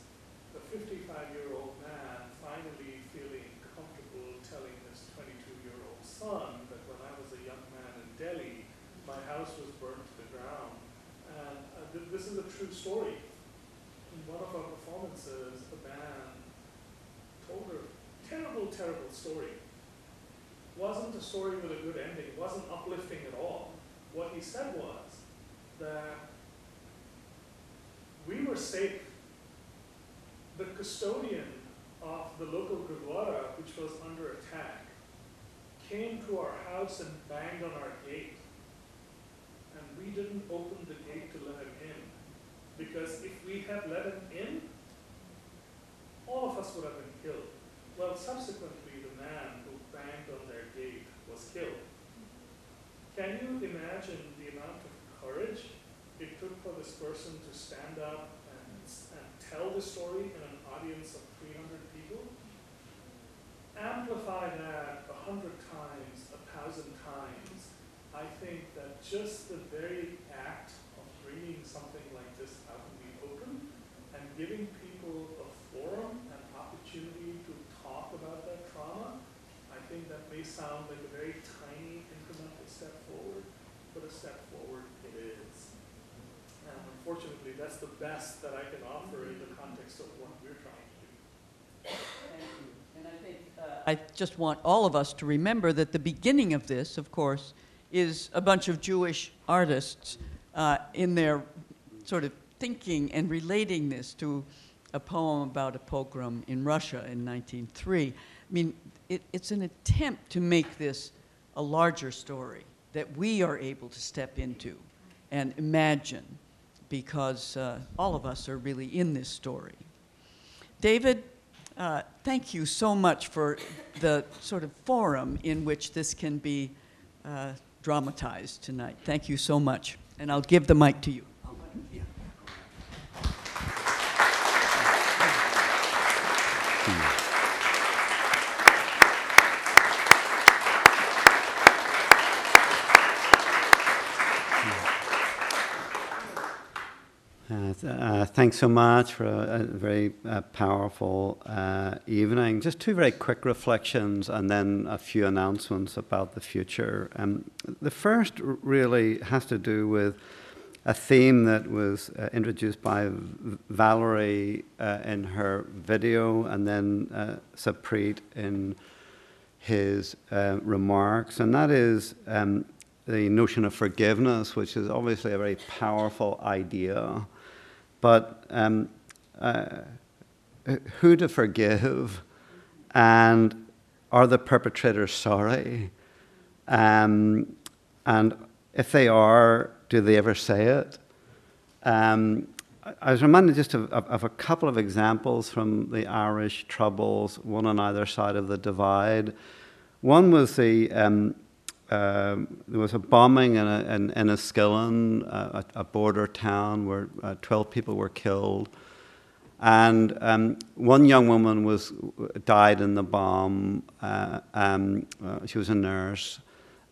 the 55-year-old man finally feeling comfortable telling his 22-year-old son that when I was a young man in Delhi, my house was burned to the ground. And uh, th- this is a true story. In one of our performances, a band told a terrible, terrible story. Wasn't a story with a good ending, wasn't uplifting at all. What he said was that we were safe the custodian of the local Gurdwara, which was under attack, came to our house and banged on our gate. And we didn't open the gate to let him in. Because if we had let him in, all of us would have been killed. Well, subsequently, the man who banged on their gate was killed. Can you imagine the amount of courage it took for this person to stand up and, and tell the story in an audience of 300 people? Amplify that a hundred times, a thousand times. I think that just the very act of bringing something like this out in the open and giving people sound like a very tiny incremental step forward, but a step forward it is. And unfortunately, that's the best that I can offer in the mm-hmm. context of what we're trying to do. Thank you. And I think uh, I just want all of us to remember that the beginning of this, of course, is a bunch of Jewish artists uh, in their sort of thinking and relating this to a poem about a pogrom in Russia in 1903. I mean, it, it's an attempt to make this a larger story that we are able to step into and imagine because uh, all of us are really in this story. David, uh, thank you so much for the sort of forum in which this can be uh, dramatized tonight. Thank you so much. And I'll give the mic to you. Uh, th- uh, thanks so much for a, a very uh, powerful uh, evening. Just two very quick reflections and then a few announcements about the future. Um, the first really has to do with a theme that was uh, introduced by Valerie uh, in her video and then uh, in his uh, remarks, and that is um, the notion of forgiveness, which is obviously a very powerful idea. But um, uh, who to forgive, and are the perpetrators sorry? Um, and if they are, do they ever say it? Um, I- was reminded just of, of, of a couple of examples from the Irish Troubles, one on either side of the divide. One was the um, um, there was a bombing in a, in, Enniskillen, a, a border town where uh, 12 people were killed. And um, one young woman was died in the bomb. Uh, um, uh, she was a nurse,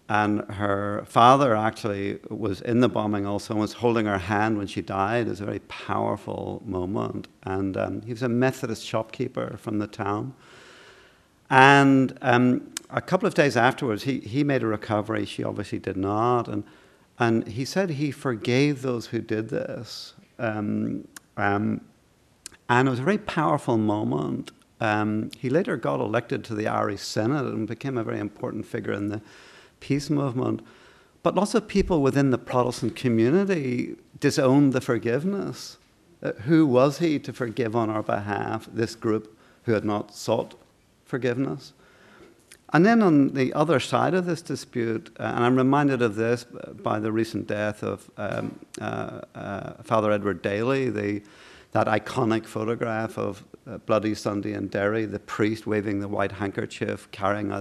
and her father actually was in the bombing also and was holding her hand when she died. It was a very powerful moment. And um, he was a Methodist shopkeeper from the town. And um, a couple of days afterwards, he, he made a recovery. She obviously did not. And, and he said he forgave those who did this. Um, um, and it was a very powerful moment. Um, he later got elected to the Irish Senate and became a very important figure in the peace movement. But lots of people within the Protestant community disowned the forgiveness. Uh, who was he to forgive on our behalf this group who had not sought forgiveness? And then on the other side of this dispute, uh, and I'm reminded of this by the recent death of um, uh, uh, Father Edward Daly, the, that iconic photograph of uh, Bloody Sunday in Derry, the priest waving the white handkerchief, carrying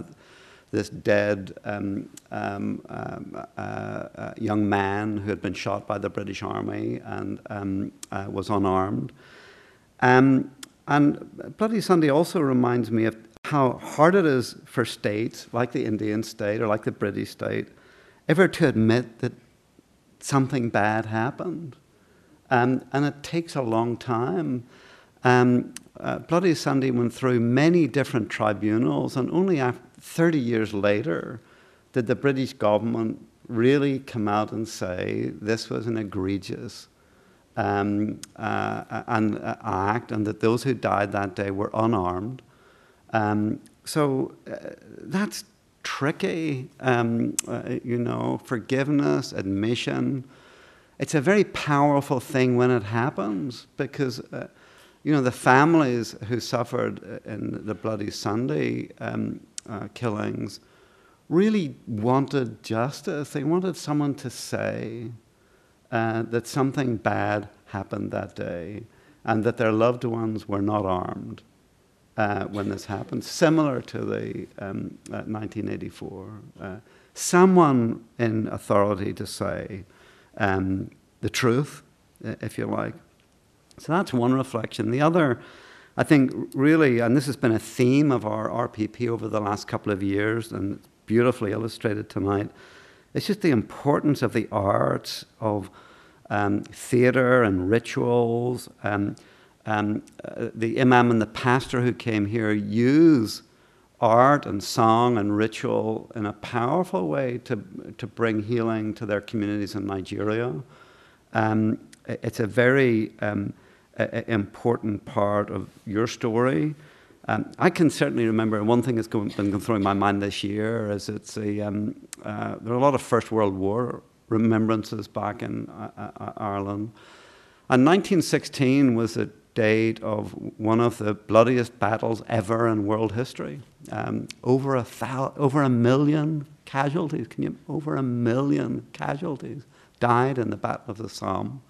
this dead um, um, um, uh, uh, young man who had been shot by the British Army and um, was unarmed. Um, and Bloody Sunday also reminds me of how hard it is for states like the Indian state or like the British state ever to admit that something bad happened. Um, and it takes a long time. Um, uh, Bloody Sunday went through many different tribunals, and only after 30 years later did the British government really come out and say this was an egregious um, uh, an, uh, act, and that those who died that day were unarmed. Um, so uh, that's tricky, um, uh, you know, forgiveness, admission. It's a very powerful thing when it happens because, uh, you know, the families who suffered in the Bloody Sunday um, uh, killings really wanted justice. They wanted someone to say uh, that something bad happened that day and that their loved ones were not armed uh, when this happened, similar to the um, uh, 1984. Uh, someone in authority to say um, the truth, if you like. So that's one reflection. The other, I think, really, and this has been a theme of our RPP over the last couple of years, and it's beautifully illustrated tonight. It's just the importance of the arts, of um, theatre and rituals. Um, um, uh, the imam and the pastor who came here use art and song and ritual in a powerful way to, to bring healing to their communities in Nigeria. Um, it's a very um, a- important part of your story. Um, I can certainly remember one thing that's going, been through my mind this year is it's a, um, uh, there are a lot of First World War remembrances back in uh, uh, Ireland. And 1916 was a date of one of the bloodiest battles ever in world history. Um, over, a thou- over a million casualties, can you, over a million casualties died in the Battle of the Somme.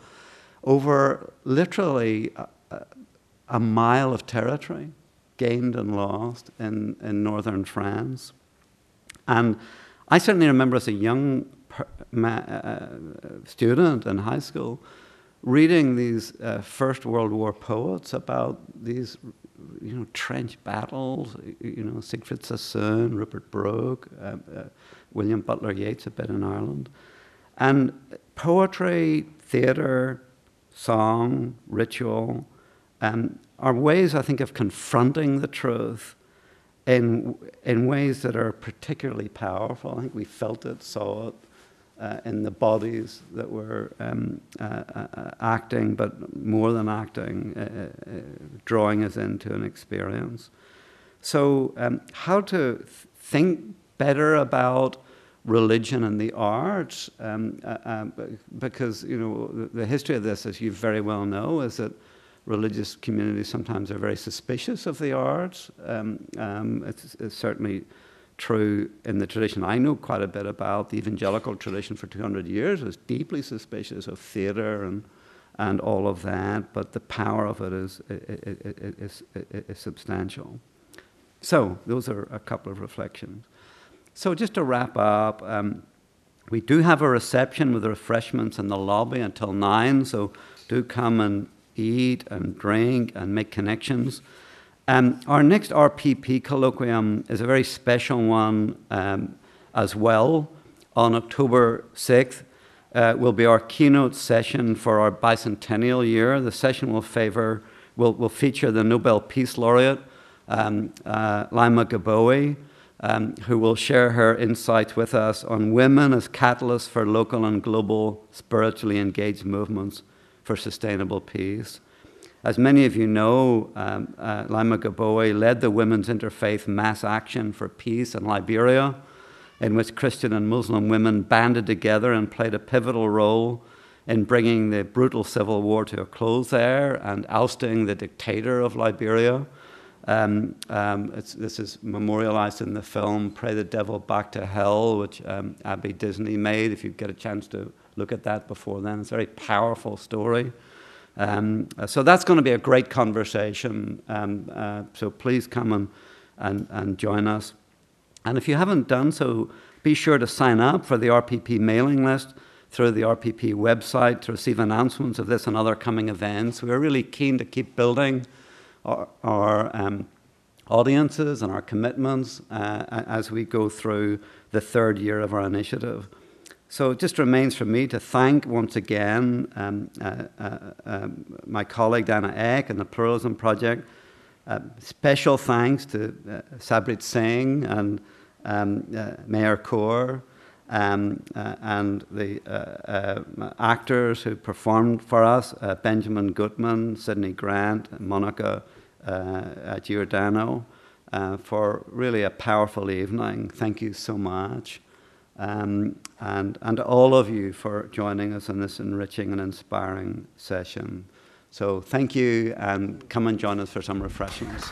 Over literally a, a- mile of territory gained and lost in, in northern France. And I certainly remember as a young per, ma, uh, student in high school reading these uh, First World War poets about these, you know, trench battles. You know, Siegfried Sassoon, Rupert Brooke, uh, uh, William Butler Yeats a bit in Ireland, and poetry, theatre, song, ritual, um, are ways I think of confronting the truth in in ways that are particularly powerful. I think we felt it, saw it uh, in the bodies that were um, uh, uh, acting, but more than acting, uh, uh, drawing us into an experience. So, um, how to th- think better about religion and the arts, um, uh, because you know the, the history of this, as you very well know, is that religious communities sometimes are very suspicious of the arts. Um, um, it's, it's certainly true in the tradition I know quite a bit about. The evangelical tradition for 200 years was deeply suspicious of theatre and, and all of that, but the power of it is, is, is, is substantial. So, those are a couple of reflections. So, just to wrap up, um, we do have a reception with refreshments in the lobby until 9, so do come and eat and drink and make connections. Um, our next RPP colloquium is a very special one um, as well. On October 6th uh, will be our keynote session for our bicentennial year. The session will favor will, will feature the Nobel Peace Laureate um, uh, Leymah Gbowee, um, who will share her insights with us on women as catalysts for local and global spiritually engaged movements for sustainable peace. As many of you know, um, uh, Leymah Gbowee led the Women's Interfaith Mass Action for Peace in Liberia, in which Christian and Muslim women banded together and played a pivotal role in bringing the brutal civil war to a close there and ousting the dictator of Liberia. Um, um, this is memorialized in the film Pray the Devil Back to Hell, which um, Abby Disney made. If you get a chance to look at that before then, it's a very powerful story. Um, so that's going to be a great conversation. Um, uh, so please come and, and, and join us. And if you haven't done so, be sure to sign up for the RPP mailing list through the RPP website to receive announcements of this and other coming events. We're really keen to keep building our, our um, audiences and our commitments uh, as we go through the third year of our initiative. So it just remains for me to thank once again um, uh, uh, um, my colleague Diana Eck and the Pluralism Project. Uh, special thanks to uh, Sarbpreet Singh and um, uh, Mehr Kaur um, uh, and the actors who performed for us Benjamin Gutman, Sydney Grant, Monica Giordano for really a powerful evening. Thank you so much. Um, and, and all of you for joining us in this enriching and inspiring session. So thank you, and come and join us for some refreshments.